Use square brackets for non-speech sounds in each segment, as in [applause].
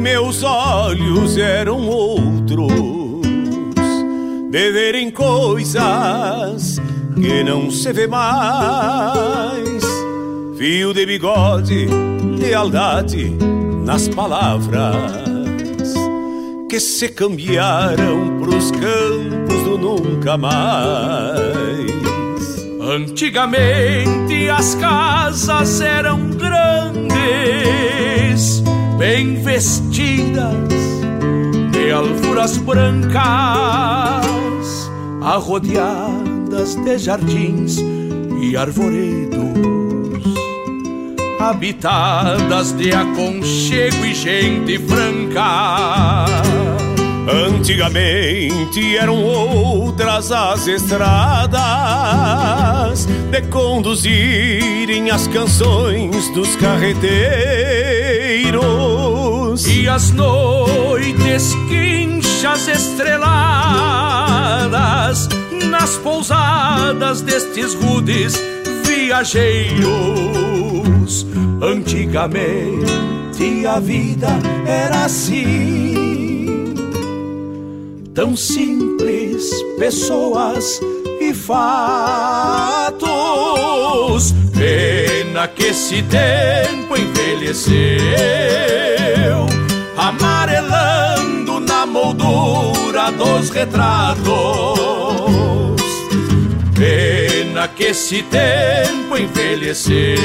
Meus olhos eram outros, de verem coisas que não se vê mais. Fio de bigode, lealdade nas palavras que se cambiaram pros campos do nunca mais. Antigamente as casas eram grandes, bem vestidas de alfuras brancas, arrodeadas de jardins e arvoredos, habitadas de aconchego e gente franca Antigamente eram outras as estradas de conduzirem as canções dos carreteiros e as noites quinchas estreladas nas pousadas destes rudes viajeiros. Antigamente a vida era assim tão simples, pessoas e fatos. Pena que esse tempo envelheceu, amarelando na moldura dos retratos. Pena que esse tempo envelheceu,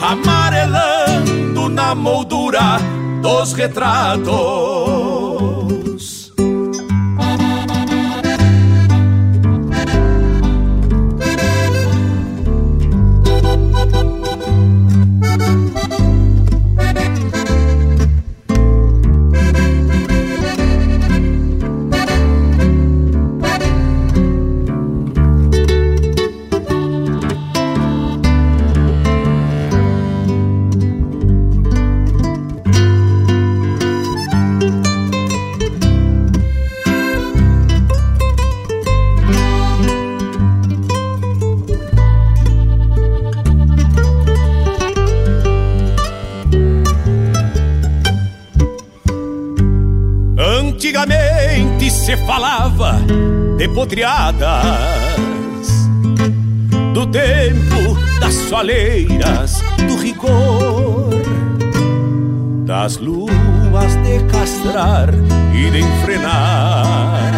amarelando na moldura dos retratos. Se falava de potriadas do tempo das soleiras, do rigor, das luas de castrar e de enfrenar,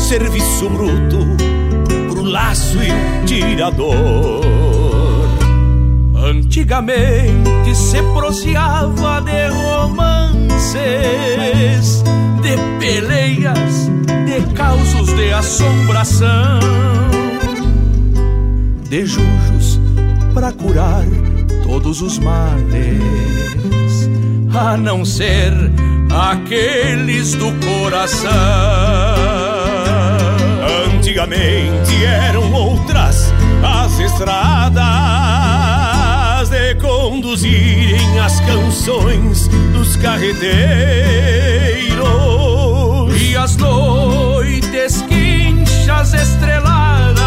serviço bruto pro laço e tirador. Antigamente se proseava de romances de peleias, de causos de assombração, de jujos para curar todos os males, a não ser aqueles do coração. Antigamente eram outras as estradas conduzirem as canções dos carreteiros e as noites quinchas estreladas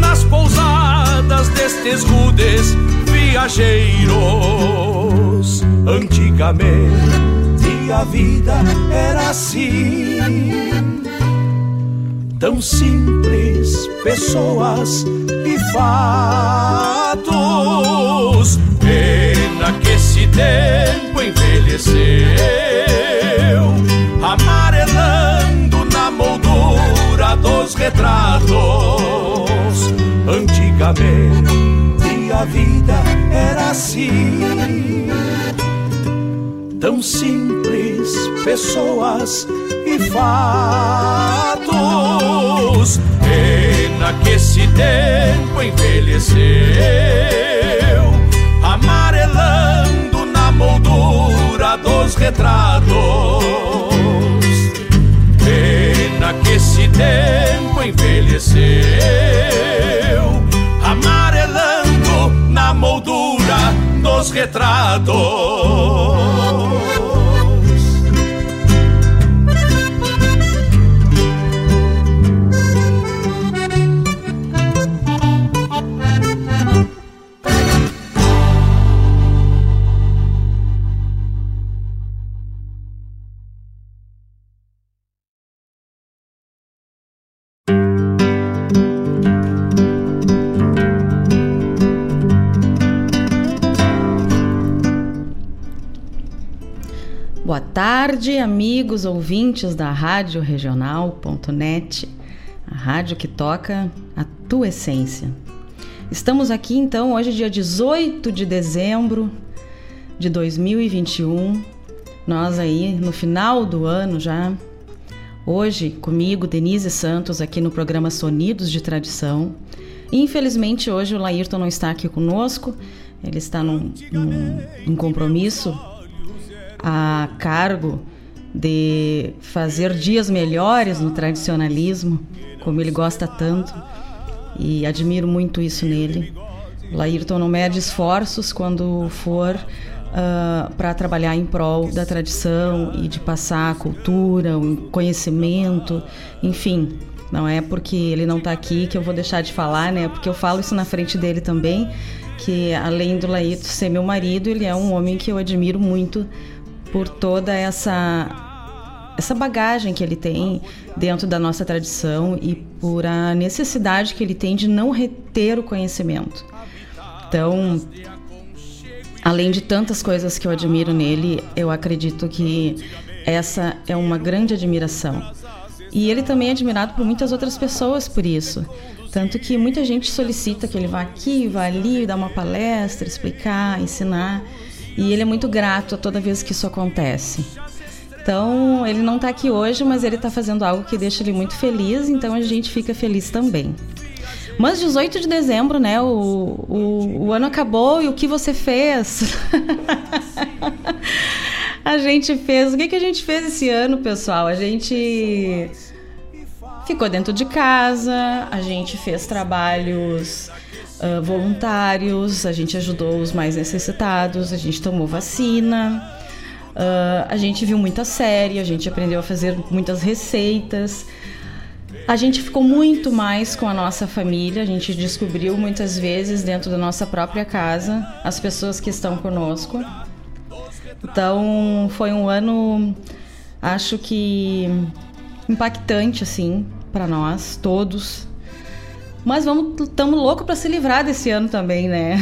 nas pousadas destes rudes viajeiros. Antigamente a vida era assim, tão simples, pessoas e fatos. Pena que esse tempo envelheceu amarelando na moldura dos retratos. Antigamente a vida era assim, tão simples, pessoas e fatos. Pena que esse tempo envelheceu, amarelando na moldura dos retratos que esse tempo envelheceu, dos retratos. Tarde, amigos ouvintes da Rádio Regional.net, a rádio que toca a tua essência. Estamos aqui então, hoje, dia 18 de dezembro de 2021. Nós aí no final do ano já. Hoje, comigo, Denise Santos, aqui no programa Sonidos de Tradição. Infelizmente, hoje o Laírton não está aqui conosco. Ele está num, num, num compromisso a cargo de fazer dias melhores no tradicionalismo, como ele gosta tanto, e admiro muito isso nele. Laírton não mede esforços quando for uh, ah, para trabalhar em prol da tradição e de passar a cultura, o conhecimento, enfim. Não é porque ele não está aqui que eu vou deixar de falar, né? Porque eu falo isso na frente dele também, que além do Laírton ser meu marido, ele é um homem que eu admiro muito por toda essa essa bagagem que ele tem dentro da nossa tradição e por a necessidade que ele tem de não reter o conhecimento. Então, além de tantas coisas que eu admiro nele, eu acredito que essa é uma grande admiração. E ele também é admirado por muitas outras pessoas por isso. Tanto que muita gente solicita que ele vá aqui, vá ali, dar uma palestra, explicar, ensinar. E ele é muito grato a toda vez que isso acontece. Então, ele não está aqui hoje, mas ele está fazendo algo que deixa ele muito feliz, então a gente fica feliz também. Mas 18 de dezembro, né? O, o, o ano acabou e o que você fez? [laughs] a gente fez. O que, que a gente fez esse ano, pessoal? A gente ficou dentro de casa, a gente fez trabalhos uh, voluntários, a gente ajudou os mais necessitados, a gente tomou vacina, uh, a gente viu muita série, a gente aprendeu a fazer muitas receitas. A gente ficou muito mais com a nossa família, a gente descobriu muitas vezes dentro da nossa própria casa as pessoas que estão conosco. Então foi um ano, acho que impactante assim para nós todos, mas vamos, estamos loucos para se livrar desse ano também, né?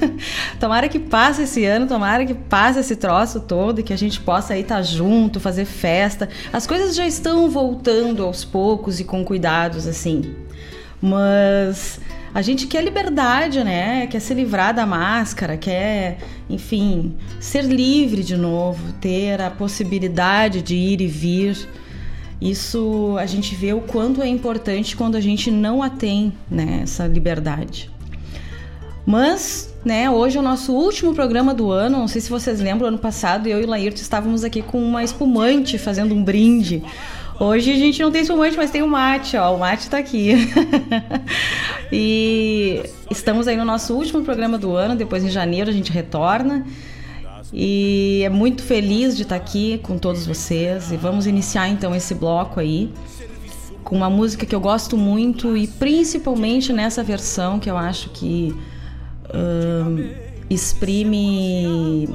[laughs] tomara que passe esse ano, tomara que passe esse troço todo e que a gente possa aí estar tá junto, fazer festa. As coisas já estão voltando aos poucos e com cuidados, assim. Mas a gente quer liberdade, né? Quer se livrar da máscara, quer, enfim, ser livre de novo, ter a possibilidade de ir e vir isso a gente vê o quanto é importante quando a gente não a tem, né, essa liberdade. Mas, né, hoje é o nosso último programa do ano. Não sei se vocês lembram, ano passado eu e o Laírto estávamos aqui com uma espumante fazendo um brinde. Hoje a gente não tem espumante, mas tem o mate, ó. O mate tá aqui. [laughs] e estamos aí no nosso último programa do ano. Depois em janeiro a gente retorna. E é muito feliz de estar aqui com todos vocês. E vamos iniciar então esse bloco aí com uma música que eu gosto muito e principalmente nessa versão que eu acho que exprime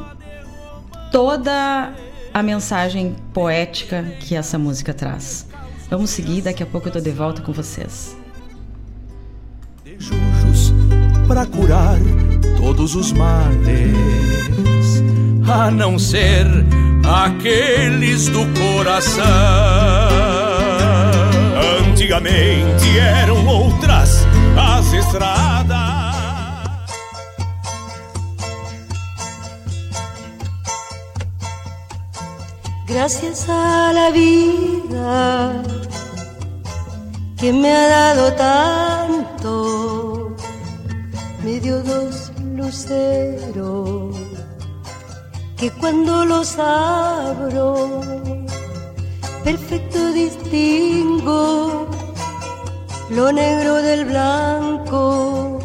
toda a mensagem poética que essa música traz. Vamos seguir, daqui a pouco eu tô de volta com vocês. Para curar todos os males a não ser aqueles do coração. Antigamente eram outras as estradas. Gracias a la vida que me ha dado tanto, me dio dos luceros que cuando los abro, perfecto distingo lo negro del blanco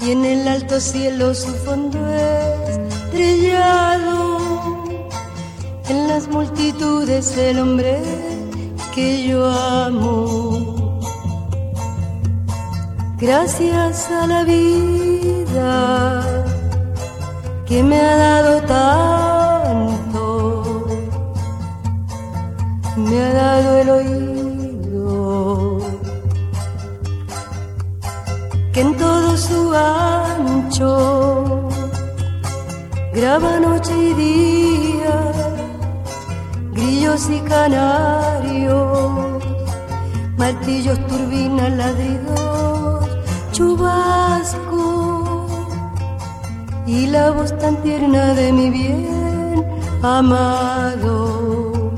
y en el alto cielo su fondo estrellado, en las multitudes el hombre que yo amo. Gracias a la vida que me ha dado tanto, me ha dado el oído, que en todo su ancho graba noche y día grillos y canarios, martillos, turbinas, ladridos, chubasco y la voz tan tierna de mi bien amado.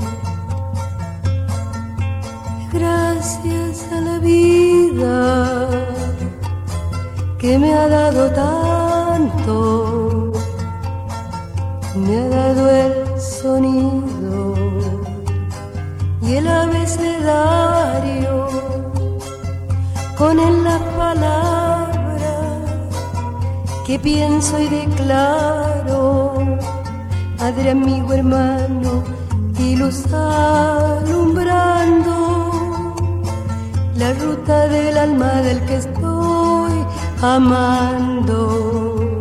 Gracias a la vida que me ha dado tanto, me ha dado el sonido y el abecedario con él la palabra que pienso y declaro, padre, amigo, hermano, y luz alumbrando la ruta del alma del que estoy amando.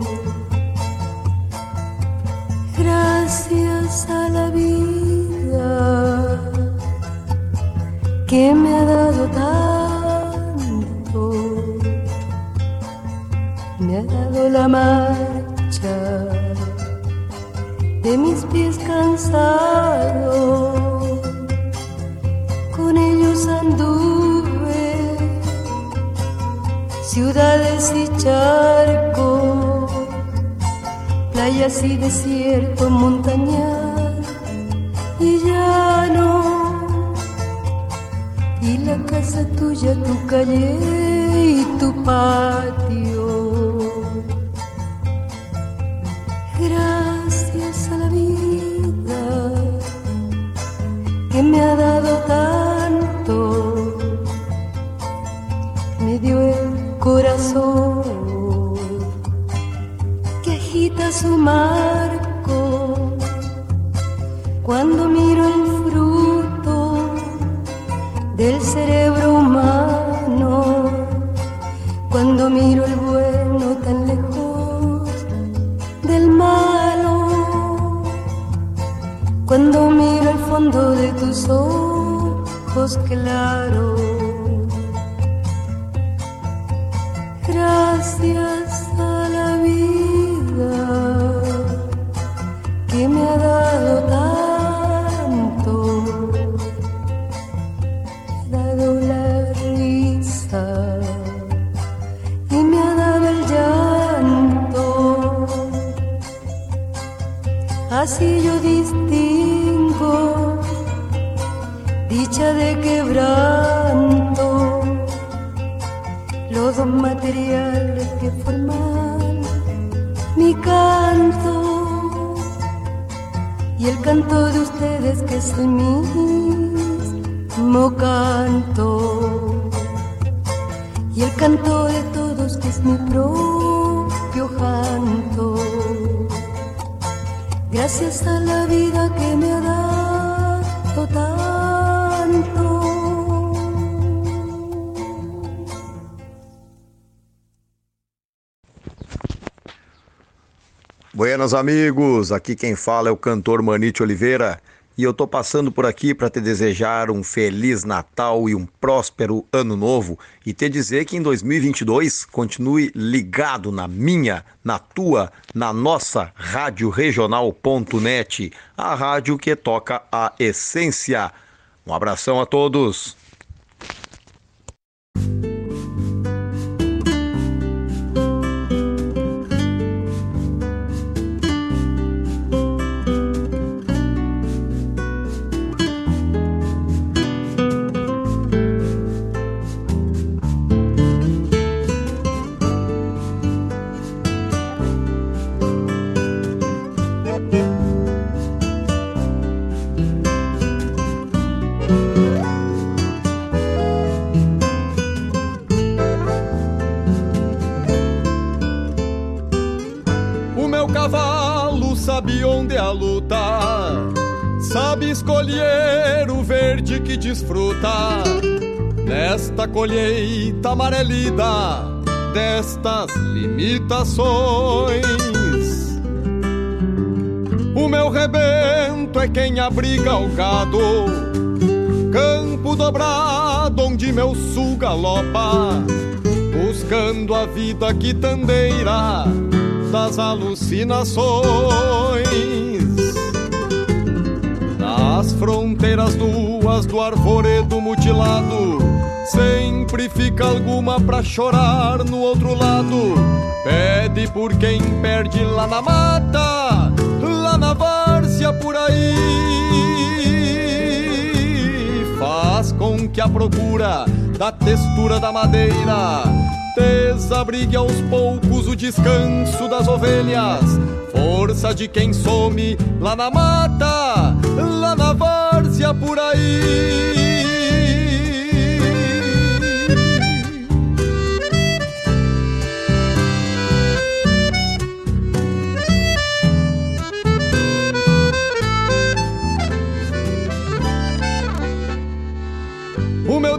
Gracias a la vida que me ha dado tanto, me dado la marcha de mis pies cansados, con ellos anduve ciudades y charcos, playas y desierto, montañas y llano, y la casa tuya, tu calle y tu patio. Amigos, aqui quem fala é o cantor Manite Oliveira e eu tô passando por aqui para te desejar um feliz Natal e um próspero ano novo e te dizer que em 2022 continue ligado na minha, na tua, na nossa rádio regional.net, a rádio que toca a essência. Um abração a todos. Nesta colheita amarelida destas limitações. O meu rebento é quem abriga o gado, campo dobrado onde meu sul galopa, buscando a vida quitandeira das alucinações. Na Nas fronteiras nuas do arvoredo mutilado, sempre fica alguma pra chorar no outro lado. Pede por quem perde lá na mata, lá na várzea por aí. Faz com que a procura da textura da madeira desabrigue aos poucos o descanso das ovelhas força de quem some lá na mata, lá na várzea por aí.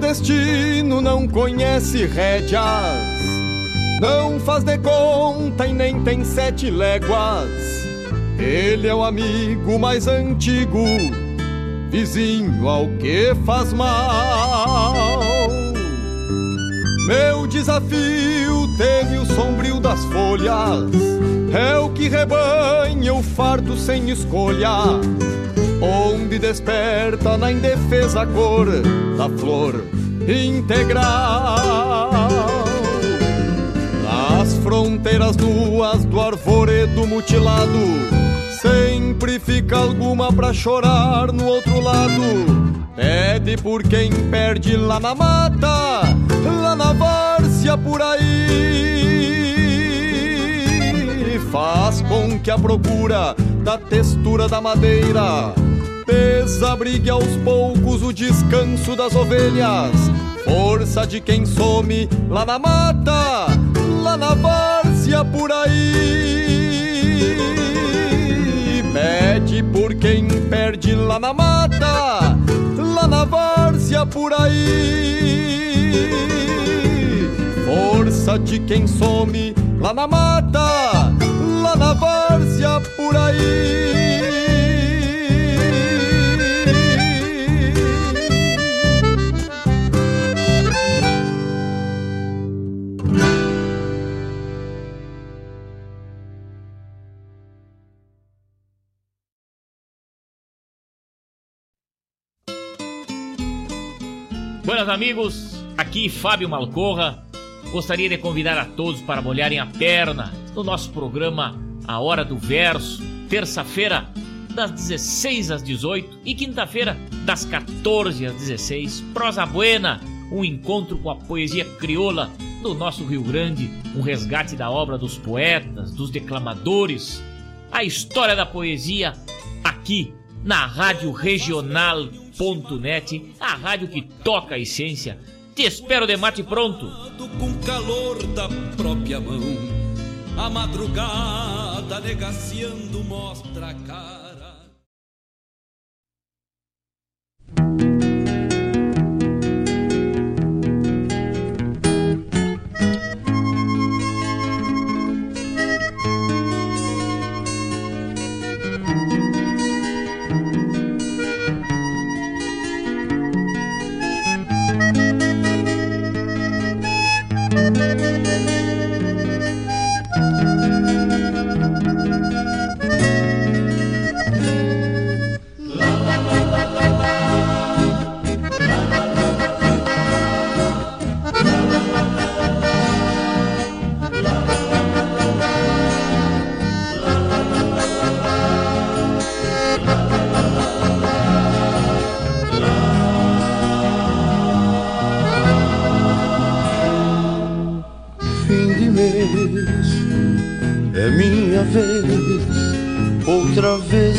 Destino não conhece rédeas não faz de conta e nem tem sete léguas. Ele é o amigo mais antigo, vizinho ao que faz mal. Meu desafio teme o sombrio das folhas, é o que rebanha o fardo sem escolha, onde desperta na indefesa cor da flor integral fronteiras nuas do arvoredo mutilado. Sempre fica alguma pra chorar no outro lado. Pede por quem perde lá na mata, lá na várzea por aí. Faz com que a procura da textura da madeira desabrigue aos poucos o descanso das ovelhas. Força de quem some lá na mata, lá na várzea por aí. Pede por quem perde lá na mata, lá na várzea por aí. Força de quem some lá na mata, lá na várzea por aí. Amigos, aqui Fábio Malcorra. Gostaria de convidar a todos para molharem a perna no nosso programa A Hora do Verso, terça-feira das 16 às 18 e quinta-feira das 14 às 16. Prosa Buena, um encontro com a poesia crioula do nosso Rio Grande, um resgate da obra dos poetas, dos declamadores, a história da poesia aqui na Rádio Regional a rádio que toca a essência. Te espero de mate pronto. Com calor da própria mão, a madrugada negaciando mostra a cara.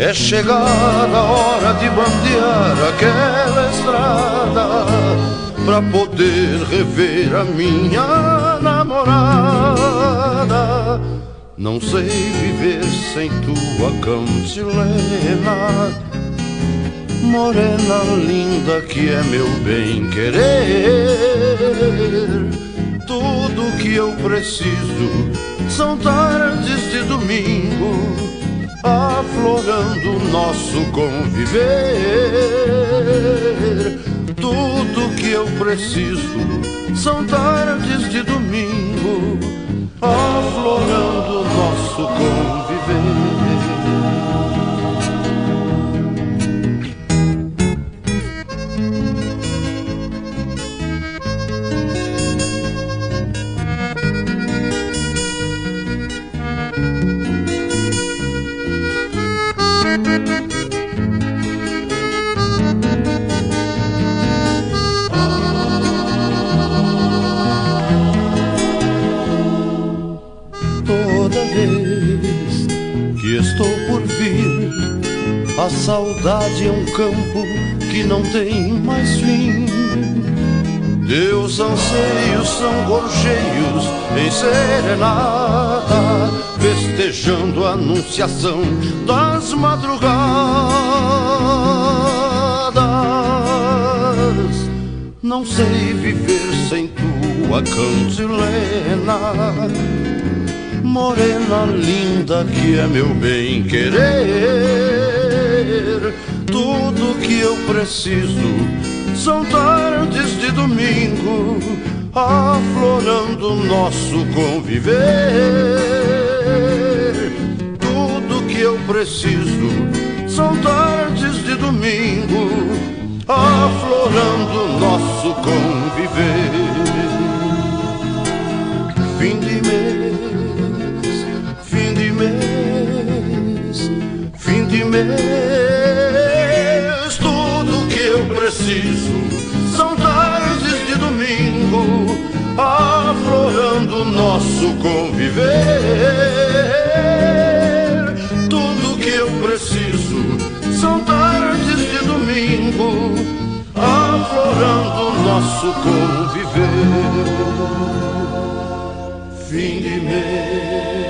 É chegada a hora de bandear aquela estrada pra poder rever a minha namorada não sei viver sem tua cantilena morena linda que é meu bem querer. Tudo que eu preciso são tardes de domingo, aflorando nosso conviver. Tudo que eu preciso são tardes de domingo, aflorando nosso conviver. A saudade é um campo que não tem mais fim. Teus anseios são gorjeios em serenata, festejando a anunciação das madrugadas. Não sei viver sem tua cantilena, morena linda que é meu bem querer tudo que eu preciso são tardes de domingo, aflorando nosso conviver. Tudo que eu preciso são tardes de domingo, aflorando nosso conviver. Fim de mês, fim de mês, fim de mês nosso conviver. Tudo que eu preciso são tardes de domingo, aflorando nosso conviver. Fim de mês.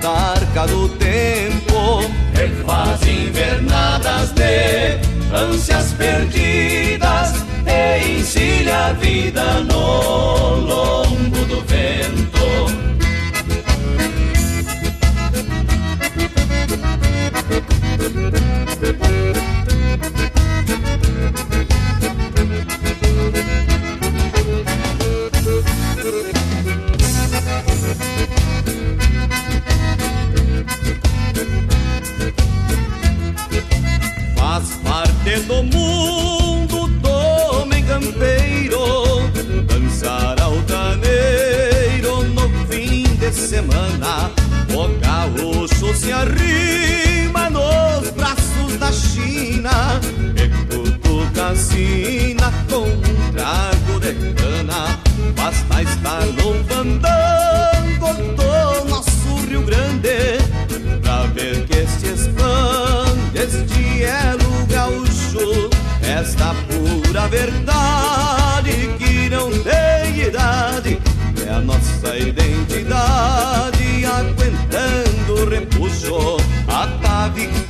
tarca do tempo. Refaz invernadas de ânsias perdidas e ensina a vida no lombo do vento. sina com um trago de cana. Basta estar louvando do nosso Rio Grande pra ver que se expande este elo gaúcho. Esta pura verdade que não tem idade é a nossa identidade aguentando o repuxo atávico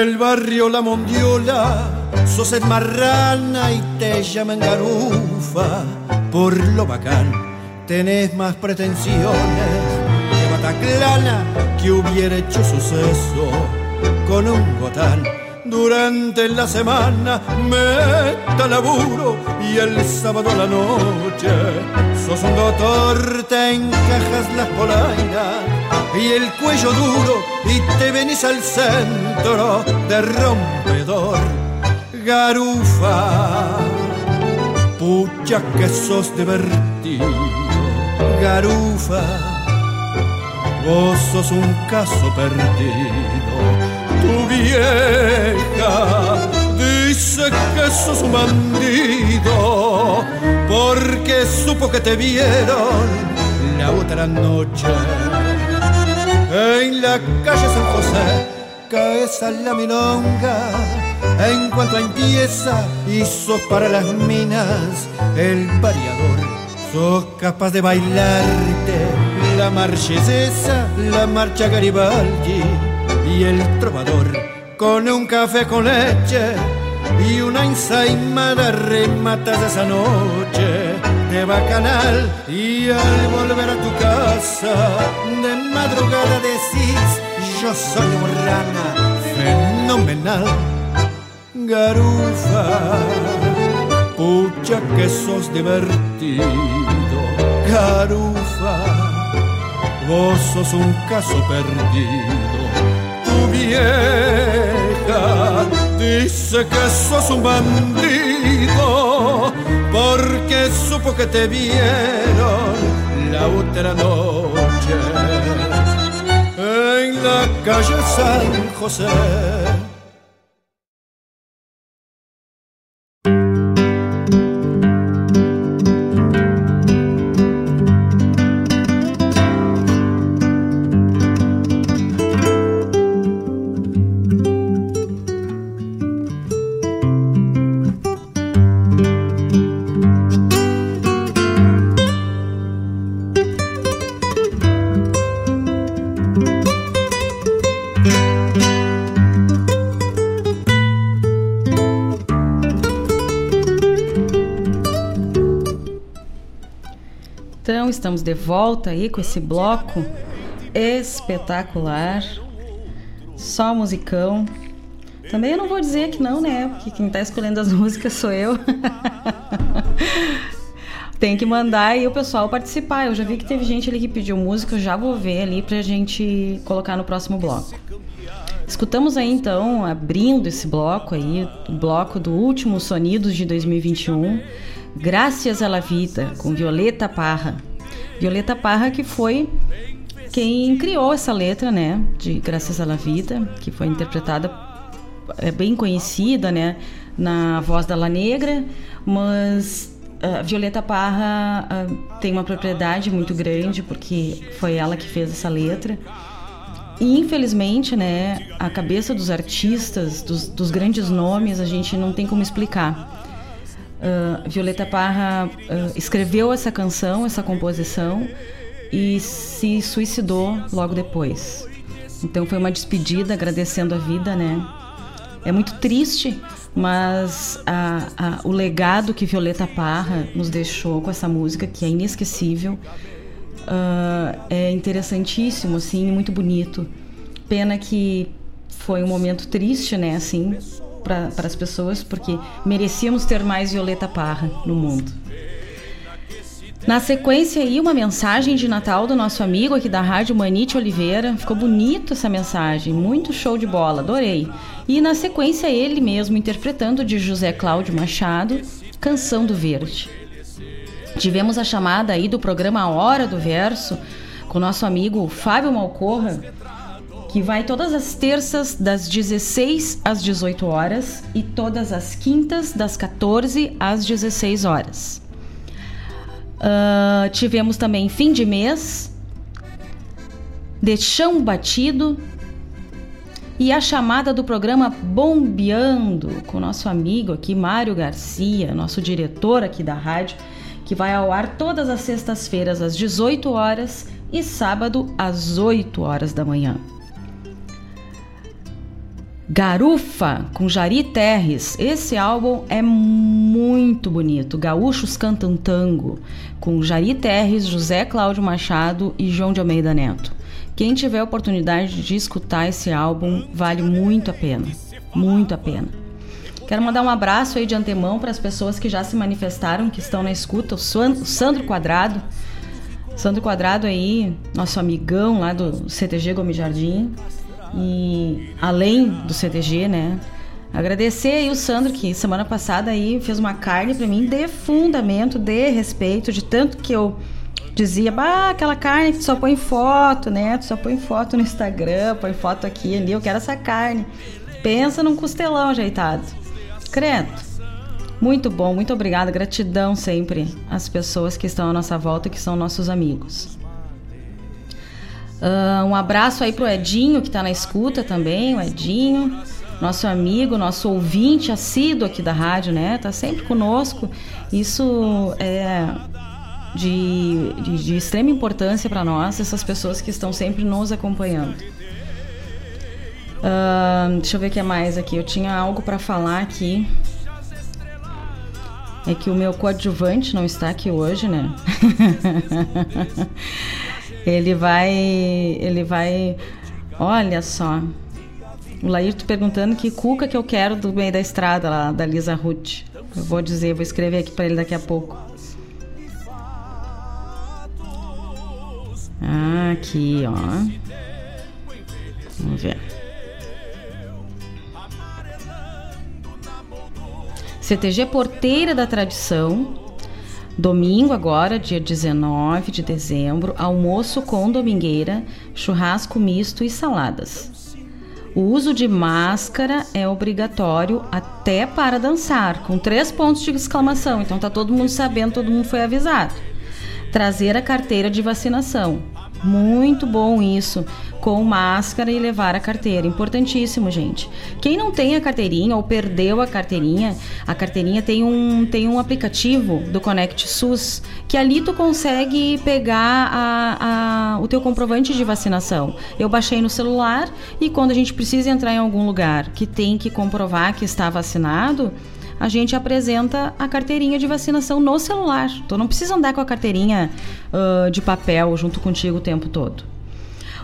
Del barrio La Mondiola, sos el marrana y te llaman garufa. Por lo bacán, tenés más pretensiones que Bataclana que hubiera hecho suceso con un gotán. Durante la semana meta laburo y el sábado la noche sos un doctor, te encajas las polainas y el cuello duro y te venís al centro de rompedor. Garufa, pucha que sos divertido. Garufa, vos sos un caso perdido. Vieja dice que sos un bandido porque supo que te vieron la otra noche en la calle San José caes a la milonga. En cuanto empieza y sos para las minas el variador, sos capaz de bailarte la marchesesa, la marcha Garibaldi y el trovador con un café con leche y una ensaimada rematas esa noche. De bacanal y al volver a tu casa de madrugada decís yo soy rana fenomenal garufa pucha que sos divertido garufa vos sos un caso perdido vieja dice que sos un bandido porque supo que te vieron la otra noche en la calle San José. De volta aí com esse bloco espetacular. Só musicão. Também eu não vou dizer que não, né? Porque quem está escolhendo as [laughs] músicas sou eu. [laughs] Tem que mandar aí o pessoal participar. Eu já vi que teve gente ali que pediu música, eu já vou ver ali pra gente colocar no próximo bloco. Escutamos aí então, abrindo esse bloco aí, o bloco do último Sonidos de 2021, Graças à la Vida, com Violeta Parra. Violeta Parra que foi quem criou essa letra, né, de Graças à la Vida, que foi interpretada é bem conhecida, né, na voz da La Negra, mas a Violeta Parra uh, tem uma propriedade muito grande porque foi ela que fez essa letra. E infelizmente, né, a cabeça dos artistas, dos, dos grandes nomes, a gente não tem como explicar. Uh, Violeta Parra uh, escreveu essa canção, essa composição e se suicidou logo depois. Então foi uma despedida, agradecendo a vida, né? É muito triste mas a, a, o legado que Violeta Parra nos deixou com essa música, que é inesquecível, uh, é interessantíssimo, assim, muito bonito. Pena que foi um momento triste, né, assim, para as pessoas, porque merecíamos ter mais Violeta Parra no mundo. Na sequência aí, uma mensagem de Natal do nosso amigo aqui da Rádio Manite Oliveira. Ficou bonito essa mensagem, muito show de bola, adorei. E na sequência ele mesmo interpretando de José Cláudio Machado, Canção do Verde. Tivemos a chamada aí do programa Hora do Verso com nosso amigo Fábio Malcorra, que vai todas as terças das 16 às 18 horas e todas as quintas das 14 às 16 horas. Uh, tivemos também fim de mês, de chão batido e a chamada do programa Bombeando com nosso amigo aqui, Mário Garcia, nosso diretor aqui da rádio, que vai ao ar todas as sextas-feiras às 18 horas e sábado às 8 horas da manhã. Garufa, com Jari Terres. Esse álbum é muito bonito. Gaúchos Cantam Tango, com Jari Terres, José Cláudio Machado e João de Almeida Neto. Quem tiver a oportunidade de escutar esse álbum, vale muito a pena. Muito a pena. Quero mandar um abraço aí de antemão para as pessoas que já se manifestaram, que estão na escuta. O Sandro Quadrado. Sandro Quadrado aí, nosso amigão lá do CTG Gomes Jardim e além do CTG, né? Agradecer aí o Sandro que semana passada aí fez uma carne para mim de fundamento, de respeito, de tanto que eu dizia, bah, aquela carne que tu só põe foto, né? Tu só põe foto no Instagram, põe foto aqui ali, eu quero essa carne. Pensa num costelão ajeitado. Credo. Muito bom, muito obrigada, gratidão sempre às pessoas que estão à nossa volta, que são nossos amigos. Uh, um abraço aí pro Edinho, que tá na escuta também, o Edinho, nosso amigo, nosso ouvinte assíduo aqui da rádio, né? Tá sempre conosco. Isso é de, de, de extrema importância para nós, essas pessoas que estão sempre nos acompanhando. Uh, deixa eu ver o que é mais aqui. Eu tinha algo para falar aqui. É que o meu coadjuvante não está aqui hoje, né? [laughs] Ele vai. Ele vai. Olha só. O Laírto perguntando que cuca que eu quero do meio da estrada lá, da Lisa Ruth. Eu vou dizer, vou escrever aqui para ele daqui a pouco. Aqui, ó. Vamos ver. CTG Porteira da Tradição Domingo agora, dia 19 de dezembro, almoço com domingueira, churrasco misto e saladas. O uso de máscara é obrigatório até para dançar, com três pontos de exclamação. Então tá todo mundo sabendo, todo mundo foi avisado. Trazer a carteira de vacinação. Muito bom isso com máscara e levar a carteira. Importantíssimo, gente. Quem não tem a carteirinha ou perdeu a carteirinha, a carteirinha tem um, tem um aplicativo do Connect SUS que ali tu consegue pegar a, a, o teu comprovante de vacinação. Eu baixei no celular e quando a gente precisa entrar em algum lugar que tem que comprovar que está vacinado, a gente apresenta a carteirinha de vacinação no celular. Tu não precisa andar com a carteirinha uh, de papel junto contigo o tempo todo.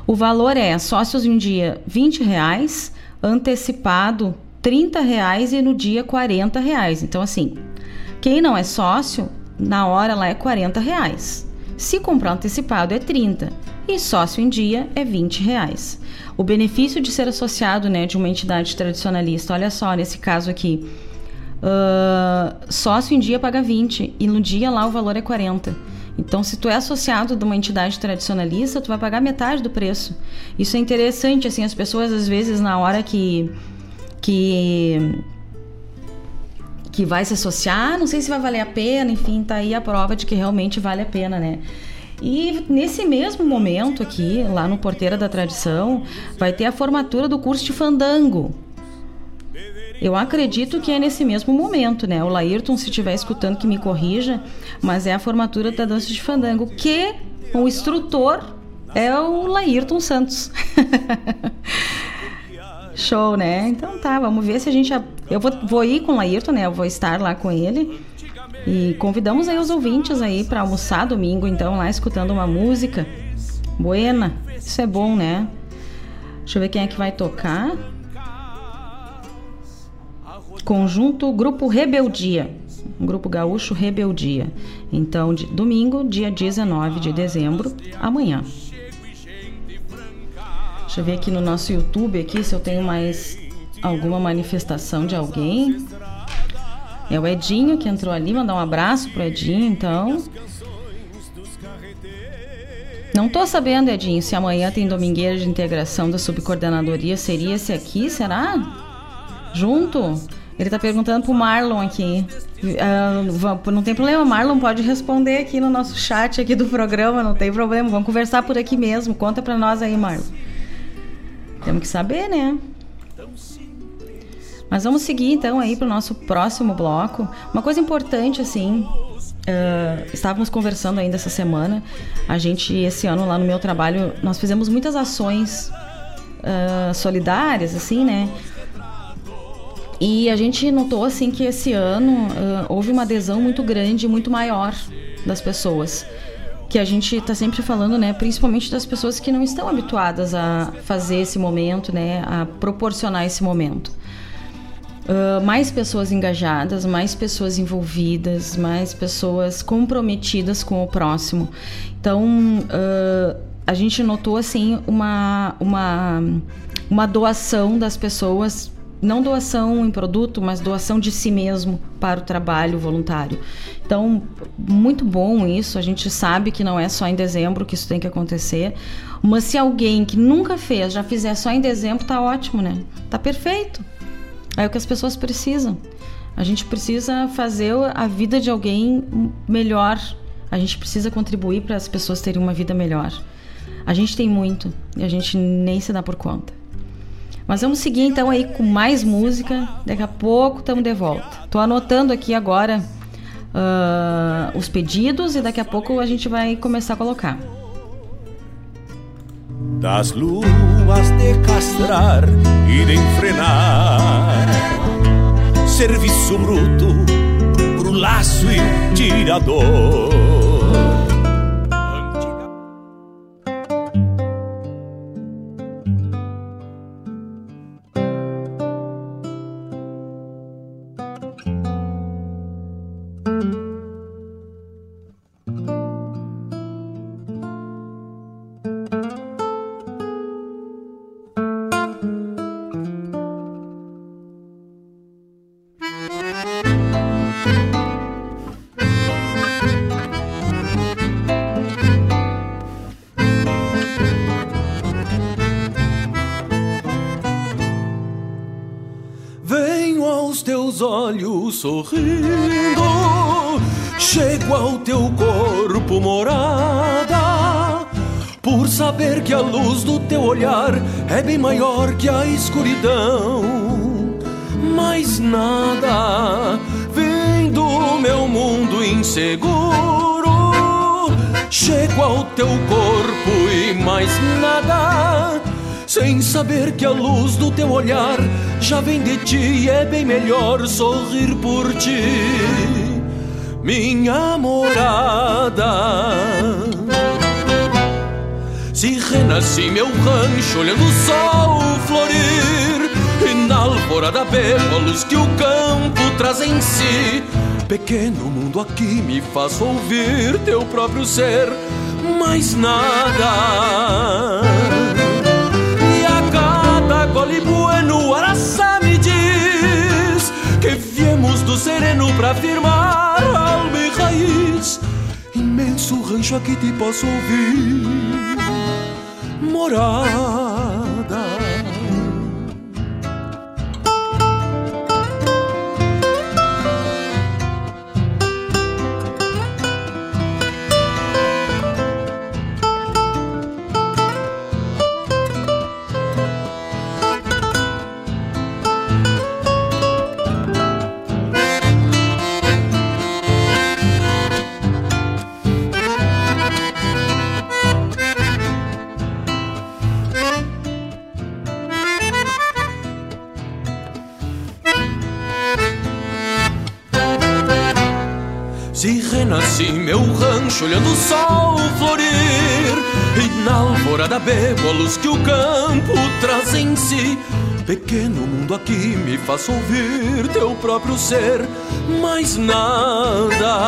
O valor é sócios em dia 20 reais, antecipado 30 reais e no dia 40 reais. Então, assim, quem não é sócio, na hora lá é 40 reais. Se comprar antecipado é 30 e sócio em dia é 20 reais. O benefício de ser associado né, de uma entidade tradicionalista, olha só, nesse caso aqui, uh, sócio em dia paga 20 e no dia lá o valor é 40. Então, se tu é associado de uma entidade tradicionalista, tu vai pagar metade do preço. Isso é interessante, assim, as pessoas às vezes na hora que que que vai se associar, não sei se vai valer a pena, enfim, tá aí a prova de que realmente vale a pena, né? E nesse mesmo momento aqui, lá no Porteira da Tradição, vai ter a formatura do curso de fandango. Eu acredito que é nesse mesmo momento, né? O Laírton, se estiver escutando, que me corrija, mas é a formatura da dança de fandango, que o instrutor é o Laírton Santos. [laughs] Show, né? Então tá, vamos ver se a gente. Eu vou, vou ir com o Laírton, né? Eu vou estar lá com ele. E convidamos aí os ouvintes aí para almoçar domingo, então, lá escutando uma música. Buena. Isso é bom, né? Deixa eu ver quem é que vai tocar. Conjunto Grupo Rebeldia. Grupo Gaúcho Rebeldia. Então, de, domingo, dia 19 de dezembro, amanhã. Deixa eu ver aqui no nosso YouTube aqui se eu tenho mais alguma manifestação de alguém. É o Edinho que entrou ali, mandar um abraço pro Edinho, então. Não tô sabendo, Edinho, se amanhã tem domingueira de integração da subcoordenadoria. Seria esse aqui, será? Junto? Ele tá perguntando pro Marlon aqui. Uh, não tem problema, Marlon pode responder aqui no nosso chat aqui do programa, não tem problema. Vamos conversar por aqui mesmo. Conta pra nós aí, Marlon. Temos que saber, né? Mas vamos seguir então aí para o nosso próximo bloco. Uma coisa importante, assim, uh, estávamos conversando ainda essa semana. A gente, esse ano lá no meu trabalho, nós fizemos muitas ações uh, solidárias, assim, né? E a gente notou, assim, que esse ano uh, houve uma adesão muito grande, muito maior das pessoas. Que a gente está sempre falando, né? Principalmente das pessoas que não estão habituadas a fazer esse momento, né? A proporcionar esse momento. Uh, mais pessoas engajadas, mais pessoas envolvidas, mais pessoas comprometidas com o próximo. Então, uh, a gente notou assim uma, uma, uma doação das pessoas, não doação em produto, mas doação de si mesmo para o trabalho voluntário. Então, muito bom isso. A gente sabe que não é só em dezembro que isso tem que acontecer. Mas se alguém que nunca fez já fizer só em dezembro, tá ótimo, né? Tá perfeito. É o que as pessoas precisam. A gente precisa fazer a vida de alguém melhor. A gente precisa contribuir para as pessoas terem uma vida melhor. A gente tem muito e a gente nem se dá por conta. Mas vamos seguir então aí com mais música. Daqui a pouco estamos de volta. Tô anotando aqui agora uh, os pedidos e daqui a pouco a gente vai começar a colocar. Das luas de castrar e de enfrenar Serviço bruto pro laço e tirador sorrindo, chego ao teu corpo morada, por saber que a luz do teu olhar é bem maior que a escuridão. Mais nada vem do meu mundo inseguro, chego ao teu corpo e mais nada sem saber que a luz do teu olhar já vem de ti e é bem melhor sorrir por ti, minha morada. Se renasci meu rancho olhando o sol florir, E na alvorada bebo a luz que o campo traz em si Pequeno mundo aqui me faz ouvir teu próprio ser Mais nada sereno pra firmar alma e raiz. Imenso rancho aqui te posso ouvir Morada olhando o sol florir E na alvorada bebo a luz que o campo traz em si. Pequeno mundo aqui me faça ouvir teu próprio ser Mais nada.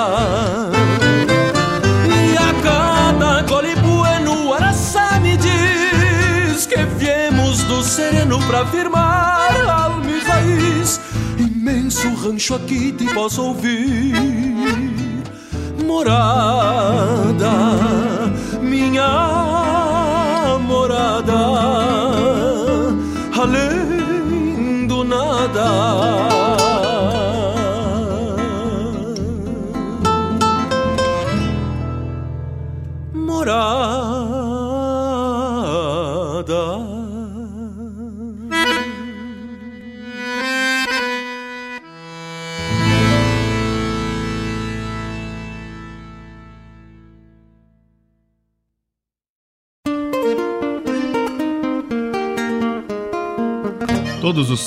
E a cada gole bueno araçá me diz Que viemos do sereno pra firmar alma e raiz. Imenso rancho aqui te posso ouvir morada, minha morada, além do nada.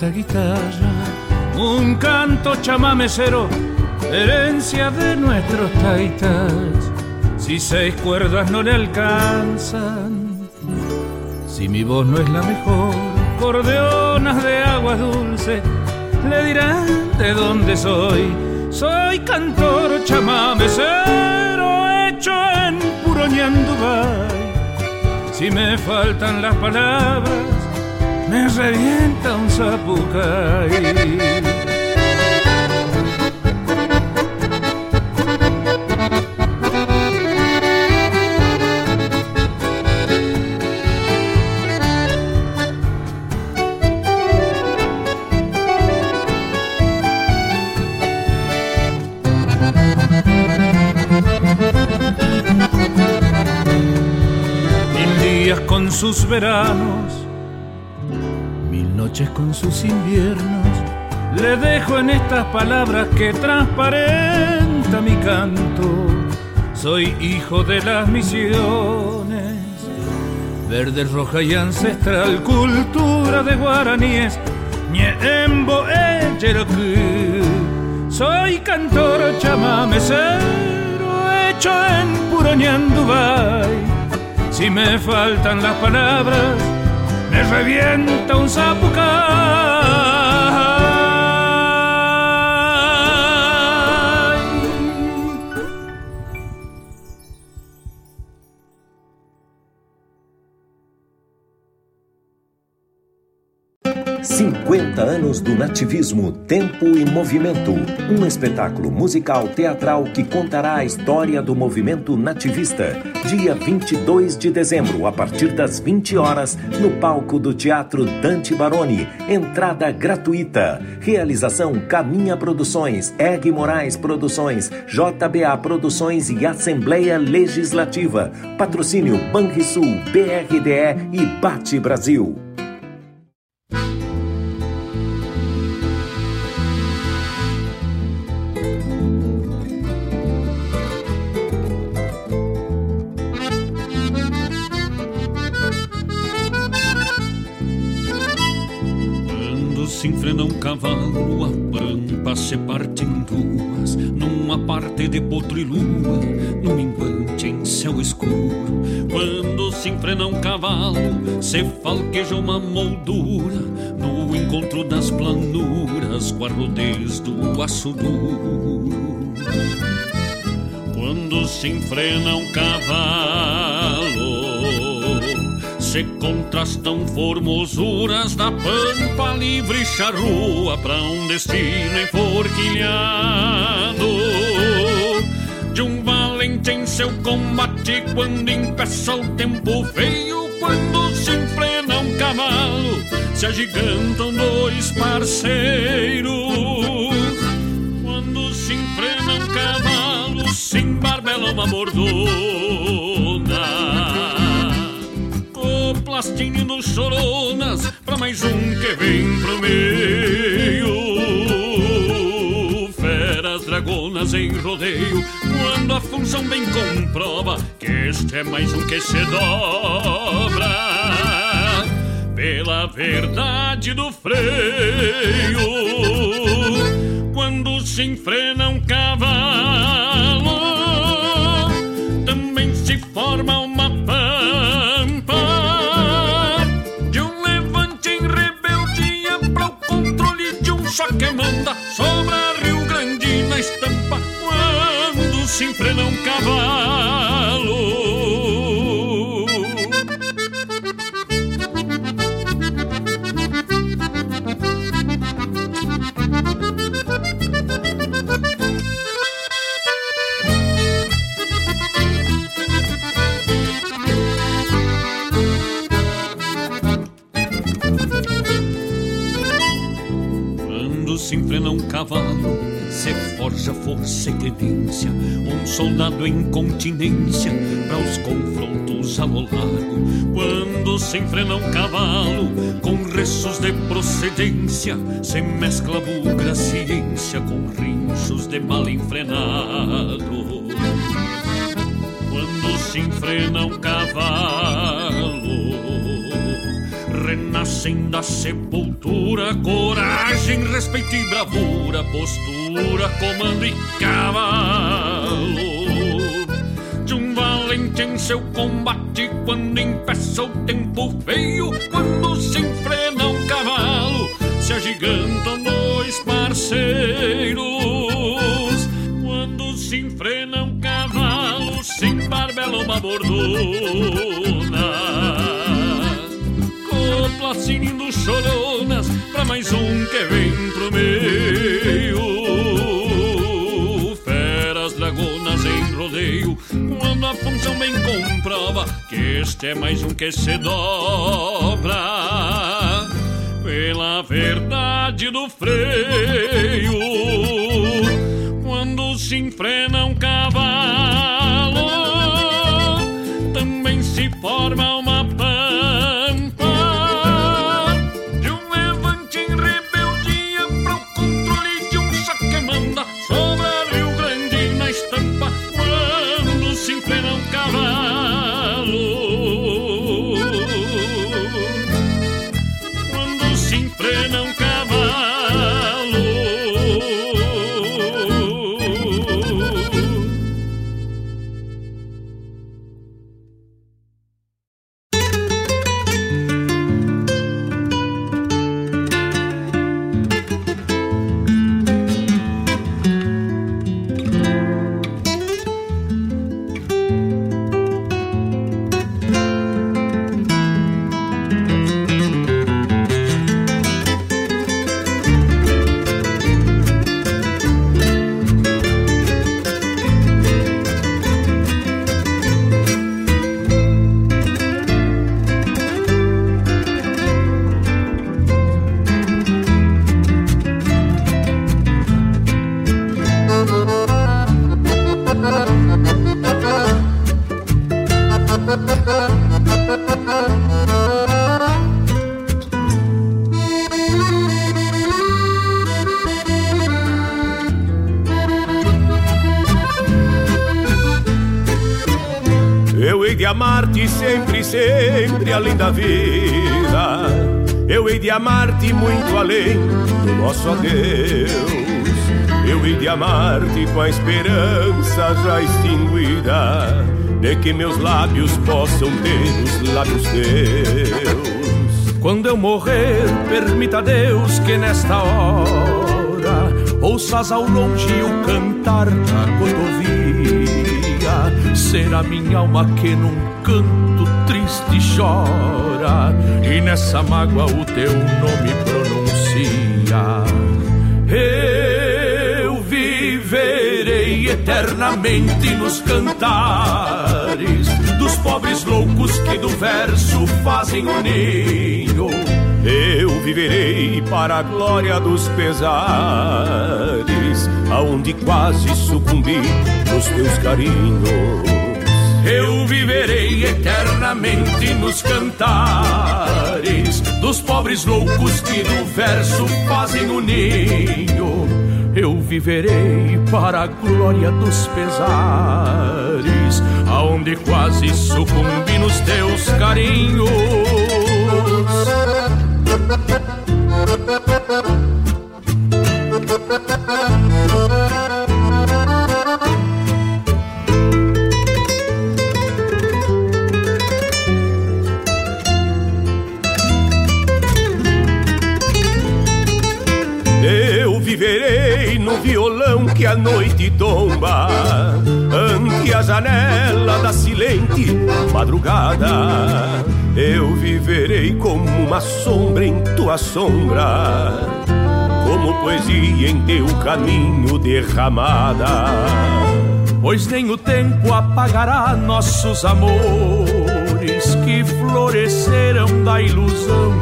Guitarra un canto chamamecero, herencia de nuestros taitas. Si seis cuerdas no le alcanzan, si mi voz no es la mejor, cordeonas de aguas dulces le dirán de dónde soy. Soy cantor chamamecero hecho en puro ñandubay si me faltan las palabras, me revienta un zapucay. con sus veranos, noches con sus inviernos. Le dejo en estas palabras que transparenta mi canto. Soy hijo de las misiones, verde, roja y ancestral, cultura de guaraníes, ñembo Soy cantor chamamecero, hecho en puro ñandubay si me faltan las palabras, le revienta un zapucán. Do nativismo, tempo e movimento. Um espetáculo musical teatral que contará a história do movimento nativista. Dia 22 de dezembro, a partir das 20 horas, no palco do Teatro Dante Baroni. Entrada gratuita. Realização Caminha Produções, Eg Moraes Produções, JBA Produções e Assembleia Legislativa. Patrocínio Banrisul, BRDE e Bate Brasil. Cavalo, a pampa se parte em duas, numa parte de potro e lua, num minguante em céu escuro. Quando se enfrena um cavalo, se falqueja uma moldura, no encontro das planuras, com a rodez do aço duro. Quando se enfrena um cavalo, se contrastam formosuras da pampa livre e charrua para um destino enforquilhado. De um valente em seu combate quando impeça o tempo feio quando se enfrena um cavalo se agigantam dois parceiros. Quando se enfrena um cavalo se embarbela uma bordona plastinho nos choronas Pra mais um que vem pro meio. Feras dragonas em rodeio Quando a função bem comprova Que este é mais um que se dobra. Pela verdade do freio Quando se enfrena um cavalo Também se forma uma se enfrena um cavalo. se enfrena um cavalo, forja força e clemência, um soldado em continência para os confrontos a largo. Quando se enfrena um cavalo, com restos de procedência, se mescla bugra ciência com rinchos de mal enfrenado. Quando se enfrena um cavalo, renascem da sepultura coragem, respeito e bravura, postura, comando e cavalo. De um valente em seu combate, quando empeça o tempo feio, quando se enfrena um cavalo, se agigantam dois parceiros. Quando se enfrena um cavalo, se embarbela uma bordona copla choronas Pra mais um que vem pro meio Quando a função bem comprova Que este é mais um que se dobra. Pela verdade do freio Quando se enfrena um cavalo Também se forma amar-te muito além do nosso adeus. Eu hei de amar-te com a esperança já extinguida de que meus lábios possam ter os lábios teus. Quando eu morrer, permita Deus que nesta hora ouças ao longe o cantar da cordovia. Será minha alma que num canto triste chora e nessa mágoa o teu nome pronuncia. Eu viverei eternamente nos cantares dos pobres loucos que do verso fazem o ninho. Eu viverei para a glória dos pesares, aonde quase sucumbi nos teus carinhos. Eu viverei eternamente nos cantares dos pobres loucos que do verso fazem o ninho. Eu viverei para a glória dos pesares, aonde quase sucumbi nos teus carinhos. No violão que a noite tomba, ante a janela da silente madrugada. Eu viverei como uma sombra em tua sombra, como poesia em teu caminho derramada. Pois nem o tempo apagará nossos amores que floresceram da ilusão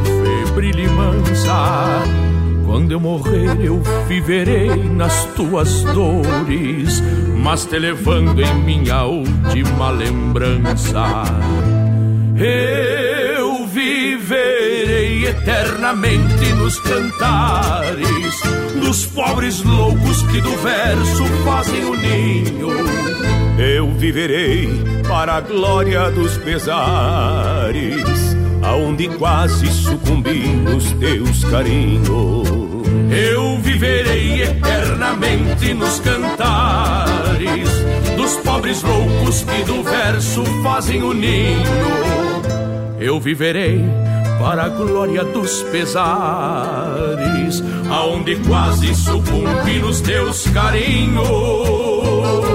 febril e mansa. Quando eu morrer, eu viverei nas tuas dores, mas te levando em minha última lembrança. Eu viverei eternamente nos cantares dos pobres loucos que do verso fazem o ninho. Eu viverei para a glória dos pesares, aonde quase sucumbi nos teus carinhos. Eu viverei eternamente nos cantares dos pobres loucos que do verso fazem o ninho. Eu viverei para a glória dos pesares, aonde quase sucumbi nos teus carinhos.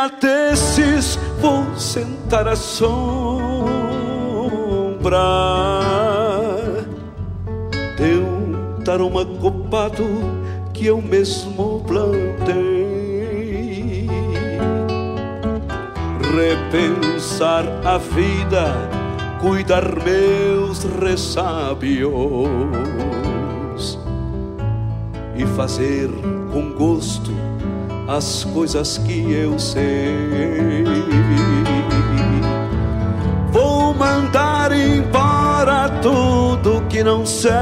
Dia desses vou sentar à sombra de um taroma copado que eu mesmo plantei. Repensar a vida, cuidar meus ressábios e fazer com gosto as coisas que eu sei. Vou mandar embora tudo que não serve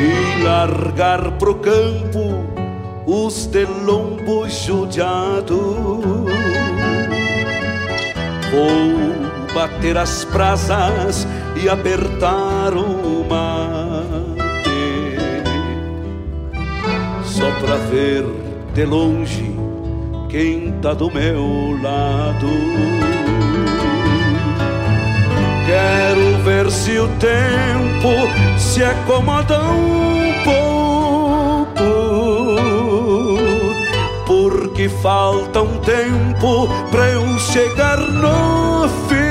e largar pro campo os de judiado. Vou bater as brasas e apertar o mate, só pra ver de longe quem tá do meu lado. Quero ver se o tempo se acomoda um pouco, porque falta um tempo pra eu chegar no fim.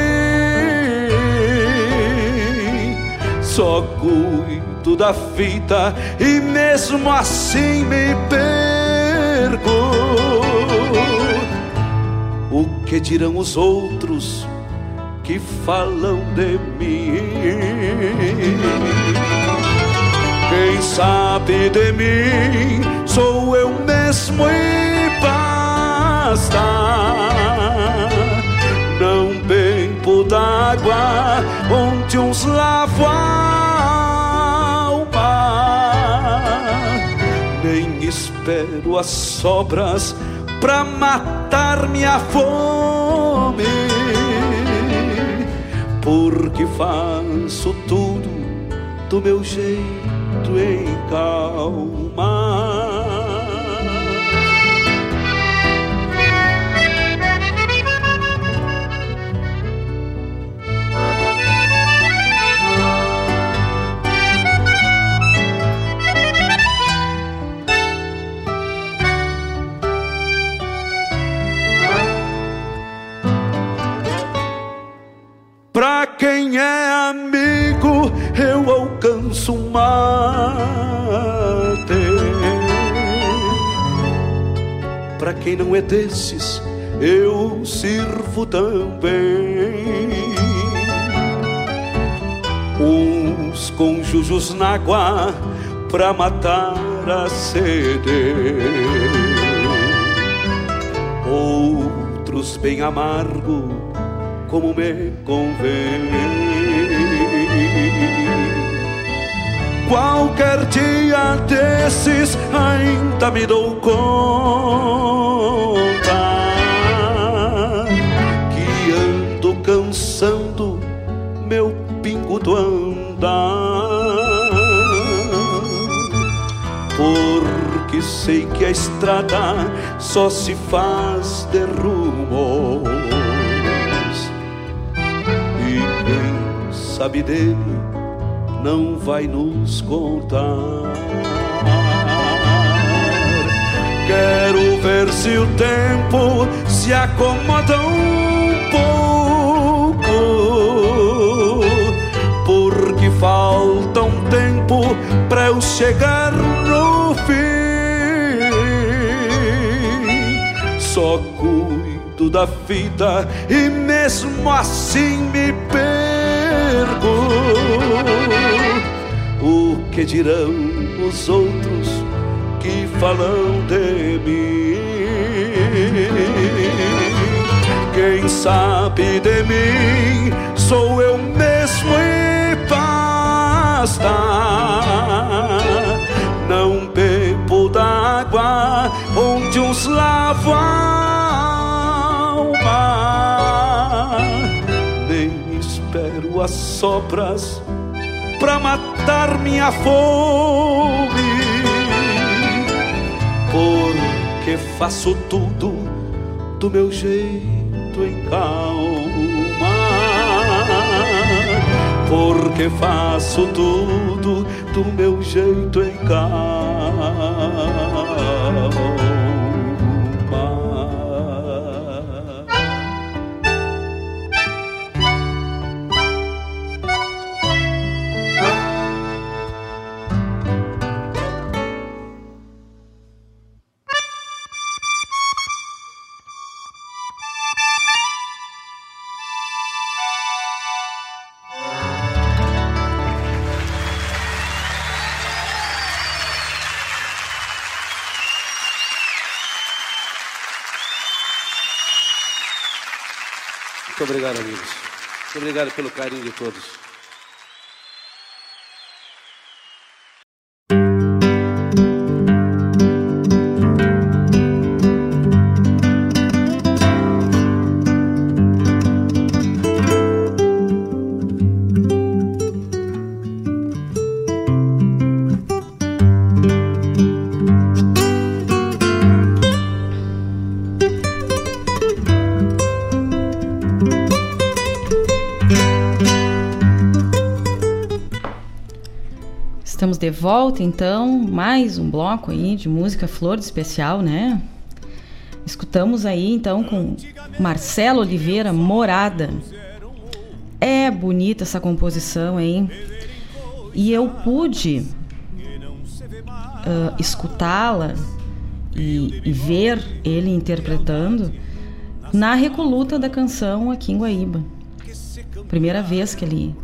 Só cuido da fita e mesmo assim me perco. O que dirão os outros que falam de mim? Quem sabe de mim sou eu mesmo e basta. Não bebo d'água onde uns lavam espero as sobras pra matar minha fome, porque faço tudo do meu jeito em calma. É amigo, eu alcanço mate. Pra quem não é desses, eu sirvo também. Uns com jujus na água pra matar a sede. Outros bem amargo como me convém. Qualquer dia desses ainda me dou conta que ando cansando meu pingo do andar. Porque sei que a estrada só se faz de rumos sabe dele não vai nos contar. Quero ver se o tempo se acomoda um pouco, porque falta um tempo para eu chegar no fim. Só cuido da vida e mesmo assim me perco que dirão os outros que falam de mim? Quem sabe de mim sou eu mesmo e basta. Não bebo d'água onde uns lavam a alma, nem espero as sobras pra matar minha fome. Porque faço tudo do meu jeito em calma. Porque faço tudo do meu jeito em calma. Obrigado, amigos. Muito obrigado pelo carinho de todos. Volta então, mais um bloco aí de música flor de especial, né? Escutamos aí então com Marcelo Oliveira Morada. É bonita essa composição, hein? E eu pude uh, escutá-la e, e, ver ele interpretando na recoluta da canção aqui em Guaíba. Primeira vez que ele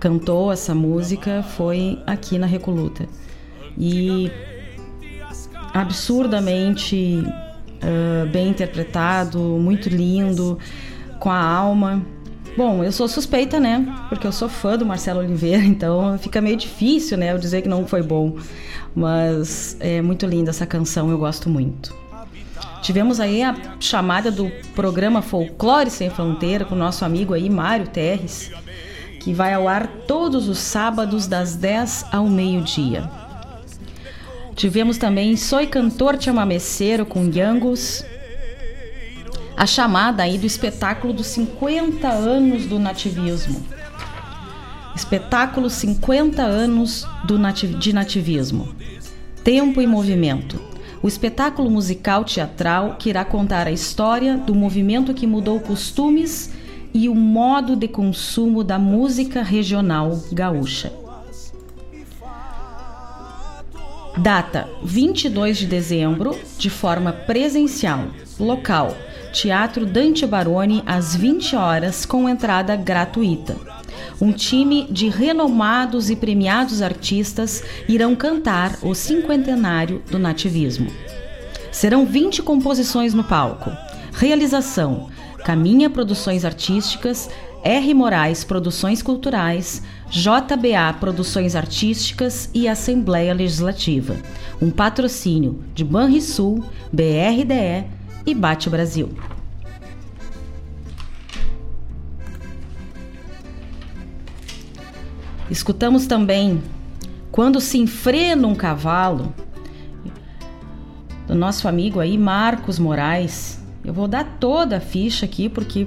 cantou essa música foi aqui na Recoluta. E absurdamente uh, bem interpretado, muito lindo, com a alma. Bom, eu sou suspeita, né? Porque eu sou fã do Marcelo Oliveira, [laughs] então fica meio difícil, né? Eu dizer que não foi bom. Mas é muito linda essa canção, eu gosto muito. Tivemos aí a chamada do programa Folclore Sem Fronteira com o nosso amigo aí, Mário Terres que vai ao ar todos os sábados das 10 ao meio-dia. Tivemos também Soy Cantor Chamameceiro com Yangos, a chamada aí do espetáculo dos 50 anos do nativismo. Espetáculo 50 anos do nati de nativismo. Tempo e movimento. O espetáculo musical teatral que irá contar a história do movimento que mudou costumes e o modo de consumo da música regional gaúcha. Data 22 de dezembro, de forma presencial. Local: Teatro Dante Baroni, às 20 horas, com entrada gratuita. Um time de renomados e premiados artistas irão cantar o cinquentenário do nativismo. Serão 20 composições no palco. Realização: Caminha Produções Artísticas, R. Moraes Produções Culturais, JBA Produções Artísticas e Assembleia Legislativa. Um patrocínio de Banrisul, BRDE e Bate Brasil. Escutamos também Quando se enfrena um cavalo, do nosso amigo aí Marcos Moraes, eu vou dar toda a ficha aqui, porque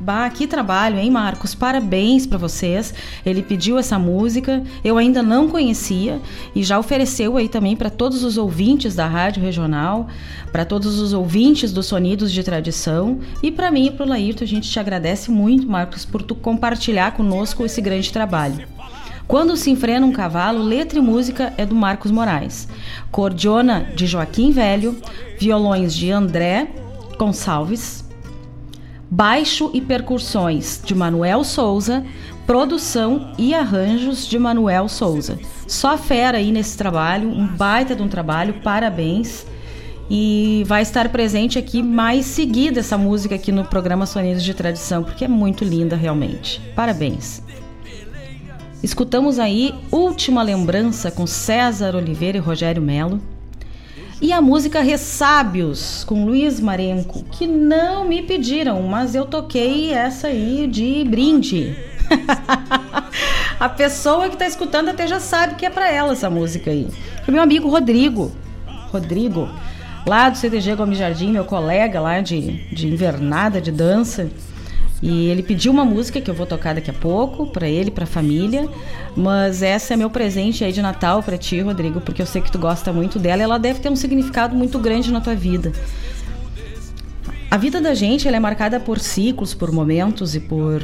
Bah, que trabalho, hein, Marcos? Parabéns para vocês. Ele pediu essa música, eu ainda não conhecia e já ofereceu aí também para todos os ouvintes da Rádio Regional, para todos os ouvintes dos Sonidos de Tradição e para mim e para o Laírto. A gente te agradece muito, Marcos, por tu compartilhar conosco esse grande trabalho. Quando se enfrena um cavalo, letra e música é do Marcos Moraes. Cordiona de Joaquim Velho, violões de André Gonçalves, baixo e percussões de Manuel Souza, produção e arranjos de Manuel Souza. Só fera aí nesse trabalho, um baita de um trabalho, parabéns. E vai estar presente aqui mais seguida essa música aqui no programa Sonidos de Tradição, porque é muito linda realmente. Parabéns. Escutamos aí Última Lembrança com César Oliveira e Rogério Melo. E a música Ressábios, com Luiz Marenco, que não me pediram, mas eu toquei essa aí de brinde. [laughs] a pessoa que está escutando até já sabe que é para ela essa música aí. O meu amigo Rodrigo. Rodrigo, lá do CTG Gomes Jardim, meu colega lá de, de invernada, de dança. E ele pediu uma música que eu vou tocar daqui a pouco para ele, para a família, mas essa é meu presente aí de Natal para ti, Rodrigo, porque eu sei que tu gosta muito dela, e ela deve ter um significado muito grande na tua vida. A vida da gente ela é marcada por ciclos, por momentos e por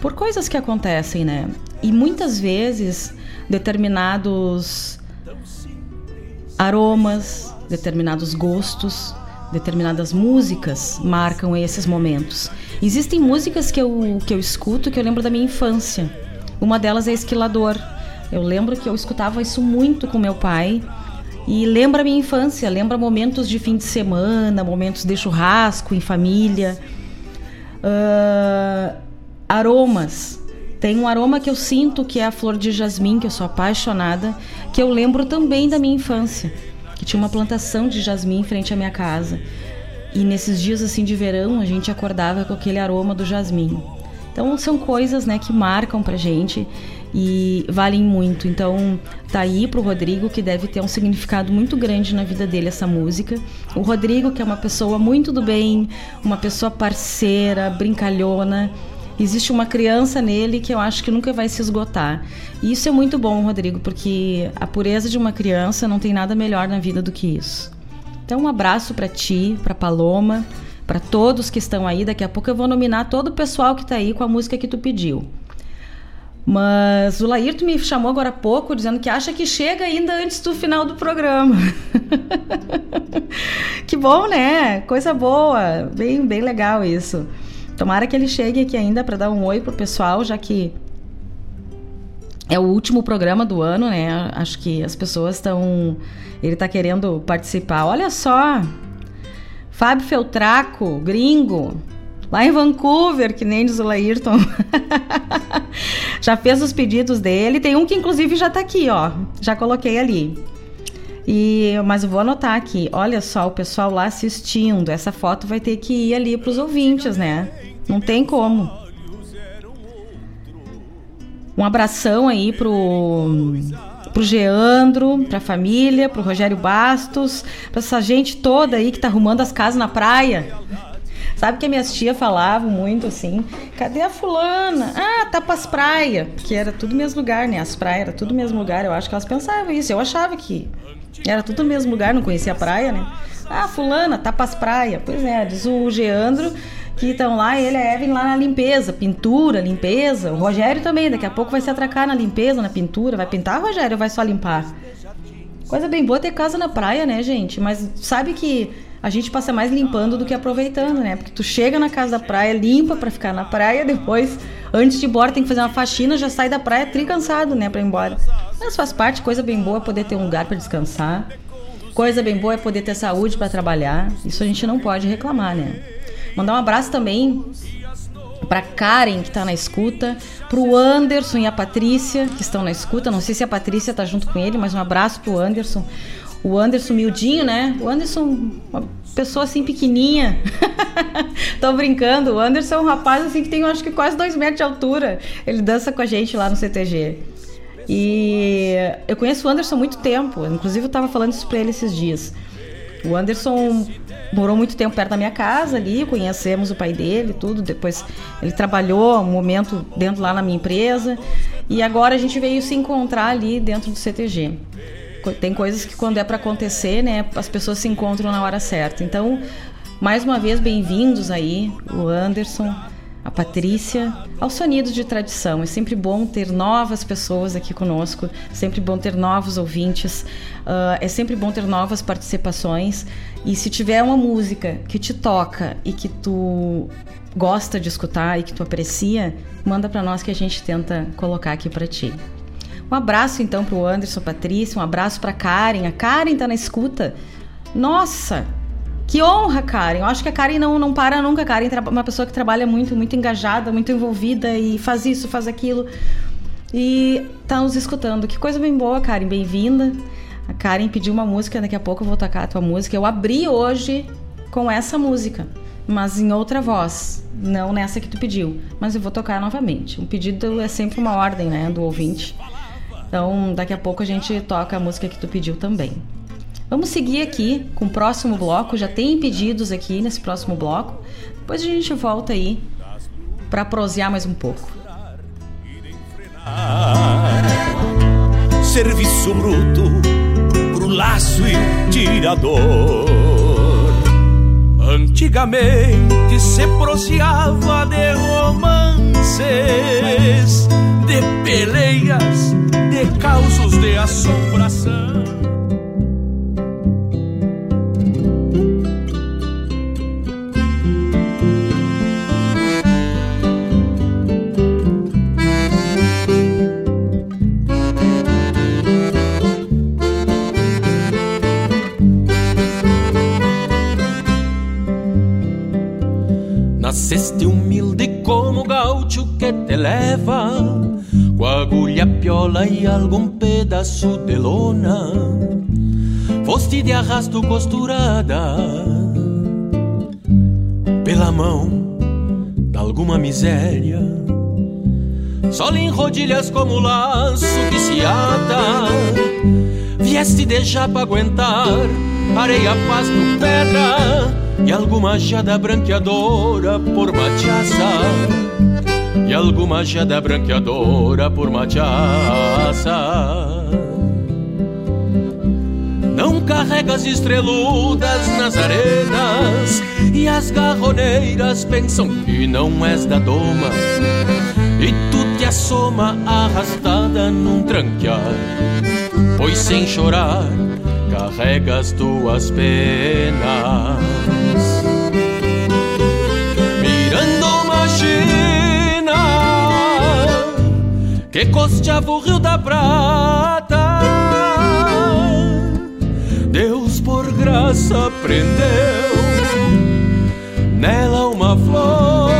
por coisas que acontecem, né? E muitas vezes determinados aromas, determinados gostos, determinadas músicas marcam esses momentos. Existem músicas que eu, que eu escuto que eu lembro da minha infância. Uma delas é Esquilador. Eu lembro que eu escutava isso muito com meu pai. E lembra minha infância, lembra momentos de fim de semana, momentos de churrasco em família. Uh, aromas. Tem um aroma que eu sinto que é a flor de jasmim, que eu sou apaixonada, que eu lembro também da minha infância, que tinha uma plantação de jasmim em frente à minha casa. E nesses dias assim de verão, a gente acordava com aquele aroma do jasmim. Então são coisas, né, que marcam pra gente e valem muito. Então tá aí pro Rodrigo que deve ter um significado muito grande na vida dele essa música. O Rodrigo que é uma pessoa muito do bem, uma pessoa parceira, brincalhona, existe uma criança nele que eu acho que nunca vai se esgotar. E isso é muito bom, Rodrigo, porque a pureza de uma criança não tem nada melhor na vida do que isso. Então, um abraço para ti, para Paloma, para todos que estão aí. Daqui a pouco eu vou nominar todo o pessoal que está aí com a música que tu pediu. Mas o Laírto me chamou agora há pouco dizendo que acha que chega ainda antes do final do programa. [laughs] que bom, né? Coisa boa. Bem, bem legal isso. Tomara que ele chegue aqui ainda para dar um oi pro pessoal, já que é o último programa do ano, né? Acho que as pessoas estão. Ele está querendo participar. Olha só! Fábio Feltraco, gringo, lá em Vancouver, que nem diz o Laírton. [laughs] já fez os pedidos dele. Tem um que inclusive já está aqui, ó. Já coloquei ali. E, mas vou anotar aqui. Olha só, o pessoal lá assistindo. Essa foto vai ter que ir ali para os ouvintes, né? Não tem como. Um abração aí pro pro Geandro, pra família, pro Rogério Bastos, pra essa gente toda aí que tá arrumando as casas na praia. Sabe que minhas tia falavam muito assim: cadê a fulana? Ah, tá pras praias. Que era tudo mesmo lugar, né? As praias era tudo mesmo lugar. Eu acho que elas pensavam isso. Eu achava que era tudo mesmo lugar, não conhecia a praia, né? Ah, fulana, tá pras praias. Pois é, diz o Geandro que estão lá, ele é Evan lá na limpeza, pintura, limpeza. O Rogério também, daqui a pouco vai se atracar na limpeza, na pintura. Vai pintar, Rogério, ou vai só limpar? Coisa bem boa ter casa na praia, né, gente? Mas sabe que a gente passa mais limpando do que aproveitando, né? Porque tu chega na casa da praia, limpa para ficar na praia, depois, antes de ir embora, tem que fazer uma faxina, já sai da praia tricansado, né, para ir embora. Mas faz parte, coisa bem boa é poder ter um lugar para descansar. Coisa bem boa é poder ter saúde para trabalhar. Isso a gente não pode reclamar, né? Mandar um abraço também para Karen, que está na escuta, para o Anderson e a Patrícia, que estão na escuta. Não sei se a Patrícia está junto com ele, mas um abraço para o Anderson. O Anderson miudinho, né? O Anderson, uma pessoa assim pequenininha. [laughs] Tô brincando. O Anderson é um rapaz assim que tem, acho que quase dois metros de altura. Ele dança com a gente lá no CTG. E eu conheço o Anderson há muito tempo. Inclusive eu estava falando isso para ele esses dias. O Anderson morou muito tempo perto da minha casa ali, conhecemos o pai dele, tudo. Depois ele trabalhou um momento dentro lá na minha empresa e agora a gente veio se encontrar ali dentro do CTG. Tem coisas que quando é para acontecer, né, as pessoas se encontram na hora certa. Então, mais uma vez bem-vindos aí, o Anderson, a Patrícia, ao Sonidos de Tradição. É sempre bom ter novas pessoas aqui conosco, sempre bom ter novos ouvintes, uh, é sempre bom ter novas participações. E se tiver uma música que te toca e que tu gosta de escutar e que tu aprecia, manda para nós que a gente tenta colocar aqui para ti. Um abraço então para o Anderson, Patrícia, um abraço para Karen. A Karen tá na escuta. Nossa, que honra, Karen. Eu acho que a Karen não, não para nunca. A Karen é uma pessoa que trabalha muito, muito engajada, muito envolvida e faz isso, faz aquilo. E tá nos escutando. Que coisa bem boa, Karen. Bem-vinda. A Karen pediu uma música, daqui a pouco eu vou tocar a tua música. Eu abri hoje com essa música, mas em outra voz, não nessa que tu pediu. Mas eu vou tocar novamente. Um pedido é sempre uma ordem, né, do ouvinte. Então, daqui a pouco a gente toca a música que tu pediu também. Vamos seguir aqui com o próximo bloco. Já tem pedidos aqui nesse próximo bloco. Depois a gente volta aí para prosear mais um pouco. Serviço bruto laço e tirador. Antigamente se proseava de romances, de peleias, de causos de assombração. Nasceste humilde como gaúcho que te leva Com agulha, piola e algum pedaço de lona. Foste de arrasto costurada Pela mão de alguma miséria. Só em rodilhas como laço que se ata Vieste de já pra aguentar Areia, pasto, pedra e alguma jada branqueadora por machaça. e alguma jada branqueadora por machaça. Não carregas estreludas nas arenas e as garroneiras pensam que não és da doma e tu te assoma arrastada num tranquear, pois sem chorar carregas tuas penas. Que costeava o rio da Prata. Deus por graça prendeu nela uma flor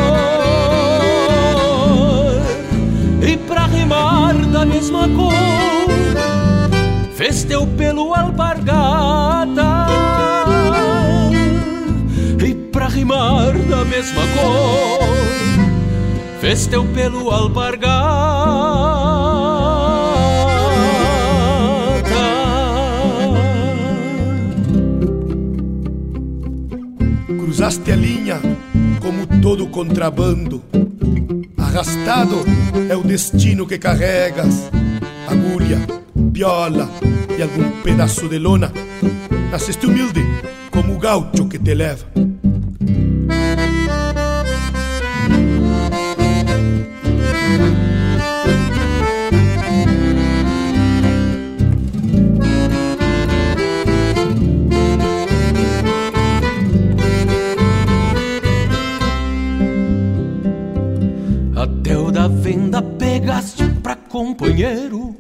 e pra rimar da mesma cor fez teu pelo alpargata e pra rimar da mesma cor fez teu pelo alpargata. Cruzaste a linha como todo contrabando. Arrastado é o destino que carregas. Agulha, piola e algum pedaço de lona. Nasceste humilde como o gaucho que te leva. Companheiro.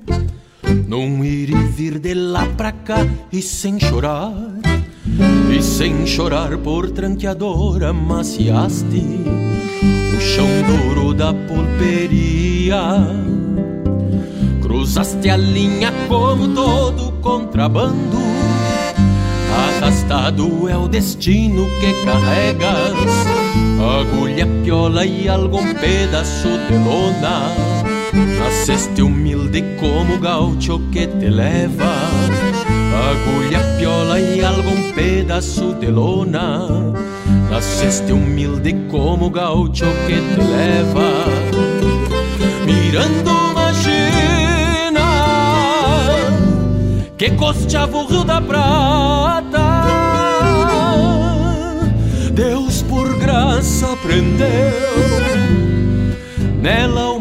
Num ir e vir de lá pra cá e sem chorar E sem chorar por tranqueadora maciaste O chão duro da pulperia. Cruzaste a linha como todo contrabando Arrastado é o destino que carregas Agulha, piola e algum pedaço de lona Nasceste humilde como gaucho que te leva. Agulha, piola e algum pedaço de lona. Nasceste humilde como gaucho que te leva. Mirando uma china Que costeava o rio da prata. Deus por graça prendeu nela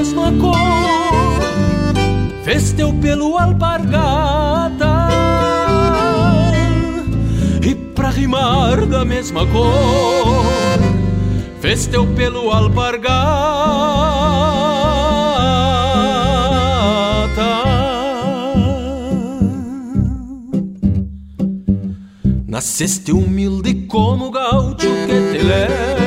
mesma cor, fez teu pelo alpargata. E pra rimar da mesma cor, fez teu pelo alpargata. Nasceste humilde como o gaucho que te leva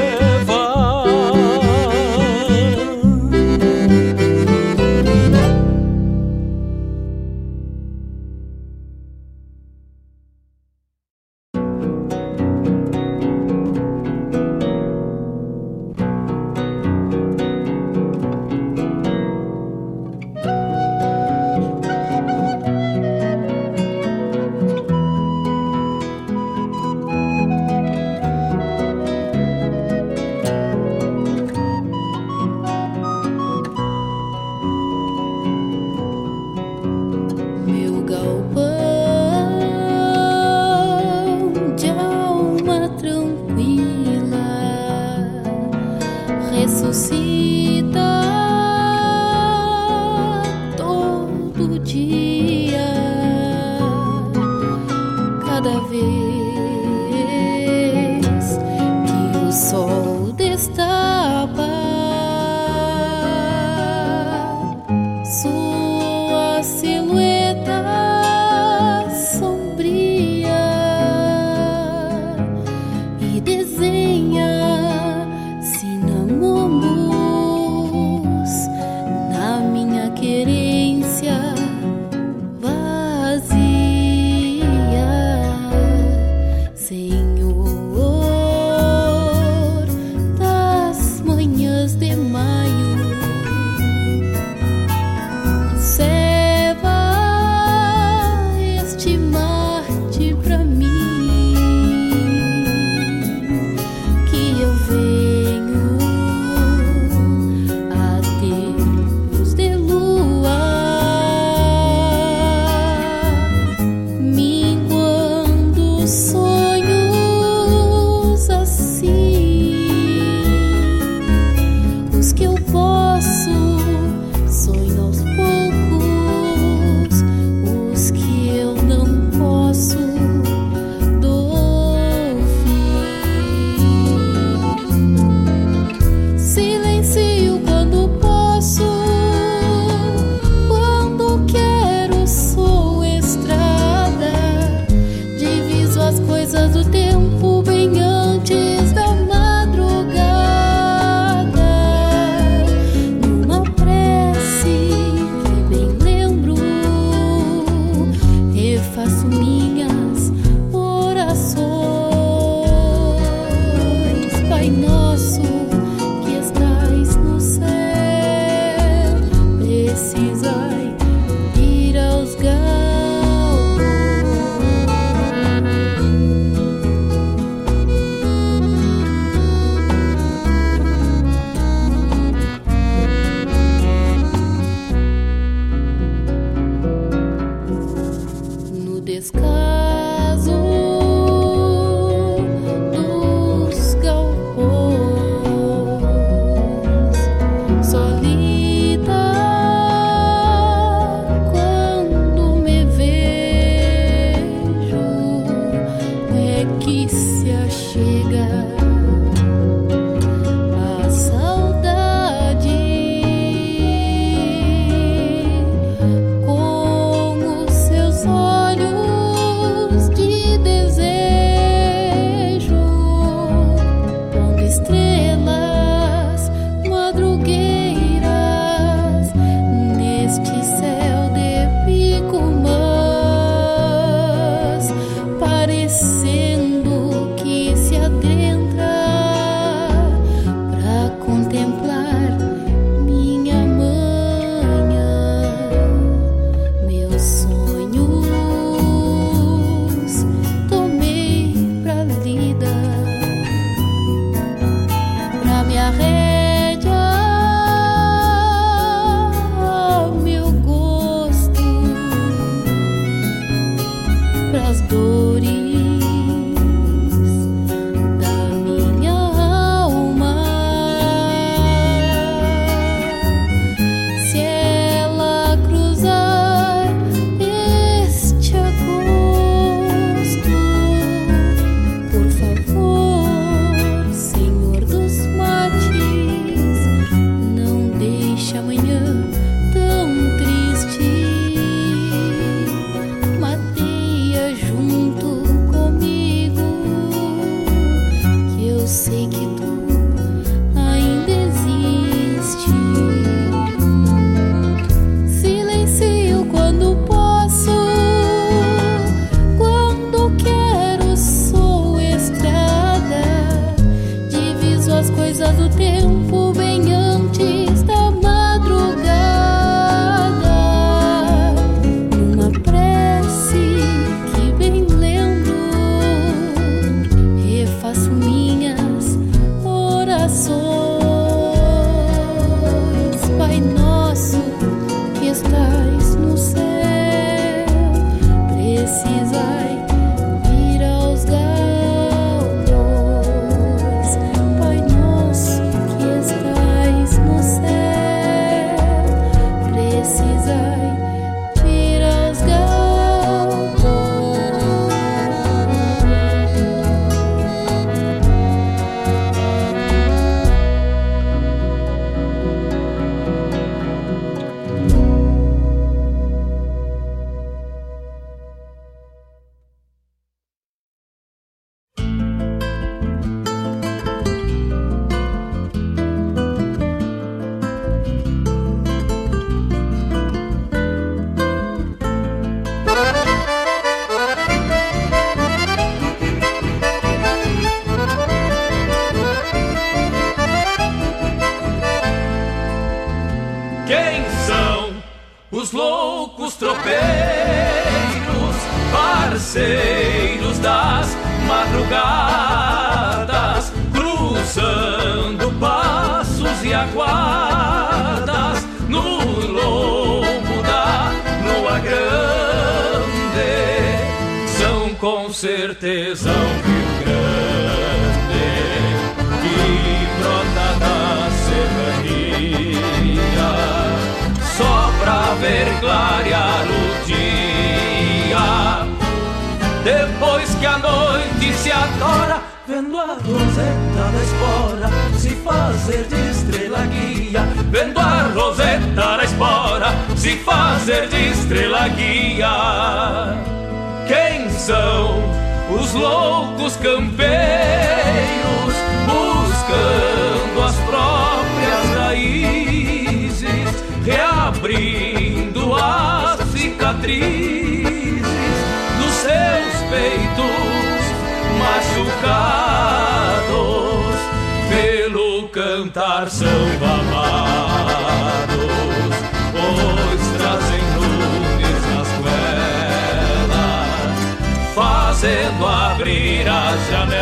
fazendo abrir as janelas,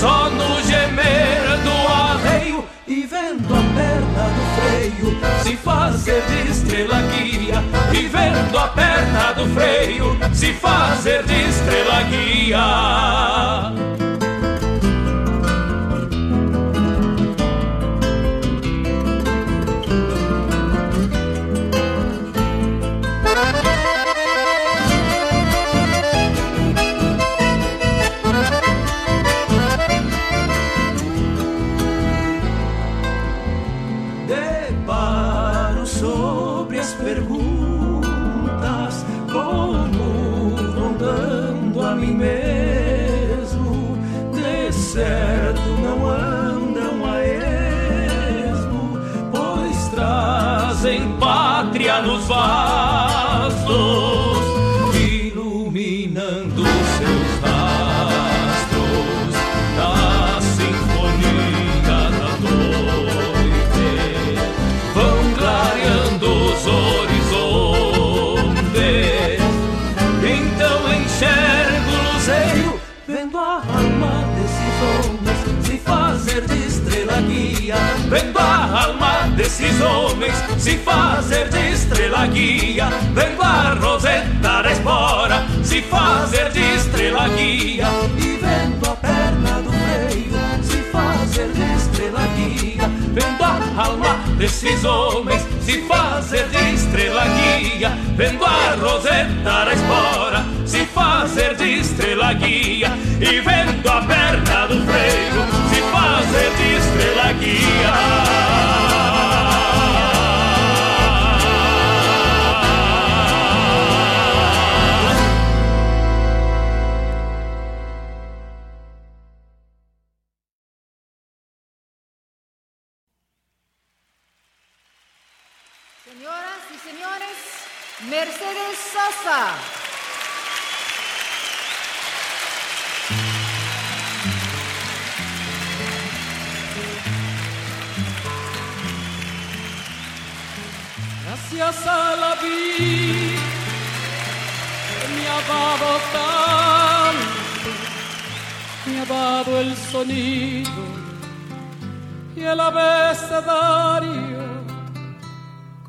só no gemer do arreio e vendo a perna do freio se fazer de estrela guia, e vendo a perna do freio se fazer de estrela guia. Homens se fazer de estrela guia. Vendo a roseta da espora se fazer de estrela guia. E vendo a perna do freio se fazer de estrela guia. Vendo a alma desses homens se fazer de estrela guia. Vendo a roseta da espora se fazer de estrela guia. E vendo a perna do freio se fazer de estrela guia. Mercedes Sosa. Gracias a la vida que me ha dado tanto, me ha dado el sonido y el abecedario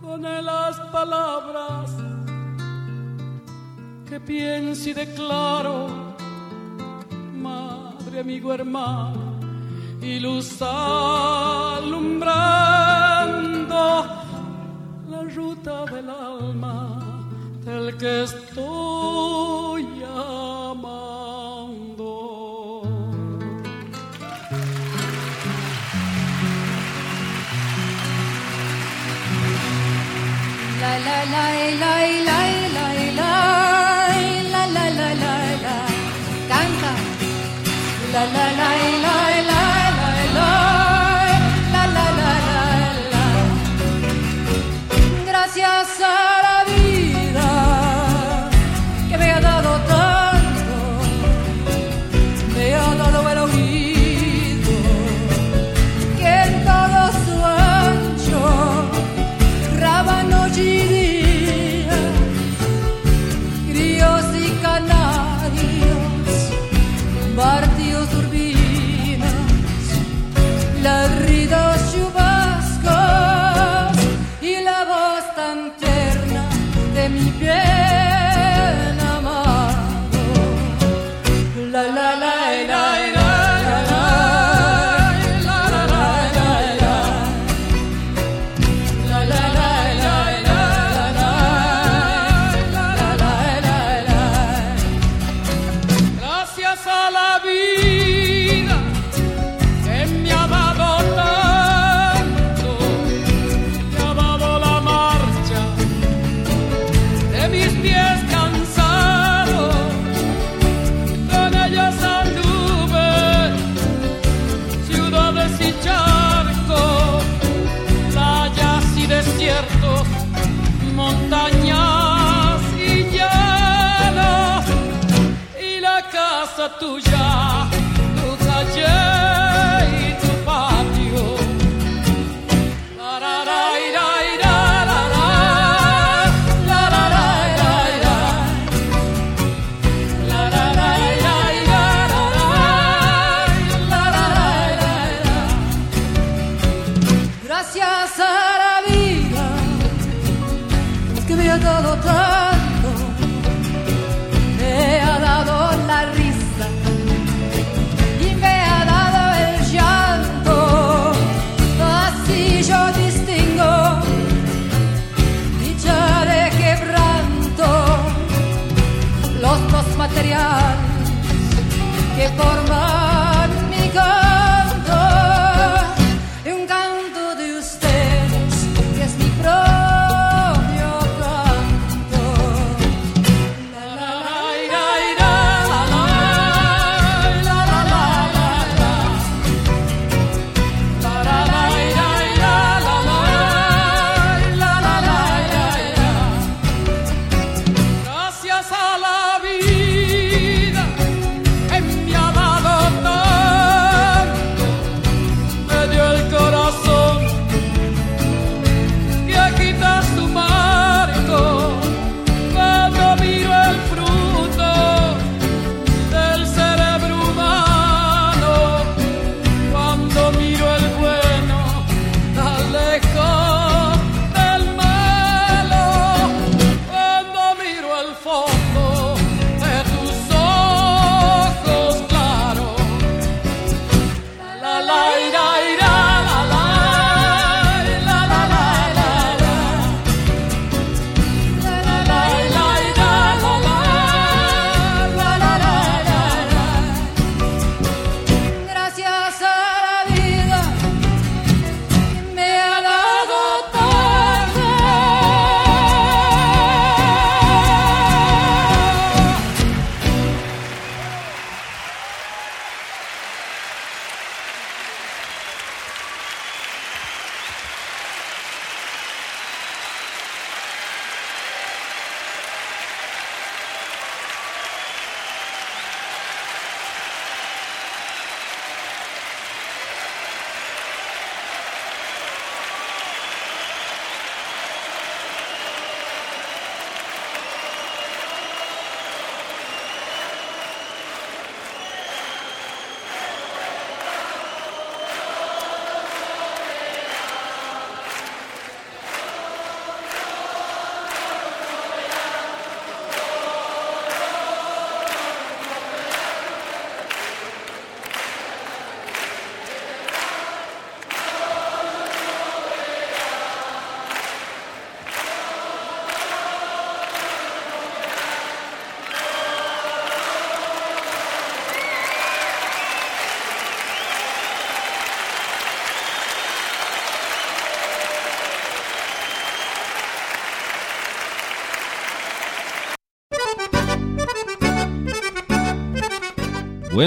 con las palabras que pienso y declaro, madre, amigo, hermano, y luz alumbrando la ruta del alma del que estoy amando. La la la la. la. la la la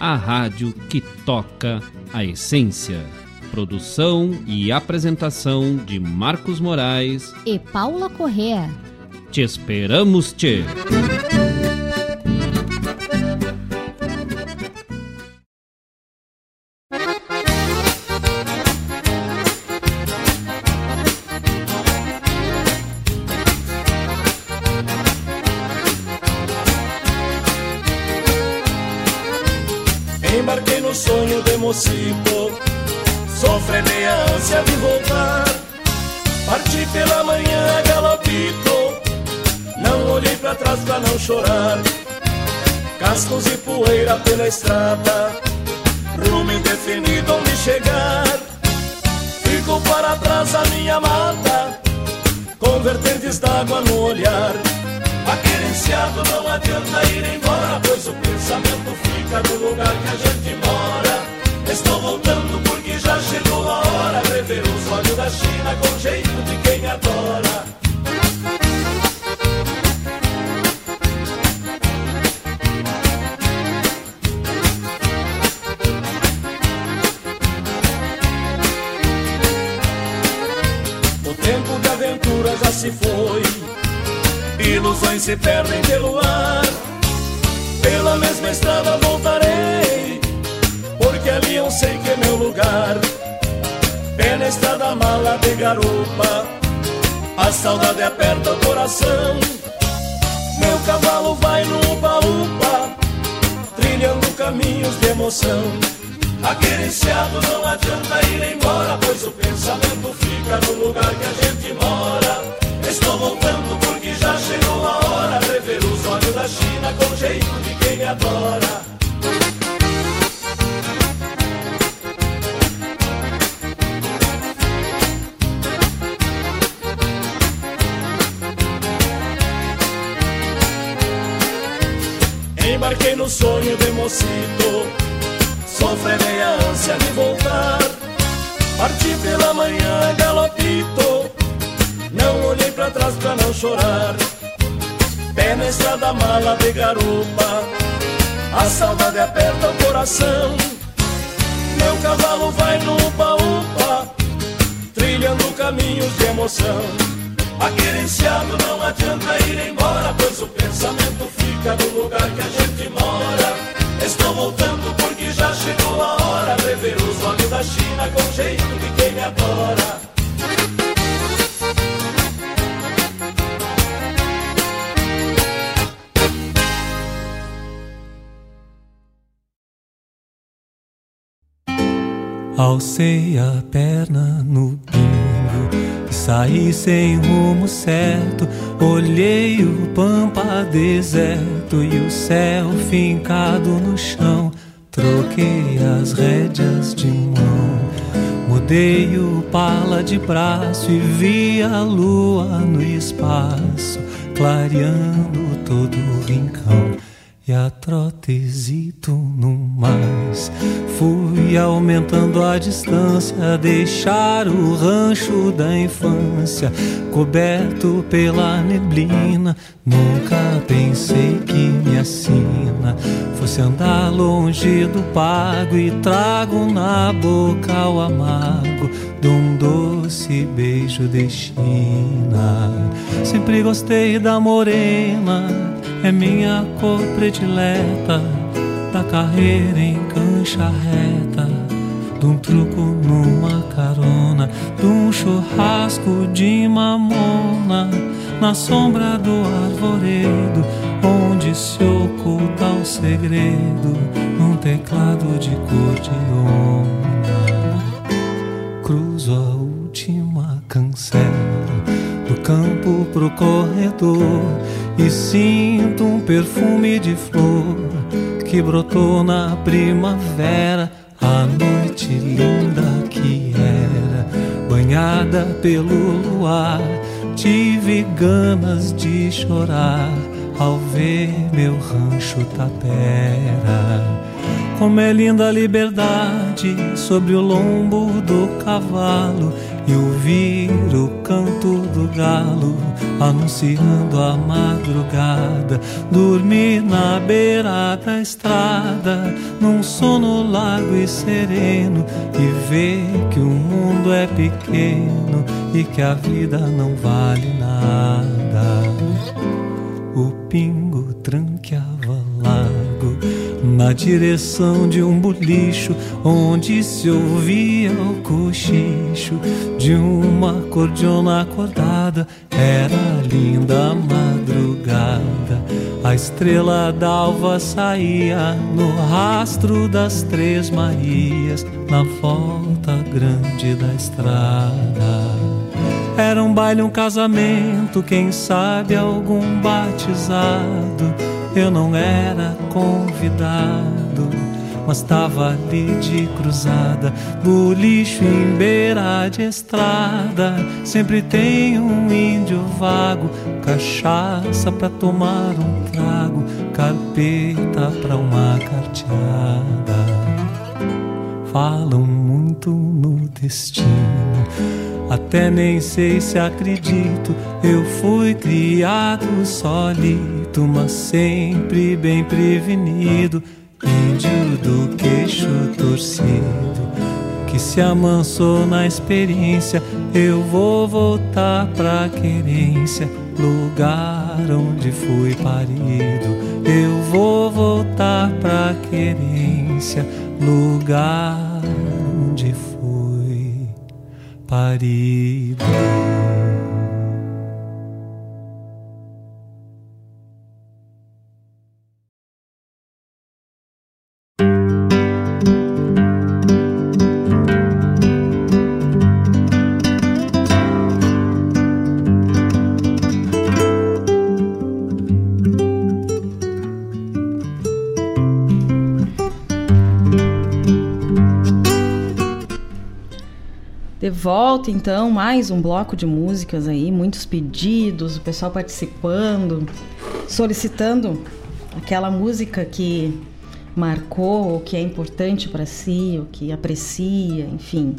a rádio que toca a essência. Produção e apresentação de Marcos Moraes e Paula Correa. Te esperamos, Tchê! Alcei a perna no bingo e saí sem rumo certo. Olhei o pampa deserto e o céu fincado no chão. Troquei as rédeas de mão, mudei o pala de braço e vi a lua no espaço, clareando todo o rincão e a trotezito no mais. Fui aumentando a distância, deixar o rancho da infância coberto pela neblina. Nunca pensei que minha sina fosse andar longe do pago e trago na boca o amargo de um doce beijo de China. Sempre gostei da morena, é minha cor predileta, da carreira em cancha reta, de um truco numa carona, de um churrasco de mamona, na sombra do arvoredo, onde se oculta o segredo, num teclado de cordiona. Cruzo a última cancela do campo pro corredor e sinto um perfume de flor que brotou na primavera. a noite linda que era, banhada pelo luar. Tive ganas de chorar ao ver meu rancho tapera. Como é linda a liberdade sobre o lombo do cavalo e ouvir o canto do galo anunciando a madrugada. Dormir na beira da estrada, num sono largo e sereno e ver que o mundo é pequeno e que a vida não vale nada. O pingo tranqueava largo na direção de um bolicho onde se ouvia o cochicho de uma cordiona acordada. Era linda a madrugada, a estrela d'alva saía no rastro das três Marias na volta grande da estrada. Era um baile, um casamento, quem sabe algum batizado. Eu não era convidado, mas tava ali de cruzada, bolicho em beira de estrada. Sempre tem um índio vago, cachaça pra tomar um trago, carpeta pra uma carteada. Falam muito no destino até nem sei se acredito. Eu fui criado solito, mas sempre bem prevenido. Índio do queixo torcido, que se amansou na experiência. Eu vou voltar pra querência, lugar onde fui parido. Eu vou voltar pra querência, lugar onde fui parido. Volta, então, mais um bloco de músicas aí, muitos pedidos, o pessoal participando, solicitando aquela música que marcou, o que é importante para si, o que aprecia, enfim.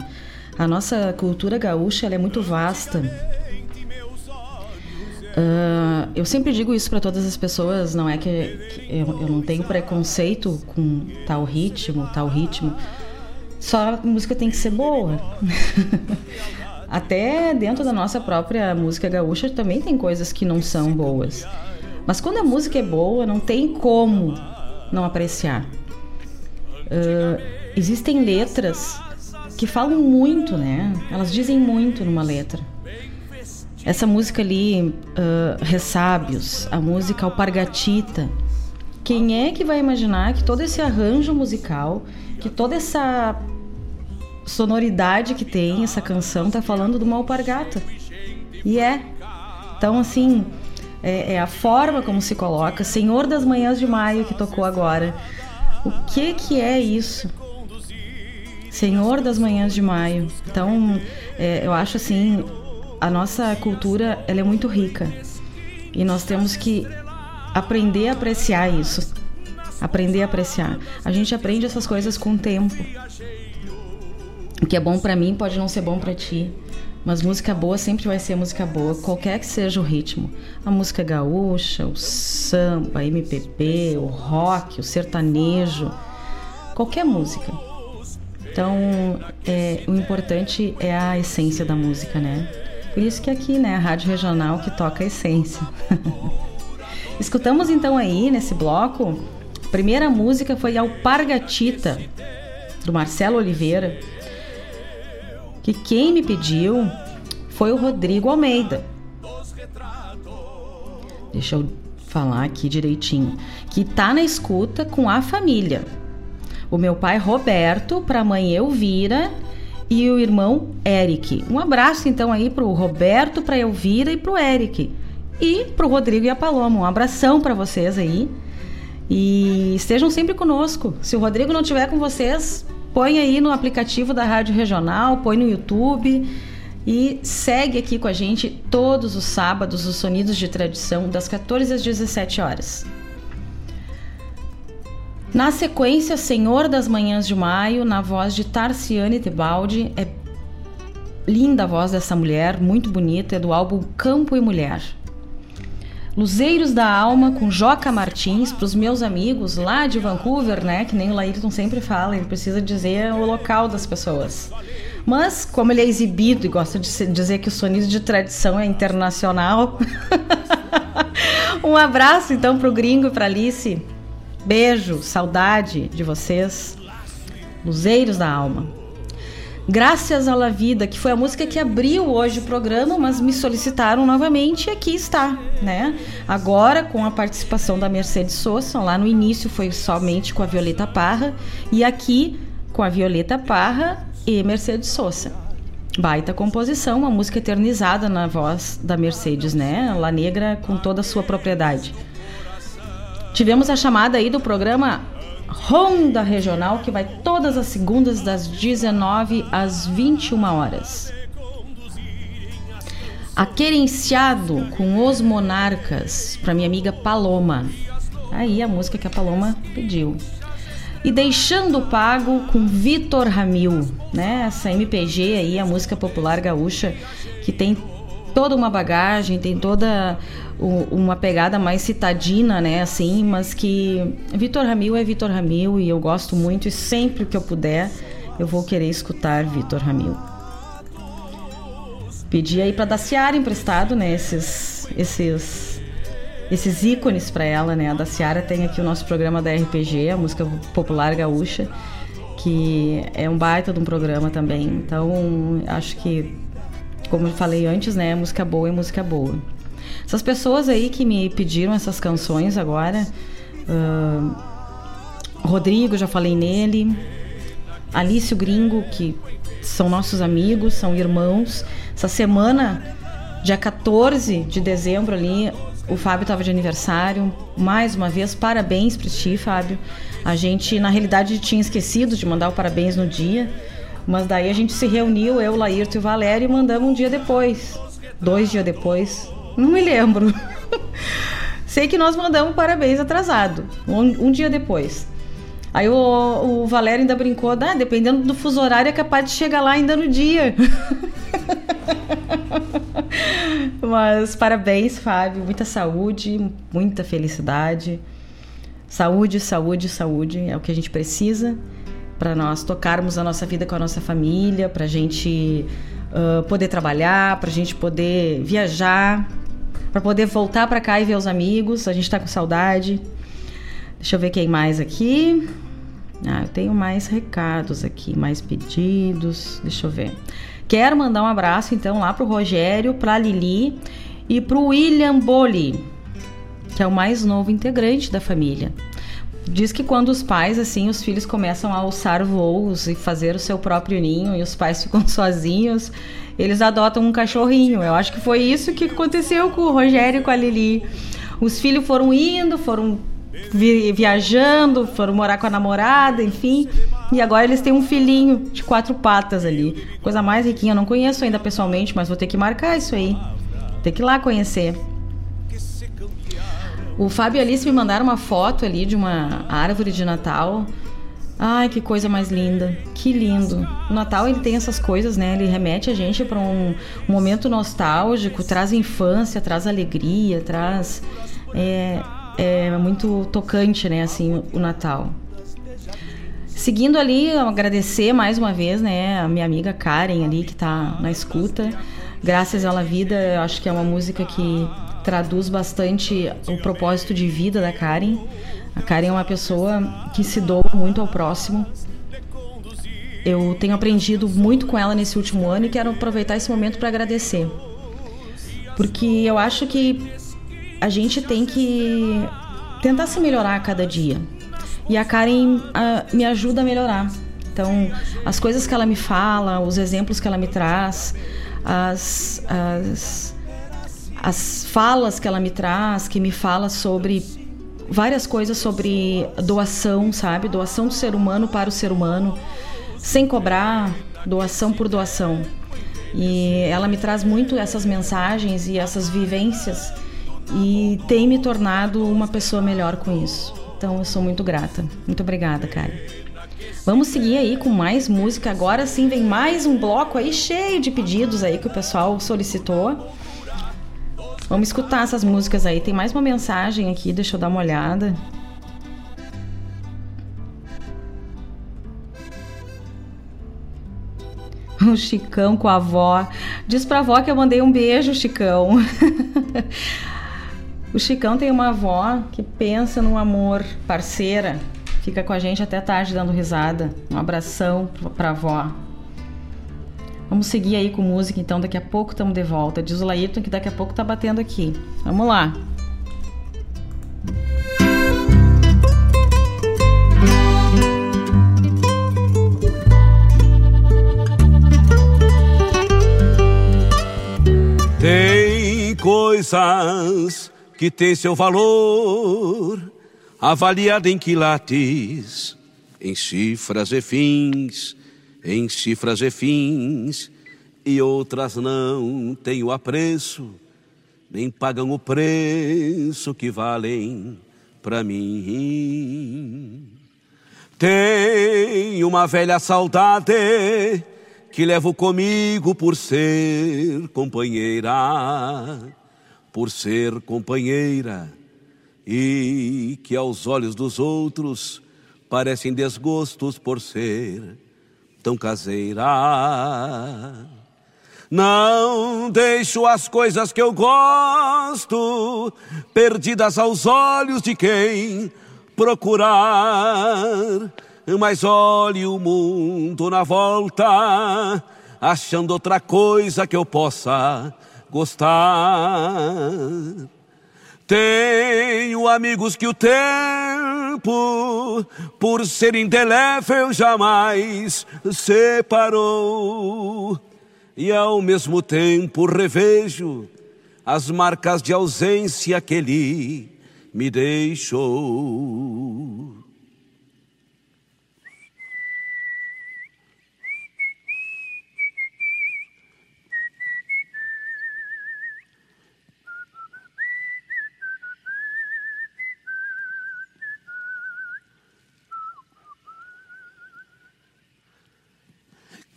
A nossa cultura gaúcha é muito vasta. Uh, eu sempre digo isso para todas as pessoas, não é que, que eu, eu não tenho preconceito com tal ritmo, tal ritmo. Só a música tem que ser boa. [laughs] Até dentro da nossa própria música gaúcha também tem coisas que não são boas. Mas quando a música é boa, não tem como não apreciar. Uh, existem letras que falam muito, né? Elas dizem muito numa letra. Essa música ali, uh, Ressábios, a música Alpargatita. Quem é que vai imaginar que todo esse arranjo musical, que toda essa sonoridade que tem essa canção tá falando de uma alpargata. E é. Então, assim, é, é, a forma como se coloca. Senhor das Manhãs de Maio, que tocou agora. O que que é isso? Senhor das Manhãs de Maio. Então, é, eu acho assim, a nossa cultura ela é muito rica. E nós temos que aprender a apreciar isso. Aprender a apreciar. A gente aprende essas coisas com o tempo. O que é bom para mim pode não ser bom para ti. Mas música boa sempre vai ser música boa, qualquer que seja o ritmo. A música gaúcha, o samba, a MPB, o rock, o sertanejo, qualquer música. Então, é, o importante é a essência da música, né? Por isso que aqui, né, a Rádio Regional que toca a essência. [laughs] Escutamos então aí, nesse bloco, primeira música foi Alpargatita, do Marcelo Oliveira, que quem me pediu foi o Rodrigo Almeida. Deixa eu falar aqui direitinho. Que tá na escuta com a família. O meu pai Roberto, para a mãe Elvira e o irmão Eric. Um abraço então aí pro Roberto, pra Elvira e pro Eric. E pro Rodrigo e a Paloma. Um abração para vocês aí. E estejam sempre conosco. Se o Rodrigo não estiver com vocês, põe aí no aplicativo da Rádio Regional, põe no YouTube e segue aqui com a gente todos os sábados os Sonidos de Tradição, das 14 às 17 horas. Na sequência, Senhor das Manhãs de Maio, na voz de Tarciane Tebaldi. É linda a voz dessa mulher, muito bonita, é do álbum Campo e Mulher. Luzeiros da Alma com Joca Martins, para os meus amigos lá de Vancouver, né? Que nem o Laírton sempre fala, ele precisa dizer o local das pessoas. Mas, como ele é exibido e gosta de dizer que o sonido de tradição é internacional, [laughs] um abraço então para o gringo e para Alice. Beijo, saudade de vocês. Luzeiros da Alma. Graças à La Vida, que foi a música que abriu hoje o programa, mas me solicitaram novamente e aqui está, né? Agora com a participação da Mercedes Sosa, lá no início foi somente com a Violeta Parra e aqui com a Violeta Parra e Mercedes Sosa. Baita composição, uma música eternizada na voz da Mercedes, né? La Negra com toda a sua propriedade. Tivemos a chamada aí do programa Ronda Regional, que vai todas as segundas das 19 às 21 horas. Aquerenciado com os Monarcas, para minha amiga Paloma. Aí a música que a Paloma pediu. E Deixando Pago com Vitor Ramil, né? Essa MPG aí, a música popular gaúcha, que tem toda uma bagagem, tem toda uma pegada mais citadina, né, assim, mas que Vitor Ramil é Vitor Ramil e eu gosto muito e sempre que eu puder eu vou querer escutar Vitor Ramil. Pedi aí para Daciara emprestado, né, esses esses esses ícones para ela, né? A Daciara tem aqui o nosso programa da RPG, a música popular gaúcha, que é um baita de um programa também. Então, acho que como eu falei antes, né, música boa é música boa. Essas pessoas aí que me pediram essas canções agora, uh, Rodrigo, já falei nele, Alice o Gringo, que são nossos amigos, são irmãos. Essa semana, dia 14 de dezembro ali, o Fábio estava de aniversário. Mais uma vez, parabéns para ti, Fábio. A gente, na realidade, tinha esquecido de mandar o parabéns no dia, mas daí a gente se reuniu, eu, Laírto e o Valério, e mandamos um dia depois. Dois dias depois. Não me lembro. [laughs] Sei que nós mandamos parabéns atrasado, um, um dia depois. Aí o, o, Valério ainda brincou, ah, dependendo do fuso horário é capaz de chegar lá ainda no dia. [laughs] Mas parabéns, Fábio. Muita saúde, muita felicidade. Saúde, saúde, saúde é o que a gente precisa para nós tocarmos a nossa vida com a nossa família, para a gente uh, poder trabalhar, para a gente poder viajar, para poder voltar para cá e ver os amigos. A gente está com saudade. Deixa eu ver quem mais aqui. Ah, eu tenho mais recados aqui, mais pedidos. Deixa eu ver. Quero mandar um abraço então lá pro Rogério, pra Lili e pro William Boli, que é o mais novo integrante da família. Diz que quando os pais, assim, os filhos começam a alçar voos e fazer o seu próprio ninho e os pais [laughs] ficam sozinhos, eles adotam um cachorrinho. Eu acho que foi isso que aconteceu com o Rogério e com a Lili. Os filhos foram indo, foram vi viajando, foram morar com a namorada, enfim. E agora eles têm um filhinho de quatro patas ali. Coisa mais riquinha. Eu não conheço ainda pessoalmente, mas vou ter que marcar isso aí. Tem que ir lá conhecer. O Fábio e Alice me mandaram uma foto ali de uma árvore de Natal. Ai, que coisa mais linda. Que lindo. O Natal ele tem essas coisas, né? Ele remete a gente para um, um, momento nostálgico, traz infância, traz alegria, traz é, é muito tocante, né, assim, o Natal. Seguindo ali, agradecer mais uma vez, né, a minha amiga Karen ali que está na escuta. Graças à vida, eu acho que é uma música que traduz bastante o propósito de vida da Karen. A Karen é uma pessoa que se doa muito ao próximo. Eu tenho aprendido muito com ela nesse último ano e quero aproveitar esse momento para agradecer. Porque eu acho que a gente tem que tentar se melhorar a cada dia. E a Karen uh, me ajuda a melhorar. Então, as coisas que ela me fala, os exemplos que ela me traz, as, as as falas que ela me traz, que me fala sobre várias coisas sobre doação, sabe? Doação do ser humano para o ser humano. sem cobrar, doação por doação. E ela me traz muito essas mensagens e essas vivências e tem me tornado uma pessoa melhor com isso. Então eu sou muito grata. Muito obrigada, cara. Vamos seguir aí com mais música. Agora sim vem mais um bloco aí cheio de pedidos aí que o pessoal solicitou. Vamos escutar essas músicas aí. Tem mais uma mensagem aqui, deixa eu dar uma olhada. [laughs] O Chicão com a avó. Diz pra avó que eu mandei um beijo, Chicão. [laughs] o Chicão tem uma avó que pensa no amor, parceira. Fica com a gente até tarde dando risada. Um abração pra avó. Vamos seguir aí com música, então daqui a pouco estamos de volta. Diz o Laírton que daqui a pouco tá batendo aqui. Vamos lá. Tem coisas que têm seu valor, avaliado em quilates, em cifras e fins, em cifras e fins, e outras não têm o apreço, nem pagam o preço que valem para mim. Tem uma velha saudade que levo comigo por ser companheira, por ser companheira, e que aos olhos dos outros parecem desgostos por ser tão caseira. Não deixo as coisas que eu gosto perdidas aos olhos de quem procurar mas olhe o mundo na volta, achando outra coisa que eu possa gostar. Tenho amigos que o tempo, por ser indelével, jamais separou. E ao mesmo tempo revejo as marcas de ausência que ele me deixou.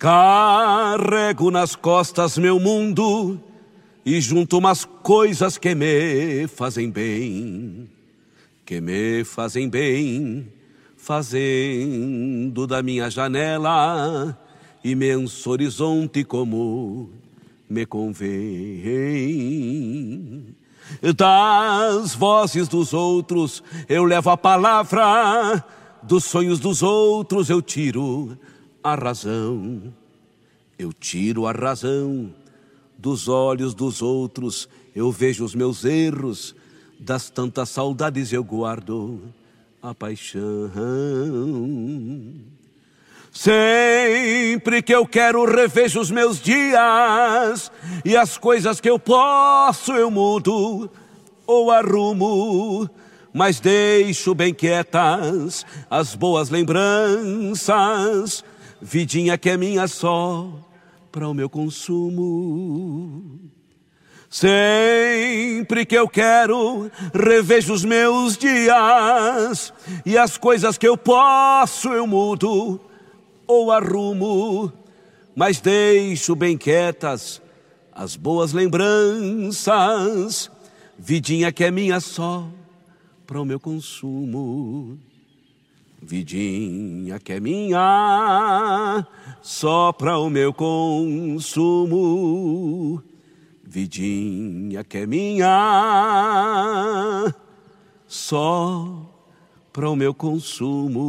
Carrego nas costas meu mundo e junto umas coisas que me fazem bem, que me fazem bem, fazendo da minha janela imenso horizonte como me convém. Das vozes dos outros eu levo a palavra, dos sonhos dos outros eu tiro a razão. Eu tiro a razão. Dos olhos dos outros, eu vejo os meus erros, das tantas saudades eu guardo a paixão. Sempre que eu quero revejo os meus dias. E as coisas que eu posso eu mudo ou arrumo, mas deixo bem quietas as boas lembranças vidinha que é minha só para o meu consumo. Sempre que eu quero, revejo os meus dias e as coisas que eu posso eu mudo ou arrumo, mas deixo bem quietas as boas lembranças, vidinha que é minha só para o meu consumo. Vidinha que é minha, só para o meu consumo. Vidinha que é minha, só para o meu consumo.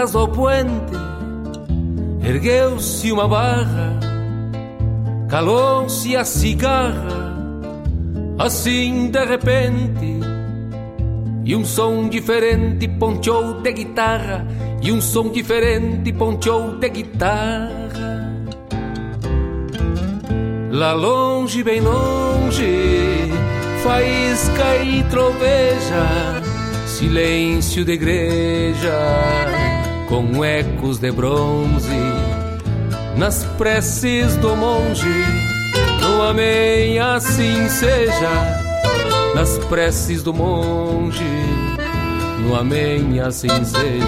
Bandas do puente ergueu-se uma barra, calou-se a cigarra, assim de repente, e um som diferente ponchou de guitarra, e um som diferente ponchou de guitarra. Lá longe, bem longe, faísca e troveja, silêncio de igreja, com ecos de bronze, nas preces do monge, no amém assim seja, nas preces do monge, no amém assim seja.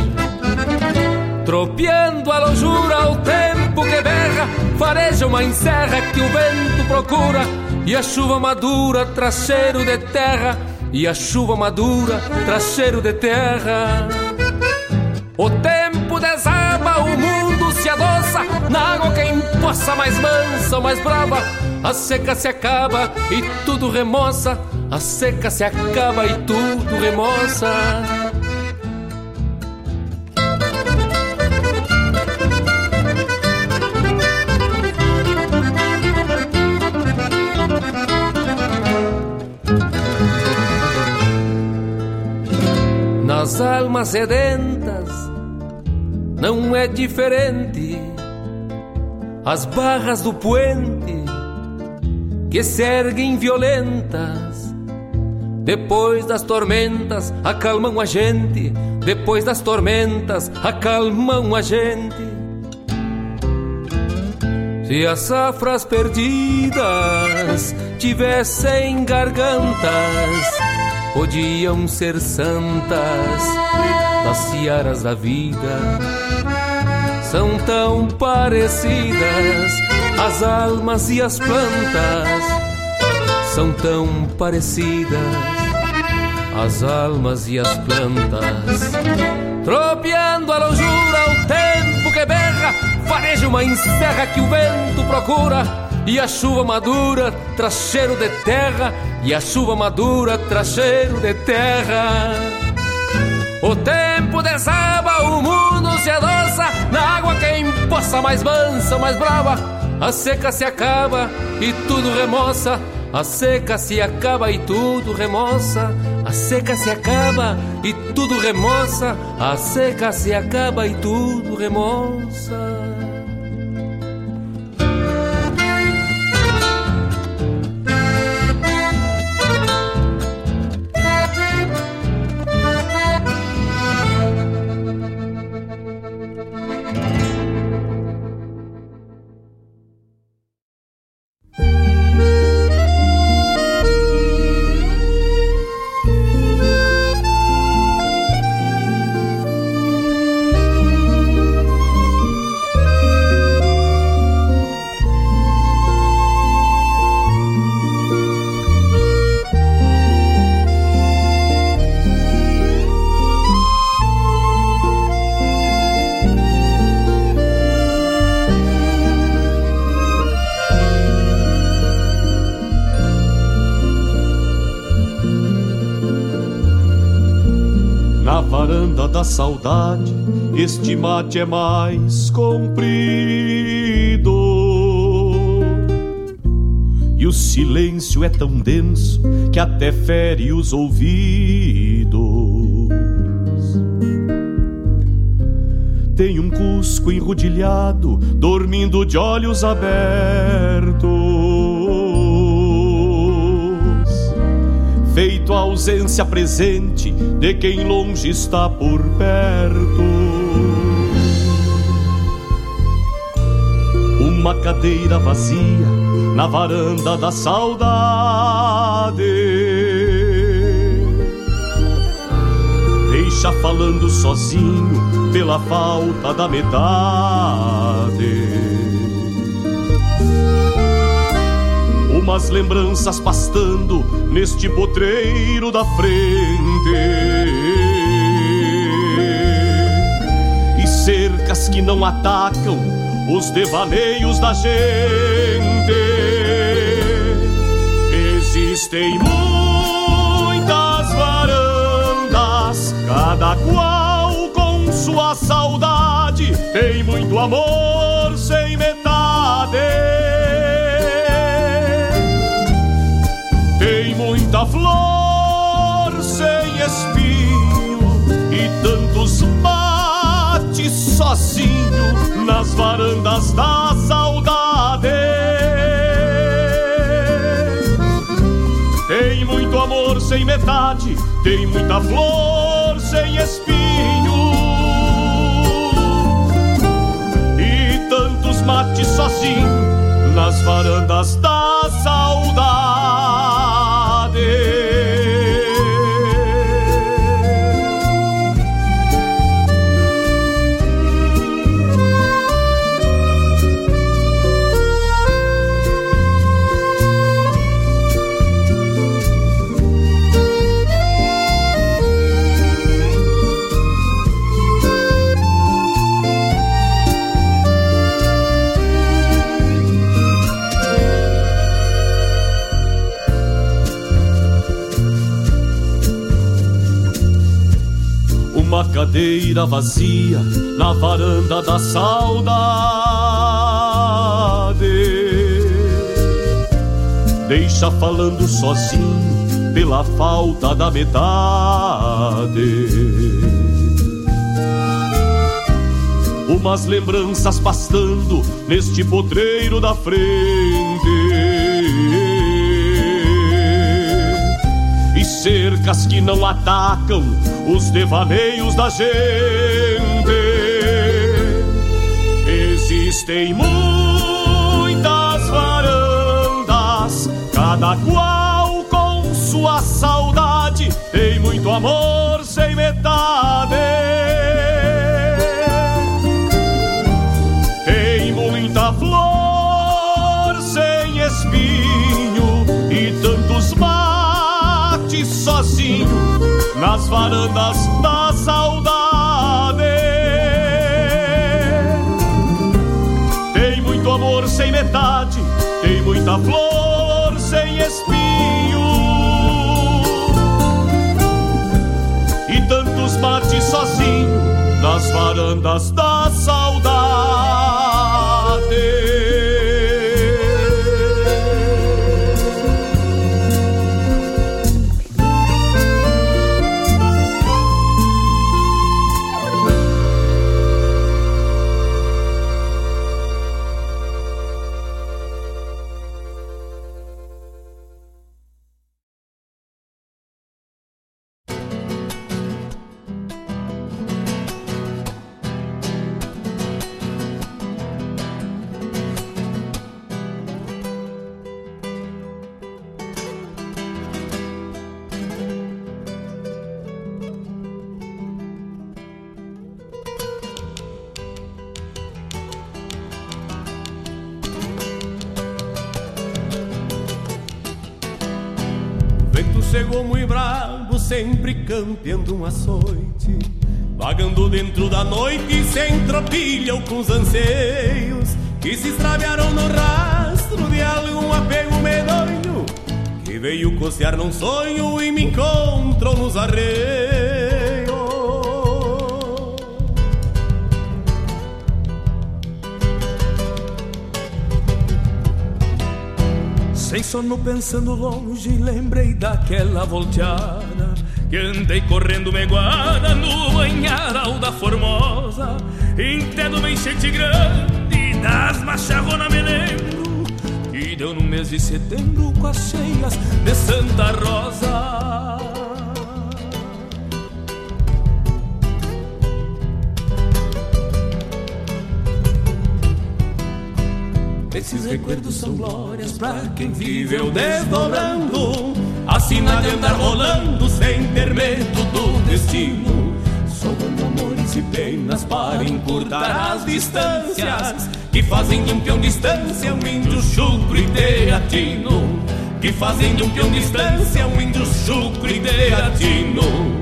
Tropeando a lojura o tempo que berra, fareja uma encerra que o vento procura, e a chuva madura traz cheiro de terra, e a chuva madura traz cheiro de terra. O tempo desaba, o mundo se adoça, na água quem possa mais mansa mais brava, a seca se acaba e tudo remoça, a seca se acaba e tudo remoça. Nas almas sedentas não é diferente. As barras do puente que se erguem violentas. Depois das tormentas acalmam a gente. Depois das tormentas acalmam a gente. Se as safras perdidas tivessem gargantas, podiam ser santas das searas da vida. São tão parecidas as almas e as plantas, são tão parecidas as almas e as plantas. Tropeando a lojura, o tempo que berra, fareja uma encerra que o vento procura. E a chuva madura traz cheiro de terra, e a chuva madura traz cheiro de terra. O tempo desaba, o mundo se adoça, na água quem possa mais mansa, mais brava. A seca se acaba e tudo remoça, a seca se acaba e tudo remoça. A seca se acaba e tudo remoça, a seca se acaba e tudo remoça. Da saudade, este mate é mais comprido. E o silêncio é tão denso que até fere os ouvidos. Tem um cusco enrodilhado, dormindo de olhos abertos. A ausência presente de quem longe está por perto. Uma cadeira vazia na varanda da saudade. Deixa falando sozinho pela falta da metade. Umas lembranças pastando neste potreiro da frente. E cercas que não atacam os devaneios da gente. Existem muitas varandas, cada qual com sua saudade, tem muito amor sem metade. Flor sem espinho e tantos mates sozinho nas varandas da saudade. Tem muito amor sem metade, tem muita flor sem espinho e tantos mates sozinho nas varandas da cadeira vazia na varanda da saudade. Deixa falando sozinho pela falta da metade. Umas lembranças pastando neste potreiro da frente cercas que não atacam os devaneios da gente. Existem muitas varandas, cada qual com sua saudade, tem muito amor sem metade. Nas varandas da saudade. Tem muito amor sem metade, tem muita flor sem espinho e tantos mates sozinho nas varandas da tropilha ou com os anseios que se extraviaram no rastro de algum apego medonho que veio cocear num sonho e me encontrou nos arreios. Sem sono pensando longe, lembrei daquela volteada Que andei correndo meguada no banharal da Formosa Intedo uma enchente grande das macharronas me lembro Que deu no mês de setembro com as cheias de Santa Rosa. Esses recuerdos são glórias pra quem viveu desdobrando A sina de andar rolando sem ter medo do destino. Somando amores e penas para encurtar as distâncias Que fazem de um peão distância um índio chucro e teatino. Que fazem de um peão distância um índio chucro e teatino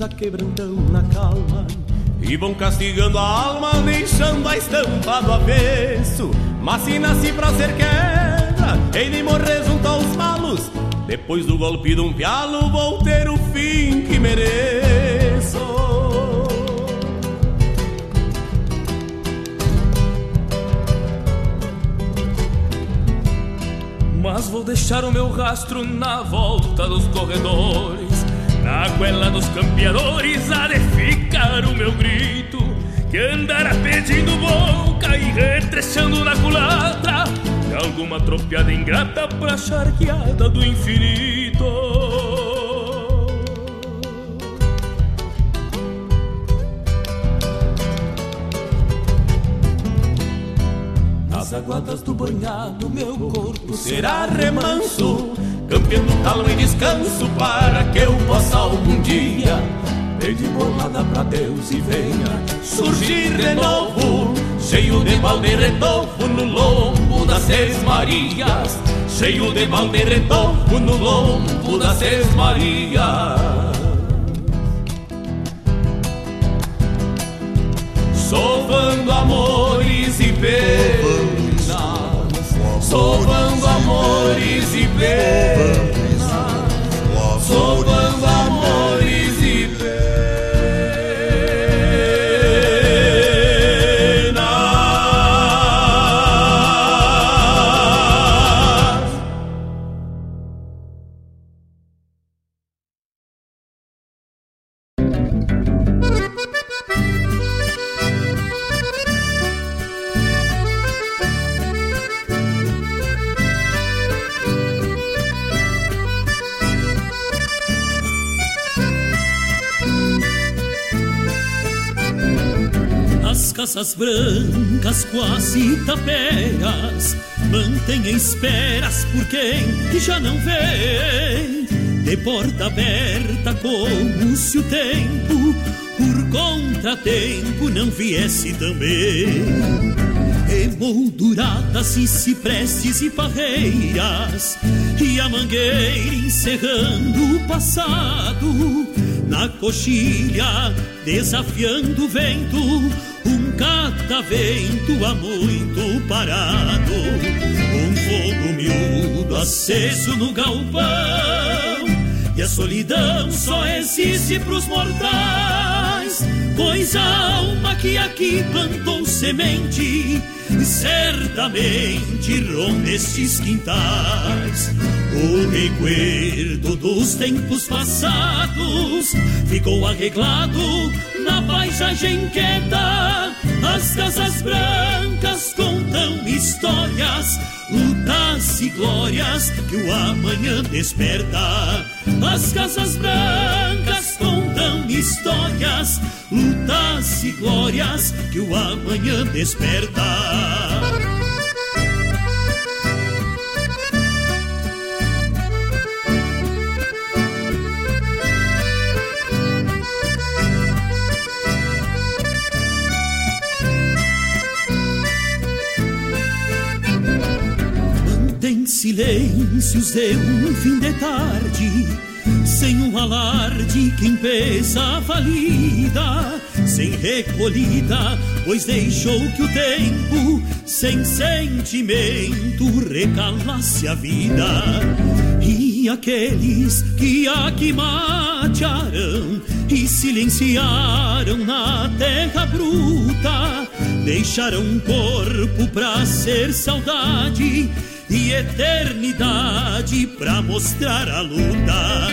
que nos aquebrantam na calma. E vão castigando a alma, deixando a estampa do avesso. Mas se nasci pra ser quebra, de morrer junto aos malos. Depois do golpe de um pialo, vou ter o fim que mereço. Mas vou deixar o meu rastro na volta dos corredores Na goela dos campeadores há de ficar o meu grito Que andará pedindo boca e retrechando na culatra De alguma tropiada ingrata pra charqueada do infinito. Nas aguadas do banhado, meu corpo será remanso, campeando talo e descanso para que eu possa algum dia pedir bolada pra Deus e venha surgir de novo, cheio de balde redovo no lombo das Seis Marias, cheio de balde redovo no lombo das Seis Marias. Sovando amores e penas, sovando amores e penas, sovando As casas brancas quase taperas Mantêm esperas por quem já não vem. De porta aberta como se o tempo Por contratempo não viesse também. Emolduradas e ciprestes e parreiras E a mangueira encerrando o passado Na coxilha desafiando o vento Um catavento há muito parado Um fogo miúdo aceso no galpão. E a solidão só existe pros mortais Pois a alma que aqui plantou semente Certamente ronda estes quintais. O recuerdo dos tempos passados Ficou arreglado na paisagem quieta As casas brancas contam histórias Lutas e glórias que o amanhã desperta. As casas brancas contam histórias Lutas e glórias que o amanhã desperta silêncios de um fim de tarde Sem um alarde que empeça falida Sem recolhida, pois deixou que o tempo Sem sentimento recalasse a vida. E aqueles que aqui matearam E silenciaram na terra bruta Deixaram um corpo pra ser saudade e eternidade pra mostrar a luta.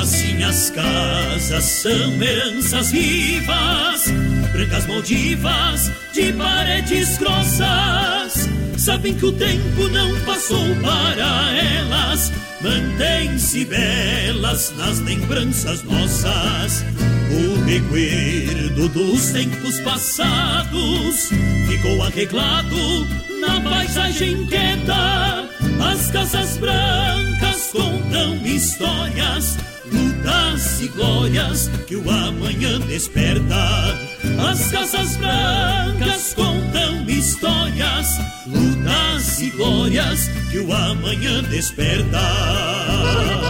Assim as casas são heranças vivas, brancas moldivas de paredes grossas. Sabem que o tempo não passou para elas, mantêm-se belas nas lembranças nossas. O recuerdo dos tempos passados ficou arreglado na paisagem quieta. As casas brancas contam histórias, lutas e glórias que o amanhã desperta. As casas brancas contam histórias, lutas e glórias que o amanhã desperta.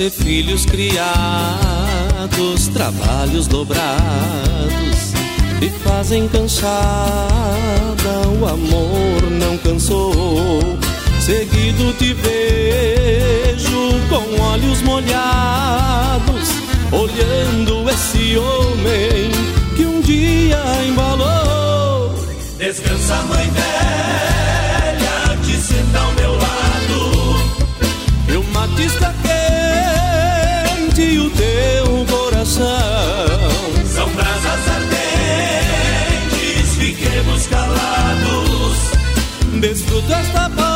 Ser filhos criados, trabalhos dobrados te fazem cansada, o amor não cansou. Seguido te vejo com olhos molhados, olhando esse homem que um dia embalou. Descansa, mãe velha, te senta ao meu lado. E o coração São brasas ardentes, fiquemos calados. Desfruta esta paz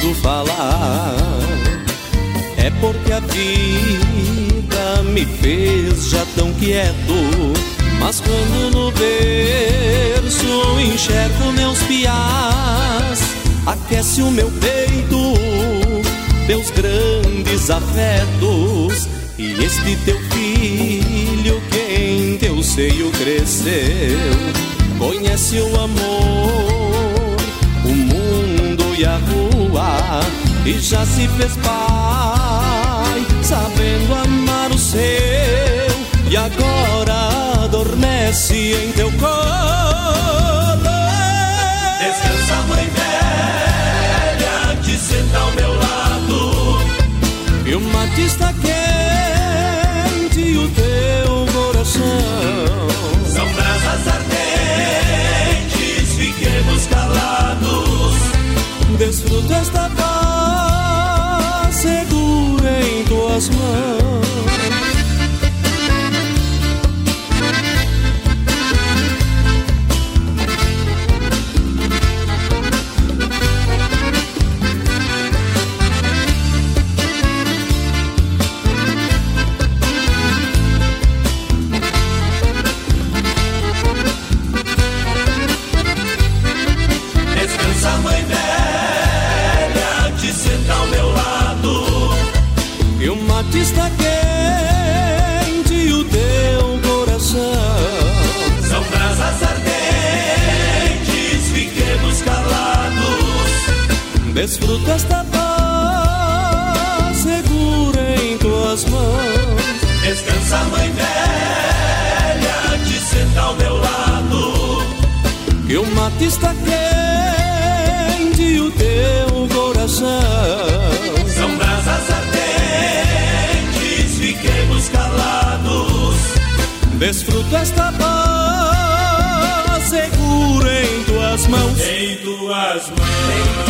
tudo falar É porque a vida me fez já tão quieto. Mas quando no berço enxergo meus piás Aquece o meu peito Teus grandes afetos. E este teu filho que em teu seio cresceu Conhece o amor, o mundo e a rua E já se fez pai, sabendo amar o seu E agora adormece em teu colo Descansa, mãe velha, te senta ao meu lado. E o mate está quente e o teu coração São brasas ardentes, fiquemos calados. Desfruta esta paz segura em tuas mãos. Desfruta esta paz segura em tuas mãos. Descansa, mãe velha, te senta ao meu lado. Que o mate está quente e o teu coração São brasas ardentes, fiquemos calados. Desfruta esta paz segura em tuas mãos. Em tuas mãos.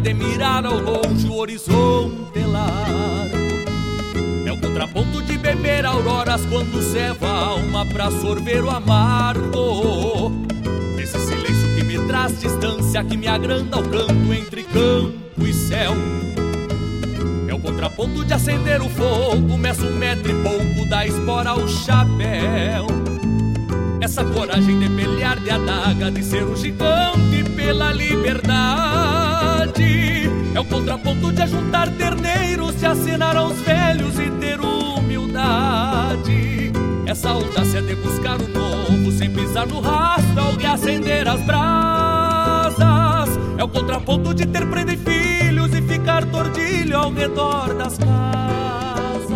de mirar ao longe o horizonte largo. É o contraponto de beber auroras quando ceva a alma pra sorver o amargo. Esse silêncio que me traz distância, que me agranda o canto entre campo e céu. É o contraponto de acender o fogo, meço um metro e pouco da espora ao chapéu. Essa coragem de pelear de adaga, de ser um gigante pela liberdade. É o contraponto de ajuntar terneiros, se assinar aos velhos e ter humildade. Essa audácia de buscar o novo, sem pisar no rastro ou de acender as brasas. É o contraponto de ter prenda e filhos e ficar tordilho ao redor das casas.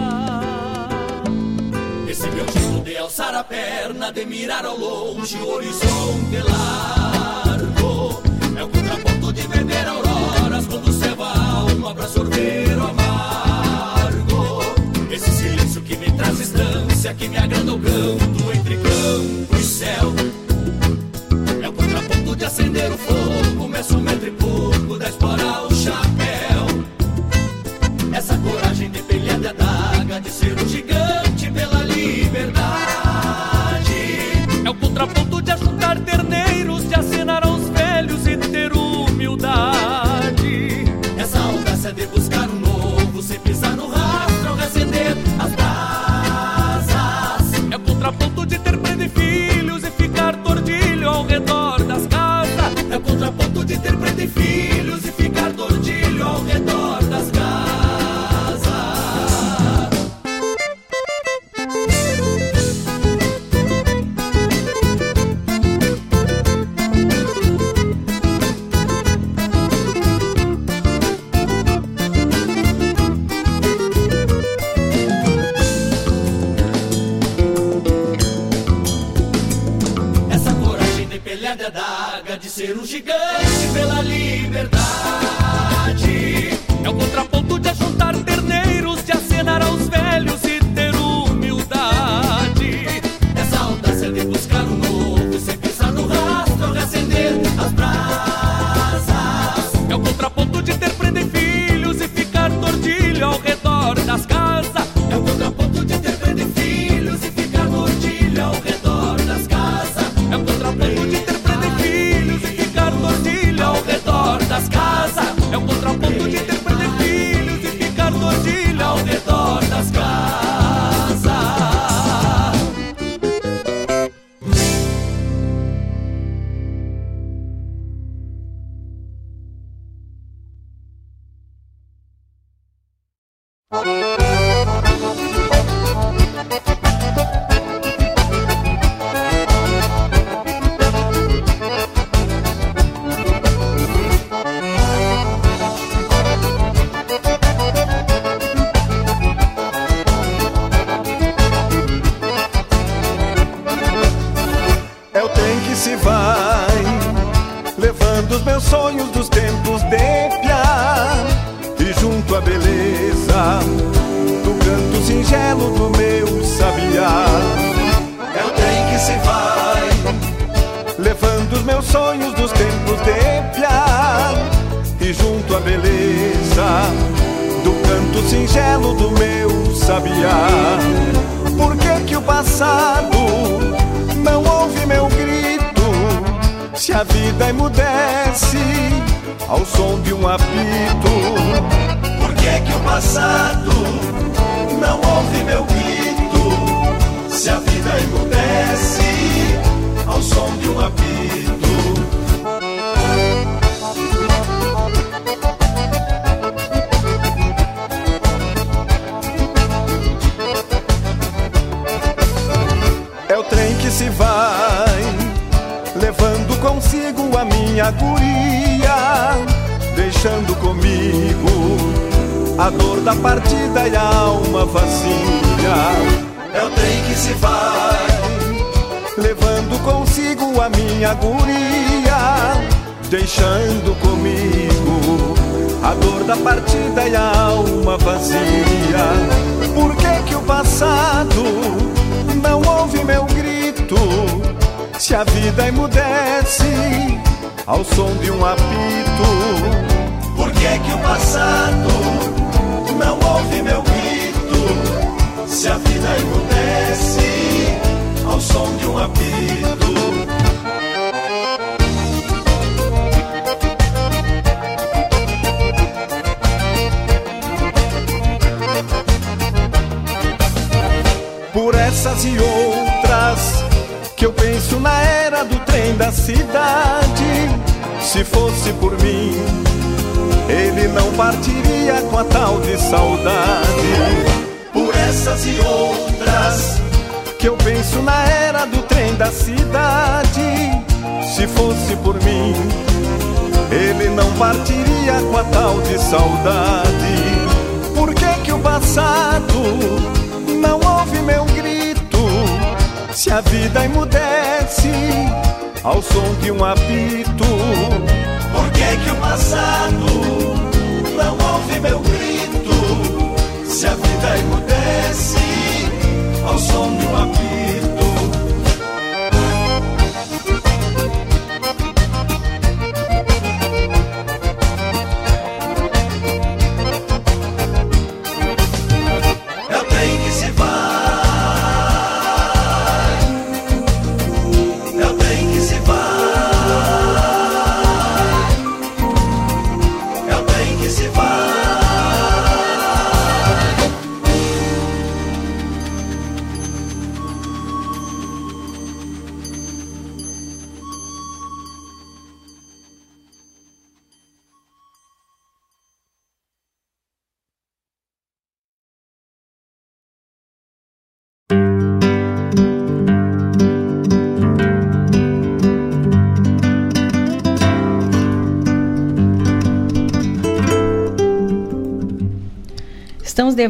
Esse meu jeito de alçar a perna, de mirar ao longe o horizonte lá. pra sorver o amargo. Esse silêncio que me traz distância Que me agrada o canto entre campo e céu. É o contraponto de acender o fogo Meço, metro e pulo. Okay.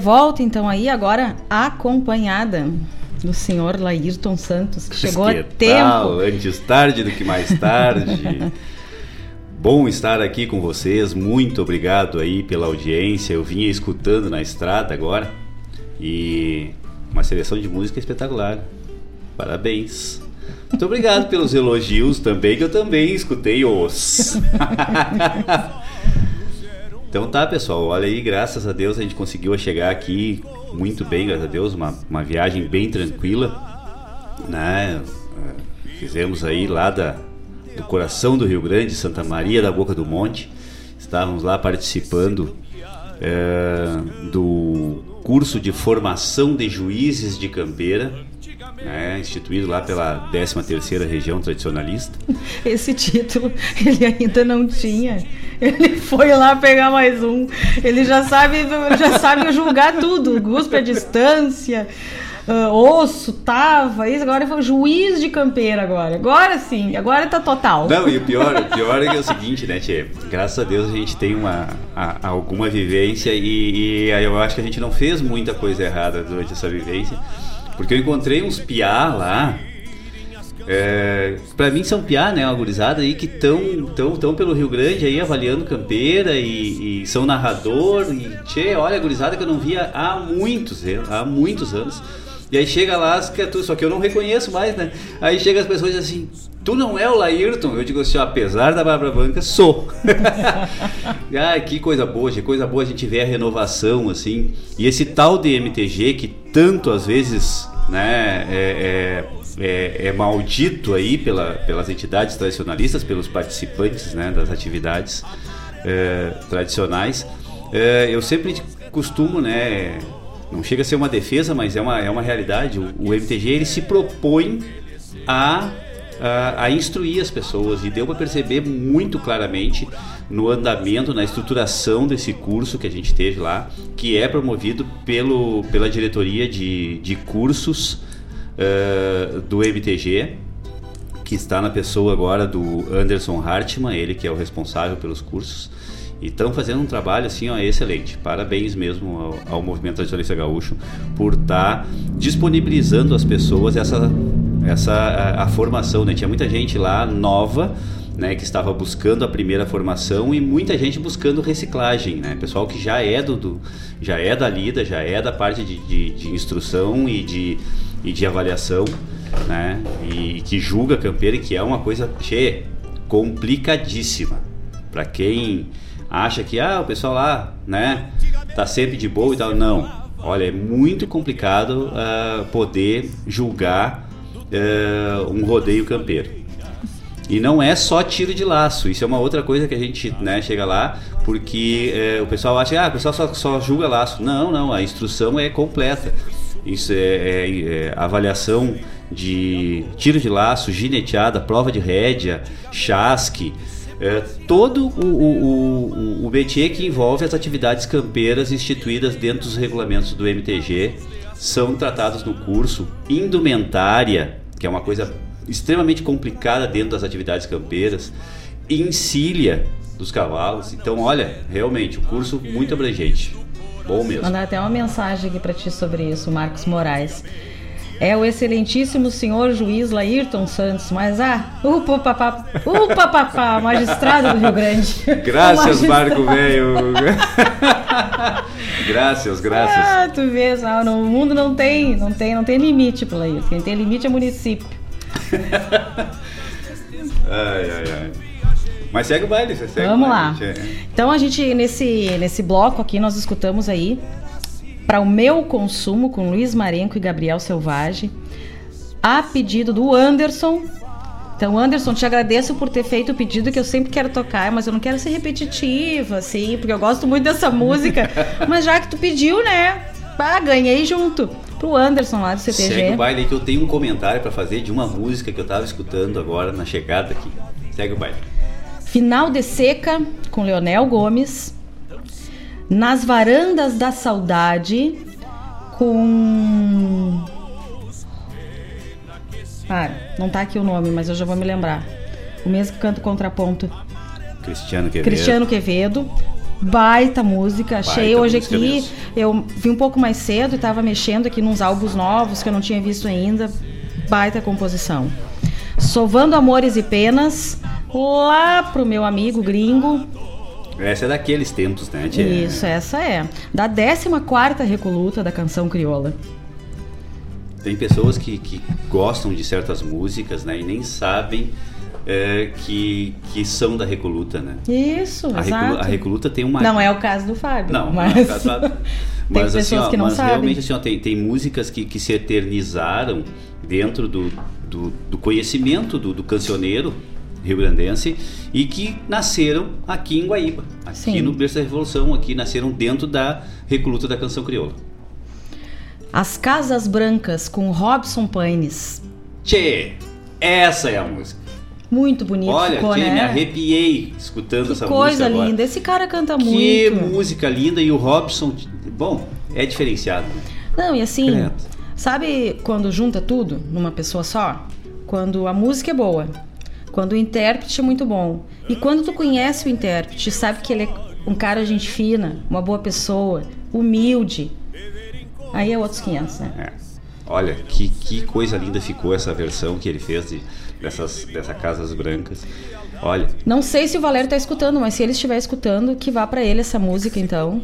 Volta, então, aí, agora acompanhada do senhor Laírton Santos, que chegou a Que tempo. tal? Antes tarde do que mais tarde. [laughs] Bom estar aqui com vocês. Muito obrigado aí pela audiência. Eu vinha escutando na estrada agora e uma seleção de música espetacular. Parabéns. Muito obrigado pelos elogios também, que eu também escutei os. [laughs] Tá, pessoal, olha aí, graças a Deus a gente conseguiu chegar aqui muito bem, graças a Deus, uma, uma viagem bem tranquila, né? Eh, Fizemos aí lá da, do coração do Rio Grande, Santa Maria da Boca do Monte, estávamos lá participando eh, do curso de formação de juízes de Campeira, né? instituído lá pela 13ª Região Tradicionalista. [laughs] Esse título ele ainda não tinha. Ele foi lá pegar mais um. Ele já sabe, já sabe julgar tudo. Guspe a distância, ah, osso, tava. Isso agora foi juiz de campeira agora. Agora sim, agora tá total. Não, e o pior, o pior é é o seguinte, né, Tchê? Graças a Deus a gente tem uma, a- alguma vivência e, e eu acho que a gente não fez muita coisa errada durante essa vivência. Porque eu encontrei uns piá lá. É, pra mim são piá, né? Uma gurizada aí que estão tão, tão pelo Rio Grande aí avaliando campeira e, e são narrador. E, tchê, olha, gurizada que eu não via há muitos, há muitos anos. E aí chega lá, só que eu não reconheço mais, né? Aí chega as pessoas assim, tu não é o Laírton? Eu digo assim, ó, apesar da Bárbara Branca, sou. [laughs] ah, que coisa boa, que coisa boa a gente ver a renovação, assim. E esse tal de MTG que tanto às vezes, né, é, é, é- é maldito aí pela, pelas entidades tradicionalistas, pelos participantes, né, das atividades é, tradicionais. É, eu sempre costumo, né, não chega a ser uma defesa, mas é uma, é uma realidade. O, o MTG ele se propõe a, a, a instruir as pessoas e deu para perceber muito claramente no andamento, na estruturação desse curso que a gente teve lá, que é promovido pelo, pela diretoria de, de cursos eh, do MTG, que está na pessoa agora do Anderson Hartmann, ele que é o responsável pelos cursos. E estão fazendo um trabalho assim, ó, excelente. Parabéns mesmo ao, ao Movimento Tradicionalista Gaúcho por estar disponibilizando às pessoas essa, essa a, a formação. Né? Tinha muita gente lá nova né, que estava buscando a primeira formação e muita gente buscando reciclagem, né? Pessoal que já é do, do- já é da lida, já é da parte de, de, de instrução e de, e de avaliação, né? E que julga campeira, que é uma coisa che, complicadíssima para quem acha que ah, o pessoal lá, né, tá sempre de boa e tal, não. Olha, é muito complicado uh, poder julgar uh, um rodeio campeiro. E não é só tiro de laço, isso é uma outra coisa que a gente né, chega lá, porque uh, o pessoal acha ah, o pessoal só, só julga laço. Não, não, a instrução é completa. Isso é, é, é avaliação de tiro de laço, gineteada, prova de rédea, chasque, é, todo o, o, o, o métier que envolve as atividades campeiras instituídas dentro dos regulamentos do MTG são tratados no curso. Indumentária, que é uma coisa extremamente complicada dentro das atividades campeiras. Encilha dos cavalos. Então, olha, realmente, o curso muito abrangente. Bom mesmo. Mandar até uma mensagem aqui para ti sobre isso, Marcos Moraes é o excelentíssimo senhor juiz Laírton Santos, mas ah, upa papá, upa papá, magistrado do Rio Grande. [laughs] Graças, Marco Velho. [laughs] graças, graças. Ah, tu vês, ah, no mundo não tem, não tem, não tem limite para isso. Quem tem limite é município. [laughs] ai, ai, ai. Mas segue o baile, você segue Vamos lá. É. Então a gente, nesse, nesse bloco aqui, nós escutamos aí para o meu consumo com Luiz Marenco e Gabriel Selvagem, a pedido do Anderson. Então, Anderson, te agradeço por ter feito o pedido que eu sempre quero tocar, mas eu não quero ser repetitiva, assim, porque eu gosto muito dessa música. [laughs] mas já que tu pediu, né? Ah, ganhei junto. Pro Anderson lá do CTG. Segue o baile que eu tenho um comentário para fazer de uma música que eu tava escutando agora na chegada aqui. Segue o baile. Final de Seca, com Leonel Gomes. Nas Varandas da Saudade, com. Ah, não tá aqui o nome, mas eu já vou me lembrar. O mesmo que canta o contraponto. Cristiano Quevedo. Cristiano Quevedo. Baita música. Achei hoje aqui. Mesmo. Eu vi um pouco mais cedo e tava mexendo aqui nos álbuns novos que eu não tinha visto ainda. Baita composição. Sovando Amores e Penas. Lá pro meu amigo gringo, essa é daqueles tempos, né? Tia? Isso, essa é. Da 14 Recoluta da canção crioula. Tem pessoas que, que gostam de certas músicas, né? E nem sabem é, que, que são da Recoluta, né? Isso, a exato. Recoluta, a Recoluta tem uma... Não é o caso do Fábio. Não, mas... não é o caso do [laughs] Tem mas, pessoas assim, ó, que não mas sabem. realmente assim, ó, tem, tem músicas que, que se eternizaram dentro do, do, do conhecimento do, do cancioneiro rio-grandense e que nasceram aqui em Guaíba, aqui Sim. no berço da Revolução, aqui nasceram dentro da recoluta da canção crioula. As Casas Brancas com Robson Paines. Tchê, essa é a música. Muito bonito Olha, ficou, tchê, né? me arrepiei escutando que essa coisa música linda. agora. Esse cara canta muito. Que música linda e o Robson, bom, é diferenciado. Não, e assim, sabe quando junta tudo numa pessoa só? Quando a música é boa, quando o intérprete é muito bom. E quando tu conhece o intérprete, sabe que ele é um cara gente fina, uma boa pessoa, humilde. Aí é outros 500, né? É. Olha, que, que coisa linda ficou essa versão que ele fez de, dessas, dessa Casas Brancas. Olha. Não sei se o Valério tá escutando, mas se ele estiver escutando, que vá para ele essa música então.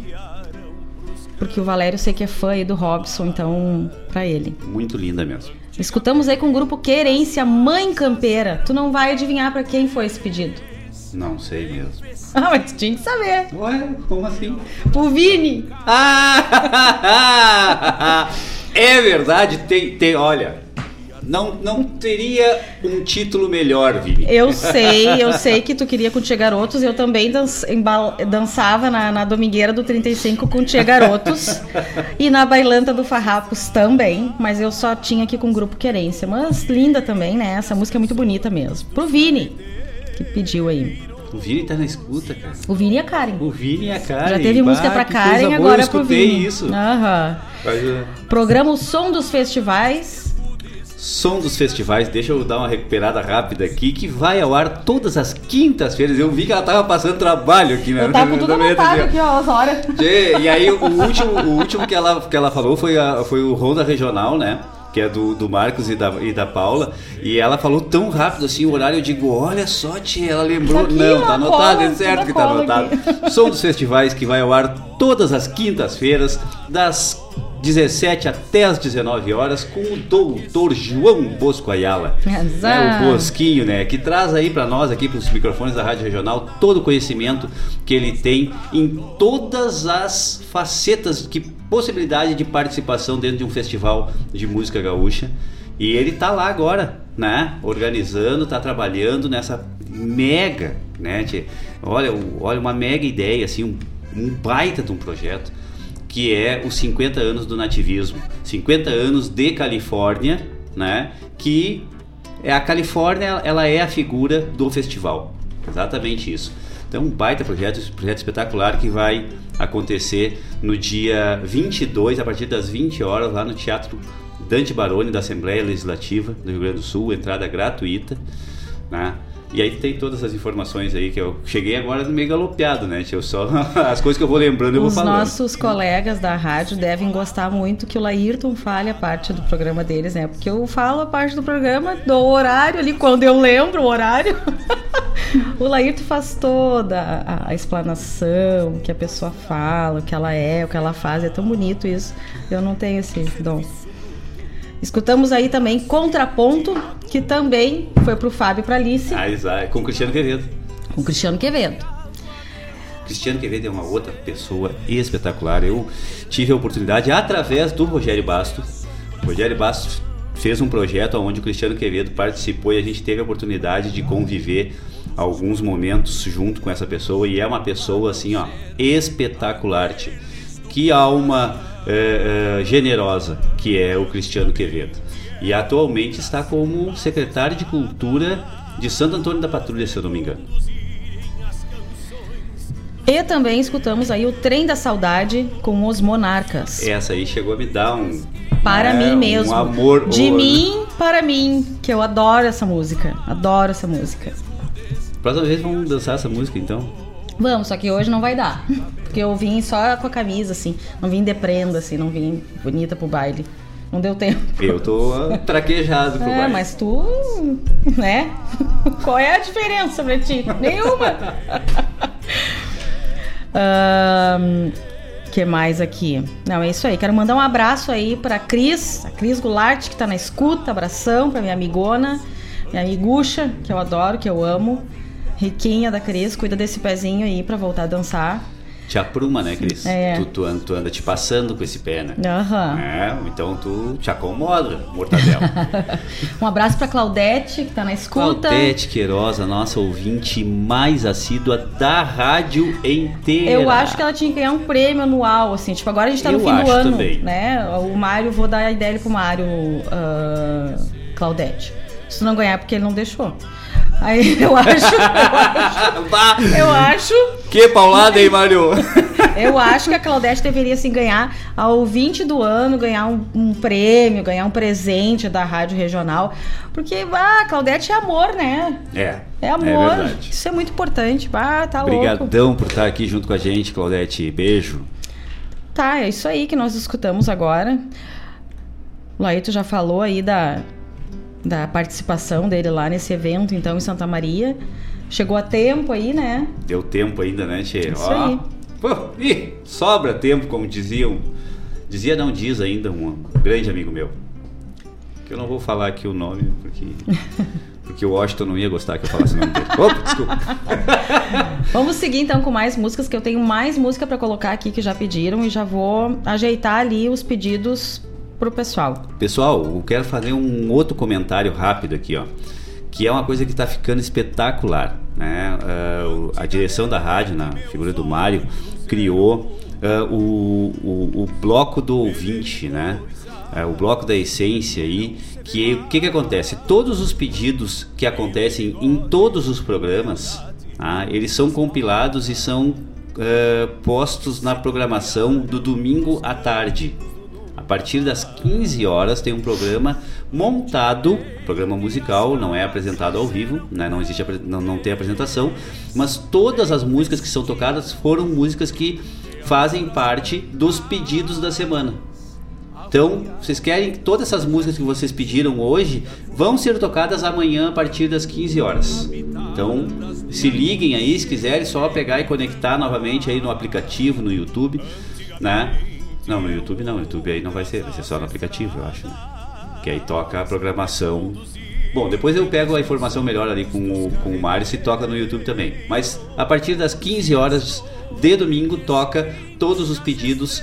Porque o Valério sei que é fã aí do Robson, então para ele. Muito linda mesmo. Escutamos aí com o grupo Querência Mãe Campeira. Tu não vai adivinhar para quem foi esse pedido? Não sei mesmo. Ah, mas tu tinha que saber. Ué, como assim? O Vini. Ah! [laughs] é verdade, tem, tem, olha, não, não teria um título melhor, Vini. Eu sei, eu sei que tu queria com Tia Garotos. Eu também dançava na, na domingueira do 35 com Tia Garotos. e na bailanta do Farrapos também. Mas eu só tinha aqui com o grupo Querência. Mas linda também, né? Essa música é muito bonita mesmo. Pro Vini, que pediu aí. O Vini tá na escuta, cara. O Vini e a Karen. O Vini e a Karen. Já teve bah, música pra Karen, agora é pro Vini. isso. Aham. Mas, uh... Programa O Som dos Festivais. Som dos Festivais, deixa eu dar uma recuperada rápida aqui, que vai ao ar todas as quintas-feiras. Eu vi que ela tava passando trabalho aqui, né? Eu tava com tudo anotado aqui, ó, as horas. E aí o último, o último que, ela, que ela falou foi, a, foi o Ronda Regional, né? Que é do, do Marcos e da, e da Paula, e ela falou tão rápido assim o horário, eu digo, olha só, tia, ela lembrou. Aqui, Não, tá anotado, é certo que tá anotado. Som [laughs] dos festivais que vai ao ar todas as quintas-feiras, das 17 até as 19 horas com o doutor João Bosco Ayala. É, o Bosquinho, né? Que traz aí para nós, aqui para os microfones da Rádio Regional, todo o conhecimento que ele tem em todas as facetas, que possibilidade de participação dentro de um festival de música gaúcha. E ele tá lá agora, né? Organizando, tá trabalhando nessa mega, né? Olha, olha uma mega ideia, assim, um, um baita de um projeto que é os 50 anos do nativismo, 50 anos de Califórnia, né? Que é a Califórnia, ela é a figura do festival. Exatamente isso. Então, um baita projeto, projeto espetacular que vai acontecer no dia 22, a partir das 20 horas, lá no Teatro Dante Baroni, da Assembleia Legislativa do Rio Grande do Sul, entrada gratuita, né? E aí tem todas as informações aí que eu cheguei agora meio galopeado, né? Eu só [laughs] as coisas que eu vou lembrando eu vou Os falando. nossos colegas da rádio devem gostar muito que o Laírton fale a parte do programa deles, né? Porque eu falo a parte do programa do horário ali, quando eu lembro o horário. [laughs] o Laírton faz toda a, a explanação, o que a pessoa fala, o que ela é, o que ela faz. É tão bonito isso. Eu não tenho esse dom. Escutamos aí também Contraponto, que também foi pro Fábio e pra Alice, Ah, exato. Com o Cristiano Quevedo. com Cristiano Quevedo. Cristiano Quevedo é uma outra pessoa espetacular. Eu tive a oportunidade através do Rogério Bastos. O Rogério Bastos fez um projeto onde o Cristiano Quevedo participou e a gente teve a oportunidade de conviver alguns momentos junto com essa pessoa e é uma pessoa assim, ó, espetacular. tio. Que alma é, é, generosa que é o Cristiano Quevedo. E atualmente está como secretário de Cultura de Santo Antônio da Patrulha, se eu não me engano. E também escutamos aí o Trem da Saudade com os Monarcas. Essa aí chegou a me dar um. Para é, mim mesmo. Um amor. De mim para mim, que eu adoro essa música. Adoro essa música. Próxima vez vamos dançar essa música então. Vamos, só que hoje não vai dar. Porque eu vim só com a camisa, assim. Não vim de prenda, assim. Não vim bonita pro baile. Não deu tempo. Eu tô traquejado pro É, baile. mas tu, né? [laughs] Qual é a diferença pra ti? Nenhuma. [laughs] Ahn, que mais aqui? Não, é isso aí. Quero mandar um abraço aí pra Cris, a Cris Goulart, que tá na escuta. Abração pra minha amigona, minha amigucha, que eu adoro, que eu amo. Riquinha da Cris, cuida desse pezinho aí pra voltar a dançar. Te apruma, né, Cris? É. Tu, tu, anda- tu anda te passando com esse pé, né? Aham. É, então tu te acomoda, mortadela. [laughs] Um abraço pra Claudete, que tá na escuta. Claudete Queiroz, a nossa ouvinte mais assídua da rádio inteira. Eu acho que ela tinha que ganhar um prêmio anual, assim. Tipo, agora a gente tá no Eu fim do acho ano, também. né? O Mário, vou dar a ideia pro Mário ah, Claudete. Se tu não ganhar, é porque ele não deixou. Aí eu acho. Eu acho, eu acho, Que paulada, hein, Mário? eu acho que a Claudete deveria, assim, ganhar ao 20 do ano, ganhar um, um prêmio, ganhar um presente da Rádio Regional. Porque, ah, Claudete é amor, né? É. É amor. É verdade. Isso é muito importante. Ah, tá louco. Obrigadão por estar aqui junto com a gente, Claudete. Beijo. Tá, é isso aí que nós escutamos agora. O Laíto já falou aí da, da participação dele lá nesse evento, então, em Santa Maria. Chegou a tempo aí, né? Deu tempo ainda, né, Tchê? Isso Ó. aí. Pô, ih, sobra tempo, como diziam. Dizia, não diz ainda, um grande amigo meu. Que eu não vou falar aqui o nome, porque. [laughs] Porque o Washington não ia gostar que eu falasse o nome dele. Opa, desculpa. [laughs] Vamos seguir então com mais músicas, que eu tenho mais música pra colocar aqui que já pediram e já vou ajeitar ali os pedidos pro pessoal. Pessoal, eu quero fazer um outro comentário rápido aqui, ó. Que é uma coisa que está ficando espetacular. Né? O- a direção da rádio, na figura do Mário, criou ah, o, o, o bloco do ouvinte, né? Ah, o bloco da essência aí. Que o que, que acontece? Todos os pedidos que acontecem em todos os programas, ah, eles são compilados e são ah, postos na programação do domingo à tarde. A partir das 15 horas tem um programa montado, programa musical, não é apresentado ao vivo, né? não existe não, não tem apresentação, mas todas as músicas que são tocadas foram músicas que fazem parte dos pedidos da semana. Então, vocês querem que todas essas músicas que vocês pediram hoje vão ser tocadas amanhã a partir das 15 horas. Então, se liguem aí, se quiserem, só pegar e conectar novamente aí no aplicativo, no YouTube, né? Não, no YouTube não. YouTube aí não vai ser, vai ser só no aplicativo, eu acho. Né? Que aí toca a programação. Bom, depois eu pego a informação melhor ali com o, com o Mário se toca no YouTube também. Mas a partir das 15 horas de domingo toca todos os pedidos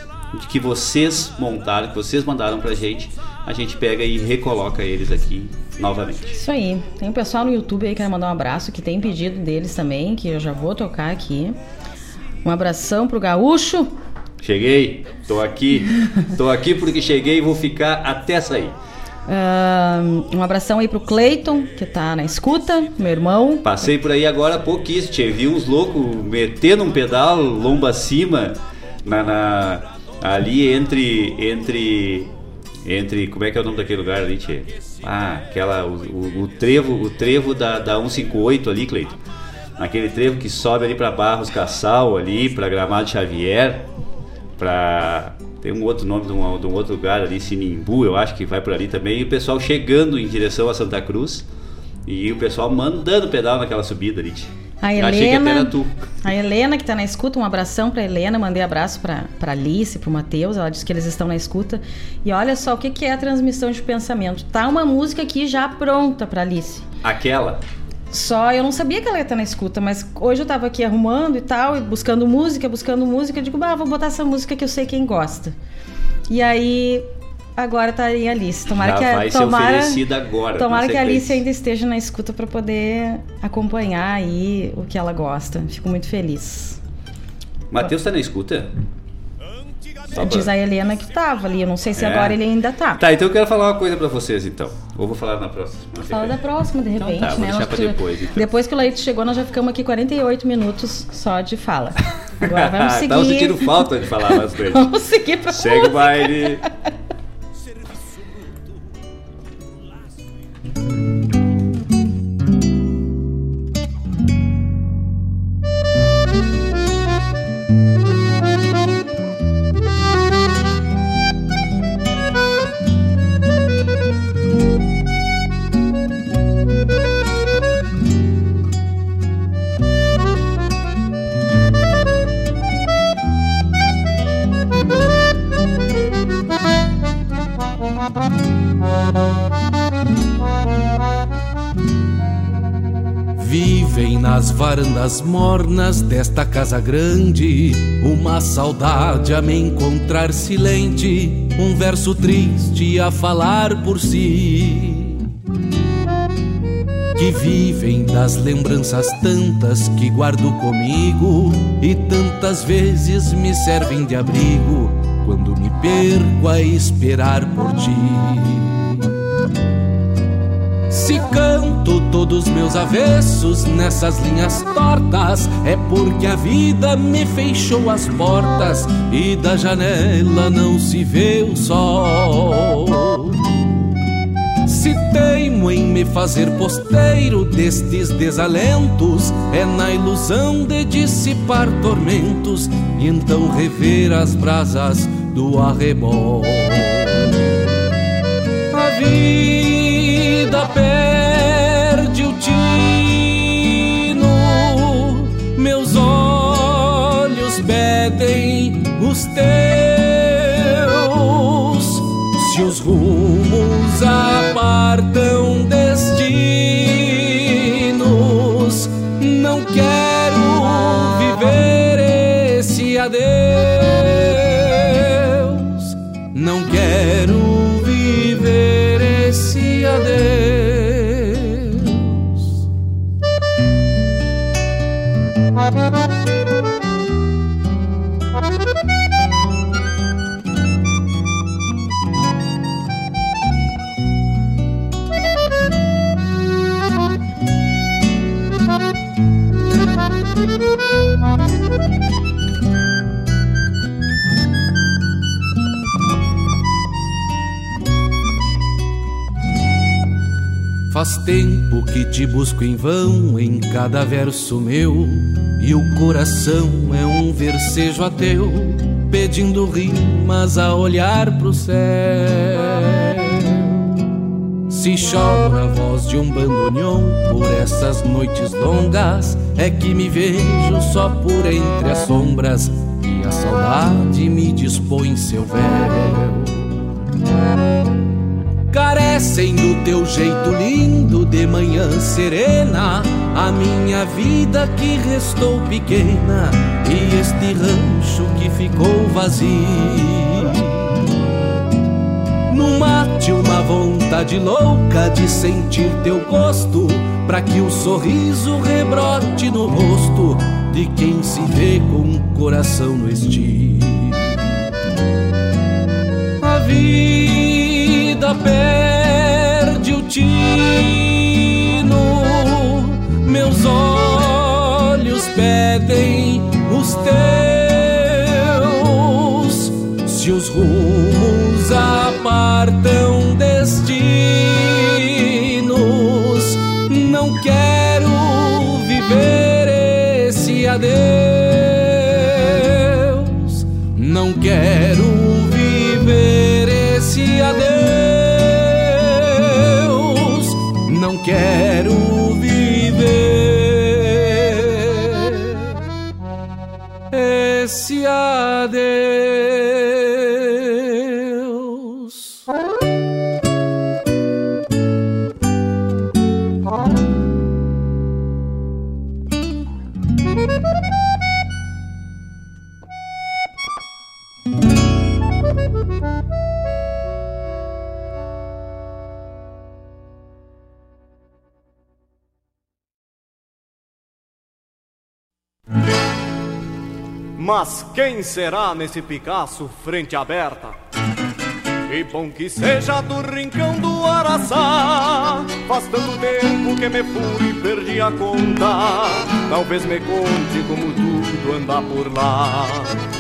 que vocês montaram, que vocês mandaram pra gente. A gente pega e recoloca eles aqui novamente. Isso aí. Tem um pessoal no YouTube aí que quer mandar um abraço, que tem pedido deles também, que eu já vou tocar aqui. Um abração pro Gaúcho. Cheguei, tô aqui, tô aqui porque cheguei e vou ficar até sair. Um abração aí pro Cleiton, que tá na escuta, meu irmão. Passei por aí agora há pouquíssimo, tinha vi uns loucos metendo um pedal lomba acima na, na, ali entre entre entre como é que é o nome daquele lugar ali, tchê? Ah, aquela o, o, o trevo, o trevo da, da 158 ali, Cleiton. Aquele trevo que sobe ali para Barros Cassal ali, para Gramado Xavier, para tem um outro nome de um, de um, outro lugar ali, Sinimbu, eu acho que vai por ali também, e o pessoal chegando em direção a Santa Cruz e o pessoal mandando pedal naquela subida ali. A Helena, a Helena que está na escuta, um abração para Helena, mandei abraço para Alice, para o Matheus, ela disse que eles estão na escuta. E olha só o que, que é a transmissão de pensamento. Tá uma música aqui já pronta para Alice. Aquela? Só eu não sabia que ela ia estar na escuta, mas hoje eu tava aqui arrumando e tal, e buscando música, buscando música, eu digo, bah, vou botar essa música que eu sei quem gosta. E aí agora tá aí a Alice. Tomara Já que a, vai tomara, ser oferecida agora. tomara que a Alice ainda esteja na escuta para poder acompanhar aí o que ela gosta. Fico muito feliz. Matheus tá na escuta? Pra- Diz a Helena que tava ali, eu não sei se É. agora ele ainda tá. Tá, então eu quero falar uma coisa pra vocês então. Ou vou falar na próxima. Fala da próxima, de Então repente, tá, vou né? deixar pra depois, então. Depois que o Leite chegou, nós já ficamos aqui 48 minutos só de fala. Agora vamos [laughs] seguir. Tava sentindo falta de falar bastante. [laughs] Vamos seguir pra Segue o baile. Varandas mornas desta casa grande uma saudade a me encontrar silente, um verso triste a falar por si. Que vivem das lembranças tantas que guardo comigo e tantas vezes me servem de abrigo quando me perco a esperar por ti. Se canto todos meus avessos nessas linhas tortas, é porque a vida me fechou as portas e da janela não se vê o sol. Se teimo em me fazer posteiro destes desalentos, é na ilusão de dissipar tormentos e então rever as brasas do arrebol. A vida pedem Faz tempo que te busco em vão em cada verso meu, e o coração é um versejo ateu, pedindo rimas a olhar pro céu. Se chora a voz de um bandoneon por essas noites longas, é que me vejo só por entre as sombras e a saudade me dispõe seu véu. Carecem do teu jeito lindo de manhã serena, a minha vida que restou pequena e este rancho que ficou vazio. No mate uma vontade louca de sentir teu gosto, para que o sorriso rebrote no rosto de quem se vê com o coração no estio. A vida perde o tino, meus olhos pedem os teus. Se os rumos apartam destinos, não quero viver esse adeus. Não quero Mas quem será nesse Picasso frente aberta? Que bom que seja do rincão do Araçá. Faz tanto tempo que me fui e perdi a conta. Talvez me conte como tudo anda por lá.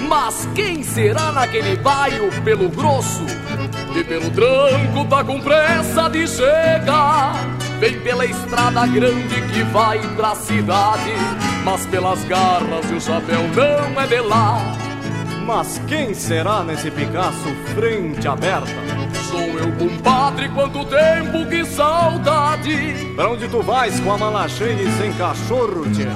Mas quem será naquele bairro pelo grosso? E pelo tranco tá com pressa de chegar. Vem pela estrada grande que vai pra cidade Mas pelas garras e o chapéu não é de lá Mas quem será nesse Picasso frente aberta? Sou eu, compadre, quanto tempo, que saudade Pra onde tu vais com a mala cheia e sem cachorro, tchê?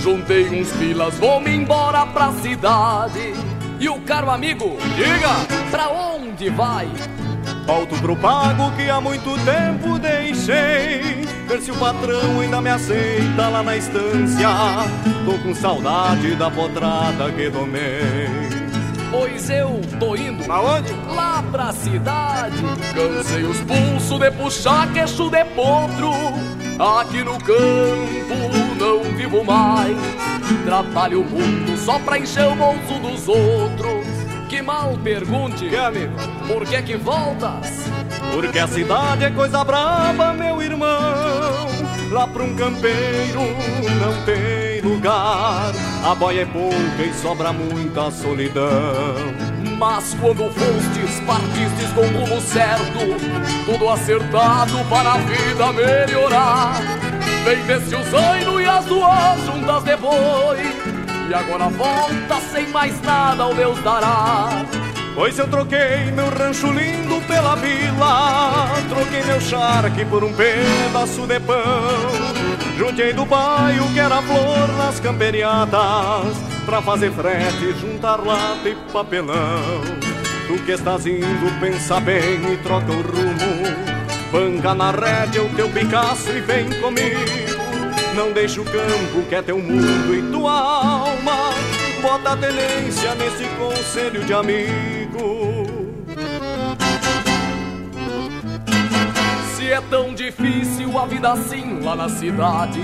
Juntei uns pilas, vou-me embora pra cidade E o caro amigo, diga, pra onde vai? Volto pro pago que há muito tempo deixei. Ver se o patrão ainda me aceita lá na estância. Tô com saudade da potrada que tomei Pois eu tô indo Aonde? Lá pra cidade. Cansei os pulsos de puxar queixo de potro. Aqui no campo não vivo mais. Trabalho muito só pra encher o bolso dos outros que mal pergunte, que amigo? Por que que voltas? Porque a cidade é coisa braba, meu irmão. Lá pra um campeiro não tem lugar. A boia é pouca e sobra muita solidão. Mas quando fostes, partistes com o rumo certo, tudo acertado para a vida melhorar. Vem desse o zaino e as duas juntas depois. E agora volta sem mais nada o Deus dará. Pois eu troquei meu rancho lindo pela vila Troquei meu charque por um pedaço de pão. Juntei do bairro que era flor nas camperiadas Pra fazer frete, juntar lata e papelão. Tu que estás indo, pensa bem e troca o rumo. Banca na rédea o teu Picasso e vem comigo não deixa o campo que é teu mundo e tua alma. Bota a tenência nesse conselho de amigo. Se é tão difícil a vida assim lá na cidade,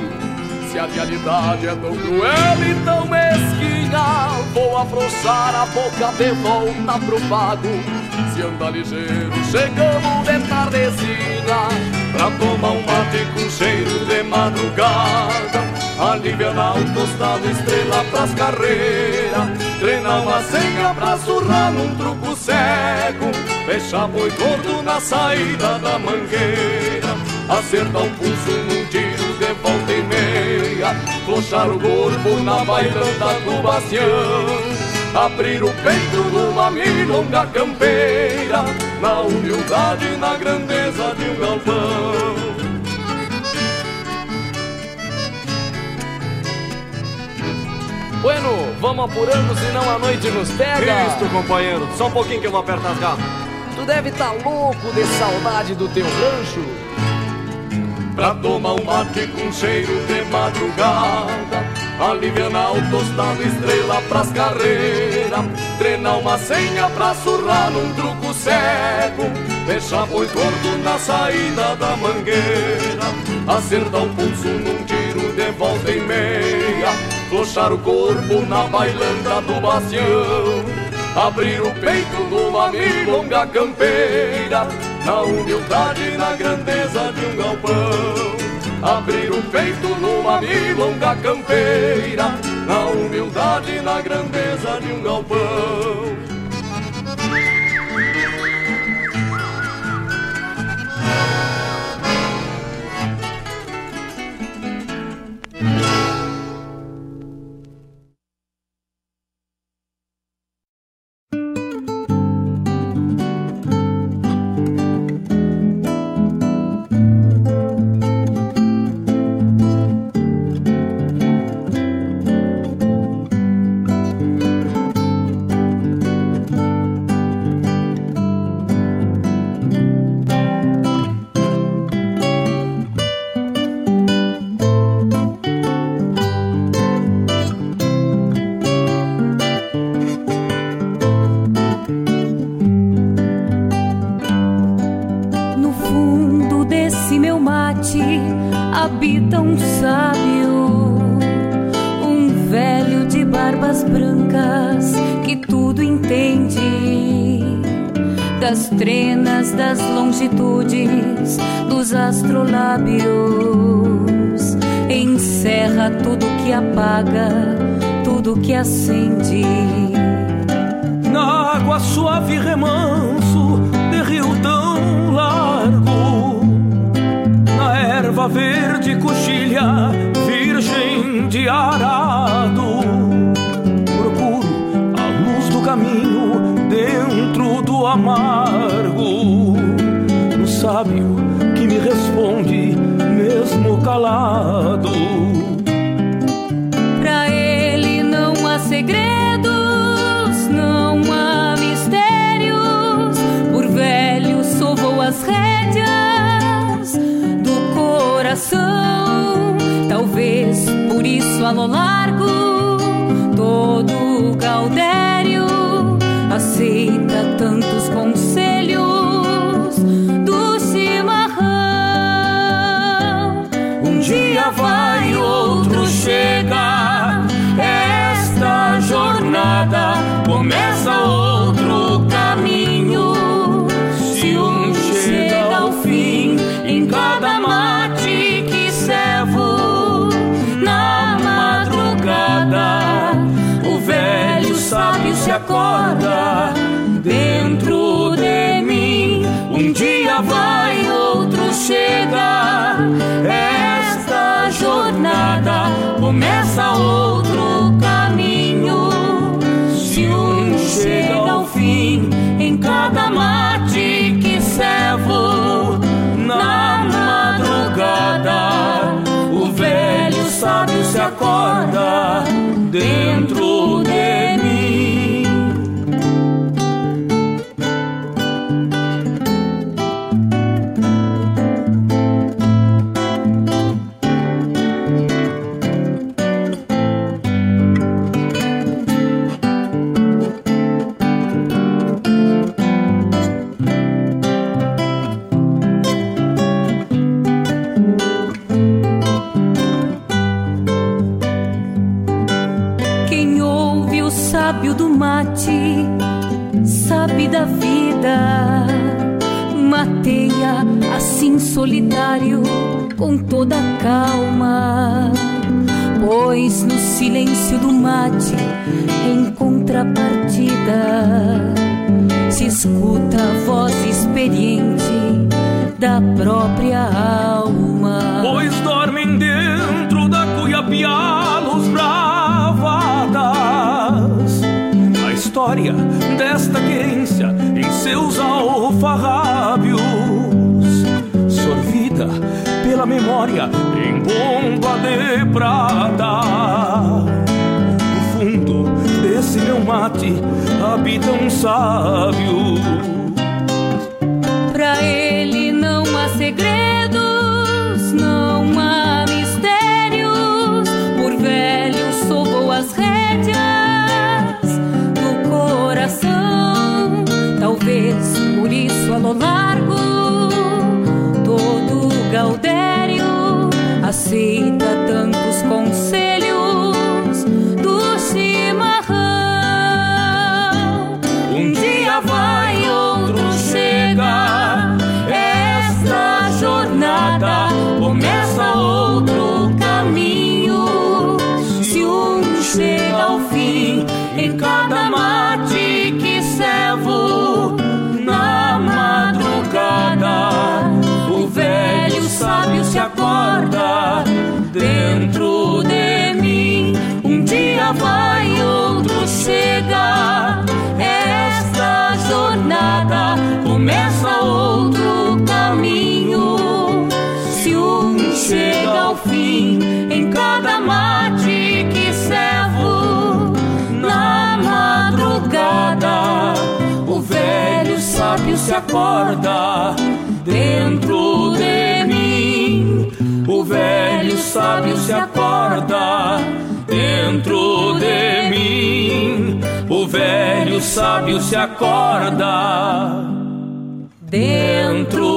se a realidade é tão cruel e tão mesquinha, vou afrouxar a boca de volta pro pago. Se anda ligeiro, chegamos de tardezinha Pra tomar um mate com cheiro de madrugada. Aliviar na tostado estrela pras carreiras Treinar uma senha pra surrar num truco cego. Fechar boi gordo na saída da mangueira. Acertar o pulso num tiro de volta e meia Flochar o corpo na bailanta do bastião Abrir o peito numa milonga campeira Na humildade e na grandeza de um galpão Bueno, Vamos apurando, senão a noite nos pega. Isto, companheiro. Só um pouquinho que eu vou apertar as garras. Tu deve tá louco de saudade do teu rancho. Pra tomar um mate com cheiro de madrugada Alivianar o tostado, estrela pras carreiras Treinar uma senha pra surrar num truco cego Deixar boi gordo na saída da mangueira Acertar o pulso num tiro de volta e meia Flochar o corpo na bailanta do bastião Abrir o peito numa milonga campeira Na humildade e na grandeza de um galpão. Abrir o peito numa milonga campeira. Na humildade e na grandeza de um galpão. No tantos conselhos do chimarrão. Um dia vai, começa outro caminho. Se um chega ao fim, em cada mate que servo, na madrugada, o velho sábio se acorda dentro solitário com toda calma. Pois no silêncio do mate, em contrapartida, se escuta a voz experiente da própria alma. Pois dormem dentro da cuiapiá luz bravadas A história desta querência em seus alfarrábios Pela memória em bomba de prata No fundo mate habita um sábio. Pra ele não há segredos, não há mistérios. Por velho se acorda dentro de mim. O velho sábio se acorda dentro de mim. O velho sábio se acorda dentro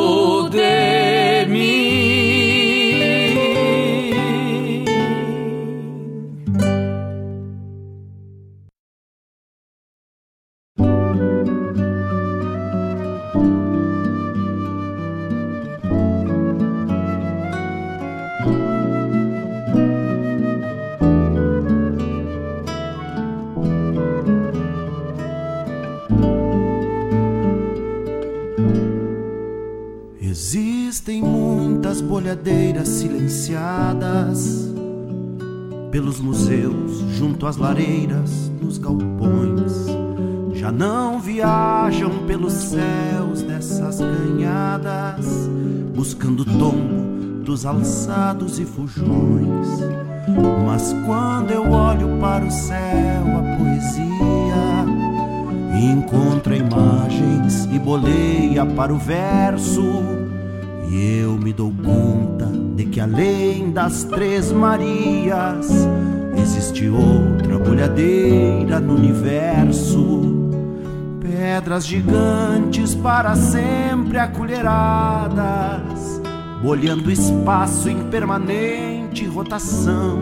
às lareiras, nos galpões. Já não viajam pelos céus dessas canhadas, buscando o tombo dos alçados e fujões. Mas quando eu olho para o céu, a poesia encontra imagens e boleia para o verso. E eu me dou conta de que além das Três Marias existe outra bolhadeira no universo. Pedras gigantes para sempre acolheradas, bolhando espaço em permanente rotação.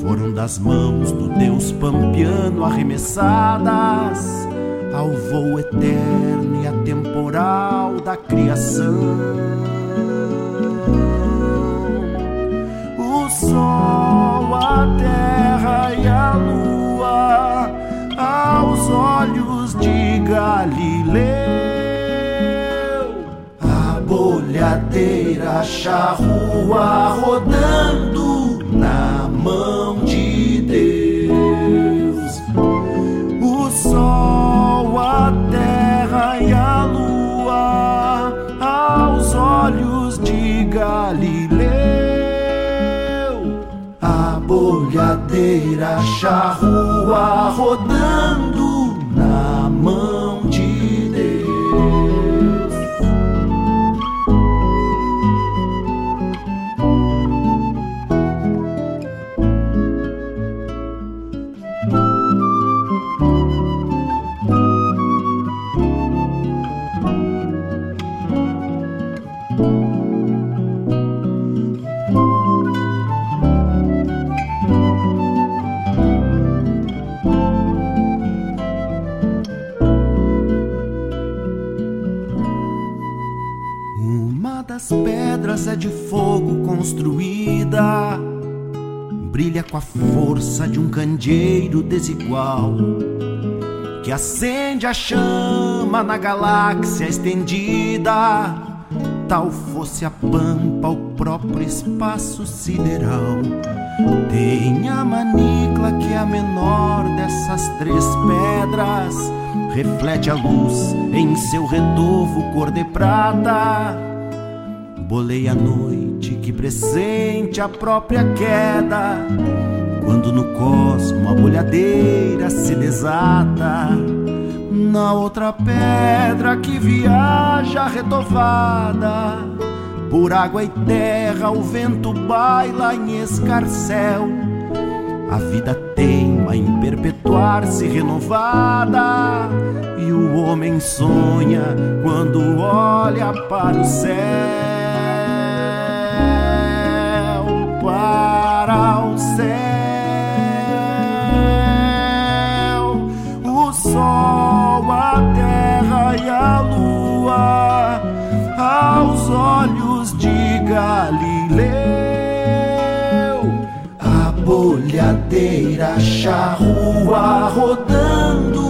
Foram das mãos do Deus pampiano arremessadas ao voo eterno e atemporal da criação. A terra e a lua, aos olhos de Galileu, a bolhadeira charrua rodando na mão de Deus. O sol, a terra e a lua, aos olhos de Galileu, a bolhadeira charrua rodando com a força de um candeeiro desigual, que acende a chama na galáxia estendida, tal fosse a pampa o próprio espaço sideral. Tem a manicla que é a menor dessas três pedras, reflete a luz em seu redovo cor de prata. Bolei a noite que pressente a própria queda, Quando no cosmo a bolhadeira se desata, na outra pedra que viaja retovada, por água e terra o vento baila em escarcel. A vida teima em perpetuar-se renovada, e o homem sonha quando olha para o céu. Para o céu, o sol, a terra e a lua, aos olhos de Galileu, a bolhadeira charrua rodando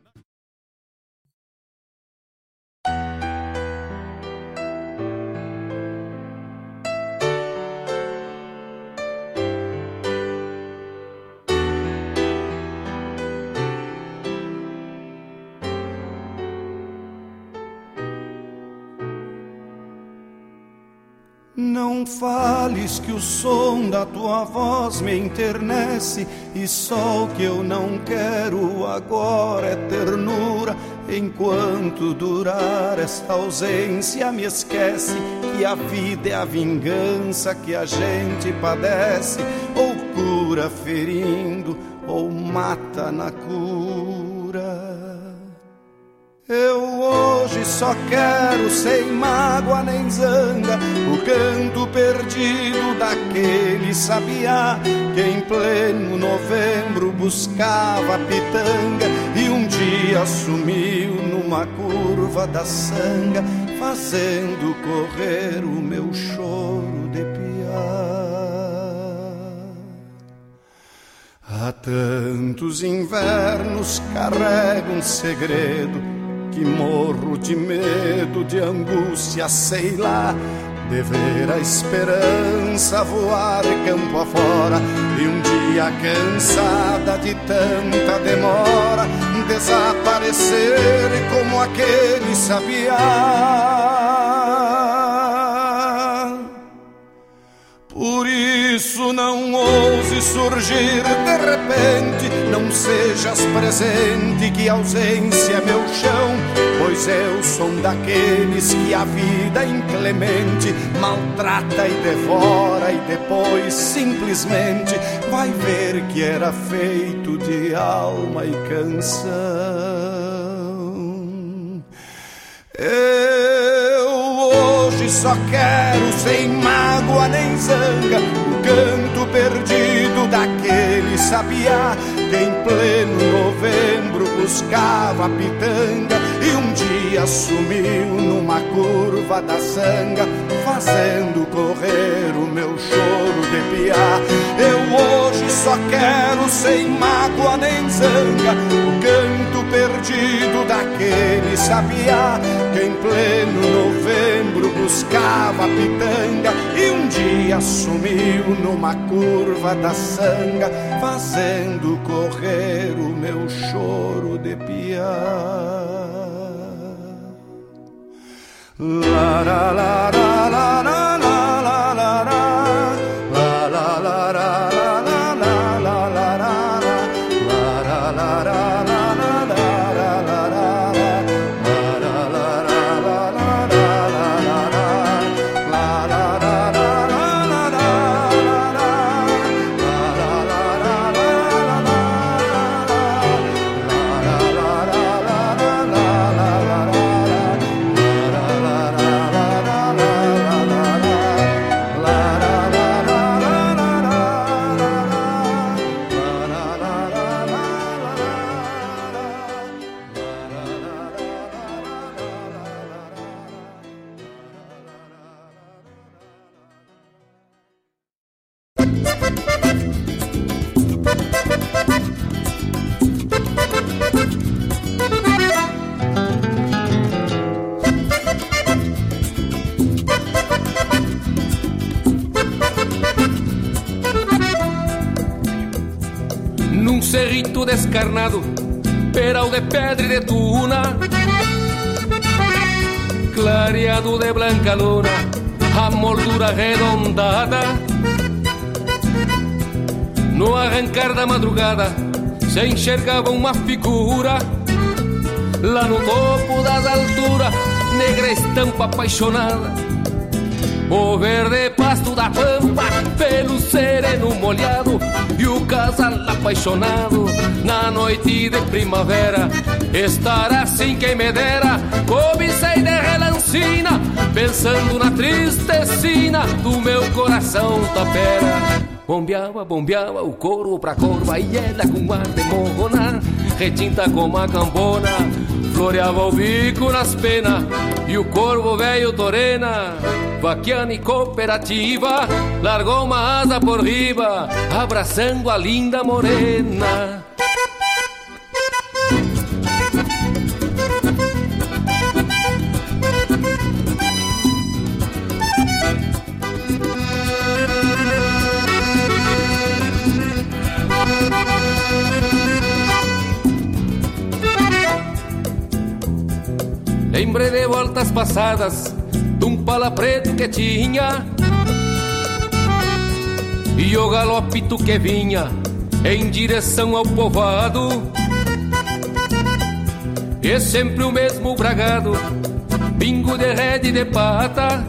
Não fales que o som da tua voz me enternece E só o que eu não quero agora é ternura. Enquanto durar esta ausência me esquece Que a vida é a vingança que a gente padece Ou cura ferindo ou mata na cura eu hoje só quero sem mágoa nem zanga o canto perdido daquele sabiá que em pleno novembro buscava pitanga e um dia sumiu numa curva da sanga, fazendo correr o meu choro de piar. Há tantos invernos carrego um segredo que morro de medo, de angústia, sei lá, de ver a esperança voar campo afora e um dia cansada de tanta demora desaparecer como aquele sabiá. Por isso não ouse surgir de repente, não sejas presente que ausência é meu chão, pois eu sou daqueles que a vida inclemente maltrata e devora e depois simplesmente vai ver que era feito de alma e canção. Eu só quero sem mágoa nem zanga o canto perdido daquele sabiá que em pleno novembro buscava a pitanga e um dia sumiu numa curva da sanga fazendo correr o meu choro de piá. Eu hoje só quero sem mágoa nem zanga o canto perdido daquele sabiá que em pleno novembro buscava pitanga e um dia sumiu numa curva da sanga, fazendo correr o meu choro de piar. La la la la la la Num descarnado, peral de pedra e de tuna, clareado de blanca luna, a moldura arredondada. No arrancar da madrugada, se enxergava uma figura lá no topo das alturas, negra estampa apaixonada. O verde pasto da pampa, pelo sereno molhado E o casal apaixonado. Na noite de primavera Estar assim quem me dera, cobicei de relancina Pensando na tristecina do meu coração tapera Bombeava, bombeava o corvo pra corva E ela com ar de morrona Retinta como a cambona Floreava o bico nas penas E o corvo velho torena Vaquiana e cooperativa Largou uma asa por riba Abraçando a linda morena voltas passadas De um pala preto que tinha E o galopito que vinha Em direção ao povoado. E sempre o mesmo bragado Pingo de rede de pata.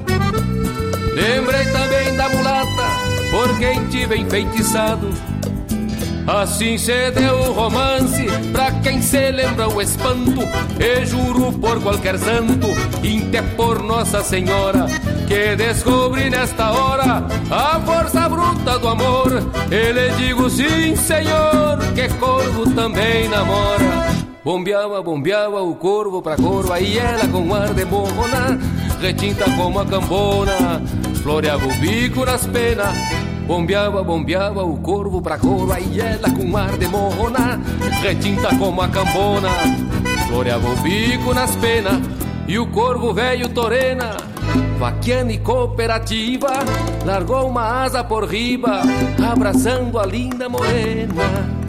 Lembrei também da mulata Por quem tive enfeitiçado. Assim se deu o romance Pra quem se lembra o espanto E juro por qualquer santo Inte por Nossa Senhora Que descobri nesta hora A força bruta do amor. E lhe digo sim, senhor Que corvo também namora. Bombeava, bombeava o corvo pra corva E ela com ar de morrona Retinta como a cambona Floreava o bico nas penas. Bombeava, bombeava o corvo pra corva E ela com ar de morrona Retinta como a cambona Floreava o bico nas penas E o corvo velho torena Vaquiana e cooperativa Largou uma asa por riba Abraçando a linda morena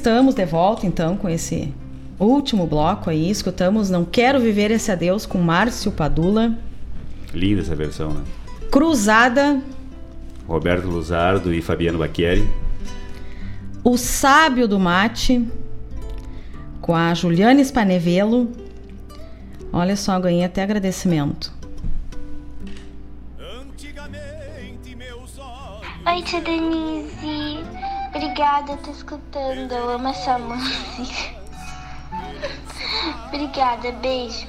estamos de volta então com esse último bloco aí. Escutamos Não Quero Viver Esse Adeus com Márcio Padula. Linda essa versão, né? Cruzada, Roberto Luzardo e Fabiano Bacchieri. O Sábio do Mate com a Juliana Spanevelo. Olha só, ganhei até agradecimento. Oi, tia Denise. Obrigada, tô escutando. Eu amo essa música. Obrigada, beijo.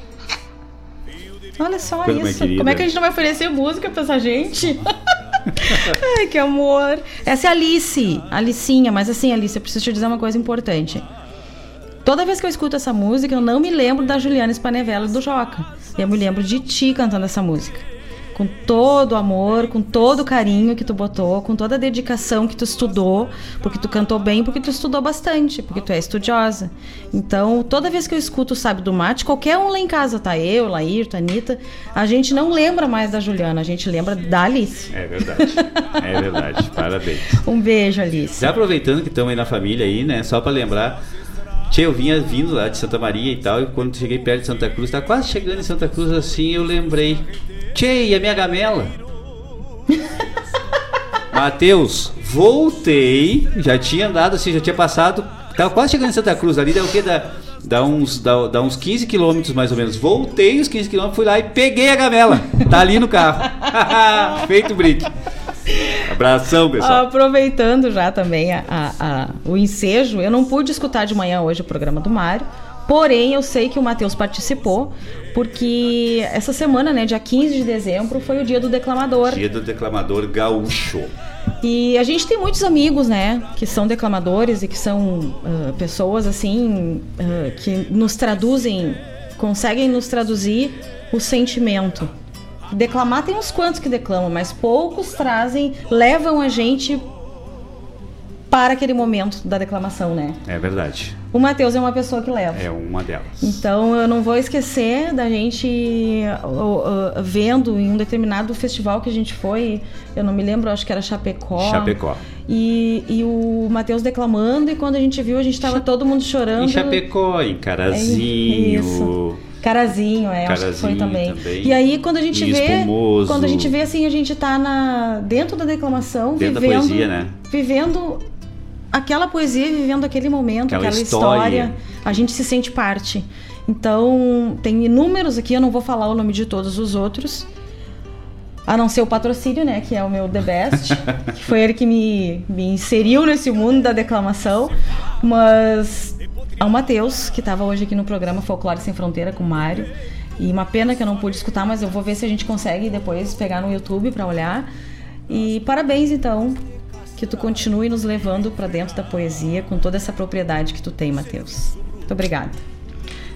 Olha só Coisa isso. Como é que a gente não vai oferecer música pra essa gente? [laughs] Ai, que amor. Essa é a Alice, Alicinha, mas assim, Alice, eu preciso te dizer uma coisa importante. Toda vez que eu escuto essa música, eu não me lembro da Juliana Spanevella do Joca. Eu me lembro de ti cantando essa música. Com todo o amor, com todo o carinho que tu botou, com toda a dedicação que tu estudou, porque tu cantou bem, porque tu estudou bastante, porque tu é estudiosa. Então, toda vez que eu escuto o Sabe do Mate, qualquer um lá em casa, tá eu, Lair, Anitta, a gente não lembra mais da Juliana, a gente lembra da Alice. É verdade. É verdade. [laughs] Parabéns. Um beijo, Alice. Já aproveitando que estamos aí na família aí, né? Só para lembrar, Tchê, eu vinha vindo lá de Santa Maria e tal, e quando cheguei perto de Santa Cruz, tá quase chegando em Santa Cruz assim, eu lembrei. Tchê, e a minha gamela? Matheus, voltei, já tinha andado assim, já tinha passado, tava quase chegando em Santa Cruz, ali dá o quê? Dá, dá, uns, dá, dá uns 15 quilômetros mais ou menos. Voltei os 15 quilômetros, fui lá e peguei a gamela. Tá ali no carro. [laughs] Feito brick. Abração, pessoal. Aproveitando já também a- a- o ensejo, eu não pude escutar de manhã hoje o programa do Mário, porém eu sei que o Matheus participou, porque essa semana, né, dia 15 de dezembro, foi o dia do declamador. Dia do declamador gaúcho. E a gente tem muitos amigos, né, que são declamadores e que são ah, pessoas assim ah, que nos traduzem, conseguem nos traduzir o sentimento. Declamar tem uns quantos que declamam, mas poucos trazem, levam a gente para aquele momento da declamação, né? É verdade. O Matheus é uma pessoa que leva. É uma delas. Então eu não vou esquecer da gente ó, ó, vendo em um determinado festival que a gente foi, eu não me lembro, acho que era Chapecó. Chapecó. E, e o Matheus declamando, e quando a gente viu, a gente tava todo mundo chorando. Em Chapecó, em Carazinho. Isso. Carazinho, é, acho que foi Carazinho também. também. E aí quando a gente E vê, Espumoso. quando a gente vê assim, a gente tá na dentro da declamação, Dentro da vivendo, poesia, né? vivendo aquela poesia, vivendo aquele momento, Aquela aquela, história. história. a gente se sente parte. Então, tem inúmeros aqui, eu não vou falar o nome de todos os outros. A não ser o patrocínio, né? Que é o meu The Best. [laughs] que foi ele que me, me inseriu nesse mundo da declamação. Mas ao Matheus, que estava hoje aqui no programa Folclore Sem Fronteira com o Mário. E uma pena que eu não pude escutar, mas eu vou ver se a gente consegue depois pegar no YouTube para olhar. E parabéns, então, que tu continue nos levando para dentro da poesia com toda essa propriedade que tu tem, Matheus. Muito obrigada.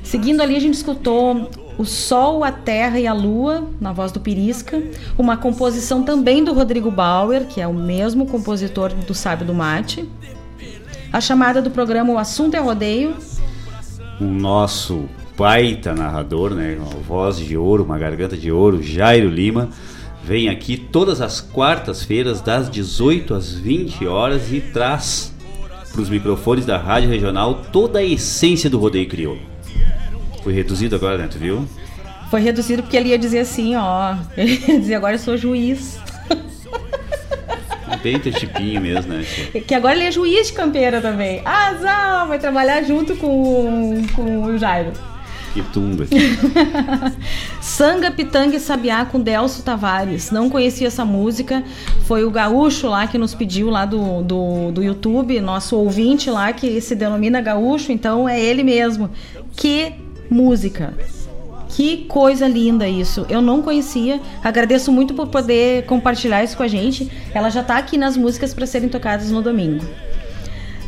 Seguindo ali, a gente escutou O Sol, a Terra e a Lua, na voz do Pirisca, uma composição também do Rodrigo Bauer, que é o mesmo compositor do Sábio do Mate. A chamada do programa O Assunto é Rodeio, O nosso baita narrador, né? Uma voz de ouro, uma garganta de ouro, Jairo Lima, vem aqui todas as quartas-feiras, das 18 às 20 horas, e traz para os microfones da Rádio Regional toda a essência do rodeio crioulo. Foi reduzido agora, né? Tu viu? foi reduzido porque ele ia dizer assim, ó. [laughs] Ele ia dizer, agora eu sou juiz. Bem tipinho mesmo, né? Que agora ele é juiz de campeira também. Azar, vai trabalhar junto com, com o Jairo. Sanga, Pitanga e Sabiá com Delcio Tavares. Não conhecia essa música. Foi o gaúcho lá que nos pediu lá do, do, do YouTube, nosso ouvinte lá que se denomina gaúcho, então é ele mesmo. Que música! Que coisa linda isso. Eu não conhecia. Agradeço muito por poder compartilhar isso com a gente. Ela já tá aqui nas músicas para serem tocadas no domingo.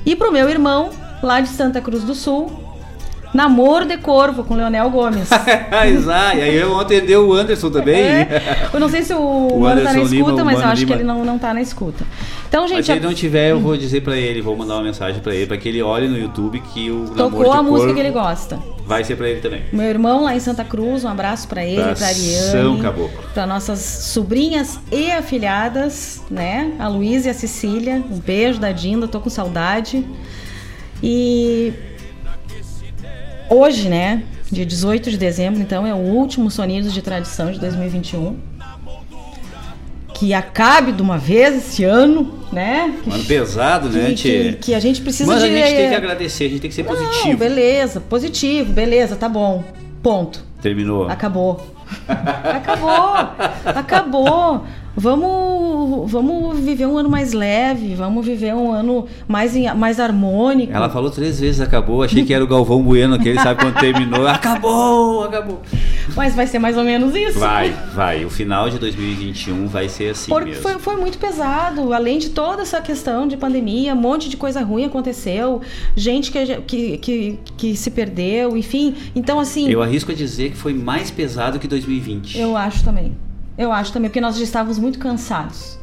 E pro meu irmão, lá de Santa Cruz do Sul, Namoro de Corvo com Leonel Gomes. [laughs] Exato. E aí ontem deu o Anderson também. É. Eu não sei se o, [laughs] O Mano tá na Anderson escuta, Lima, mas eu acho que Lima. ele não, não tá na escuta. Então, Mas gente, se ele não tiver, eu vou dizer pra ele, vou mandar uma mensagem pra ele, pra que ele olhe no YouTube que o tocou de a música que ele gosta. Vai ser pra ele também. Meu irmão lá em Santa Cruz, um abraço pra ele, pra Abração, Ariane, caboclo. pra nossas sobrinhas e afilhadas, né? A Luísa e a Cecília. Um beijo da Dinda, tô com saudade. E hoje, né? Dia 18 de dezembro, então, é o último Sonidos de Tradição de 2021. Que acabe de uma vez esse ano, né? Um ano pesado, né, que, que, que a gente precisa Mas de. a gente tem que agradecer, a gente tem que ser Não, positivo. beleza, positivo, beleza, tá bom. Ponto. Terminou. Acabou. [laughs] acabou. Acabou. Vamos, vamos viver um ano mais leve, vamos viver um ano mais, mais harmônico. Ela falou três vezes acabou, achei que era o Galvão Bueno, aquele sabe quando terminou. [laughs] Acabou, acabou. Mas vai ser mais ou menos isso. Vai, vai. O final de 2021 vai ser assim Porque mesmo. foi, foi muito pesado. Além de toda essa questão de pandemia, um monte de coisa ruim aconteceu. Gente que, que, que, que se perdeu, enfim. Então, assim. Eu arrisco a dizer que foi mais pesado que 2020. Eu acho também. Eu acho também, porque nós já estávamos muito cansados.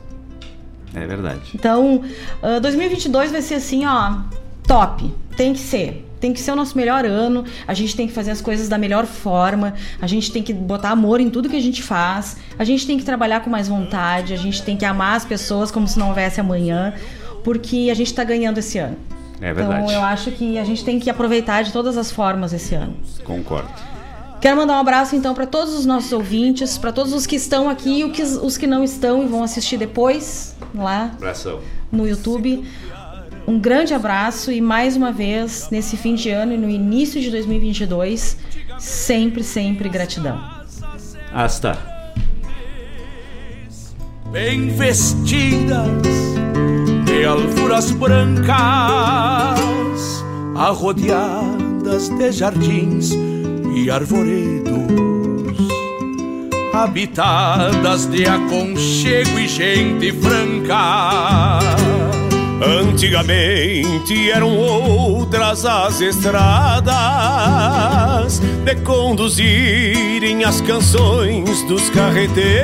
É verdade. Então, uh, 2022 vai ser assim, ó, top. Tem que ser. Tem que ser o nosso melhor ano. A gente tem que fazer as coisas da melhor forma. A gente tem que botar amor em tudo que a gente faz. A gente tem que trabalhar com mais vontade. A gente tem que amar as pessoas como se não houvesse amanhã. Porque a gente está ganhando esse ano. É verdade. Então, eu acho que a gente tem que aproveitar de todas as formas esse ano. Concordo. Quero mandar um abraço então para todos os nossos ouvintes, para todos os que estão aqui e os que não estão e vão assistir depois lá Abração. no YouTube. Um grande abraço e mais uma vez, nesse fim de ano e no início de 2022, sempre, sempre gratidão. Hasta. Bem vestidas de alfuras brancas, arrodeadas de jardins e arvoredos, habitadas de aconchego e gente franca. Antigamente eram outras as estradas de conduzirem as canções dos carreteiros.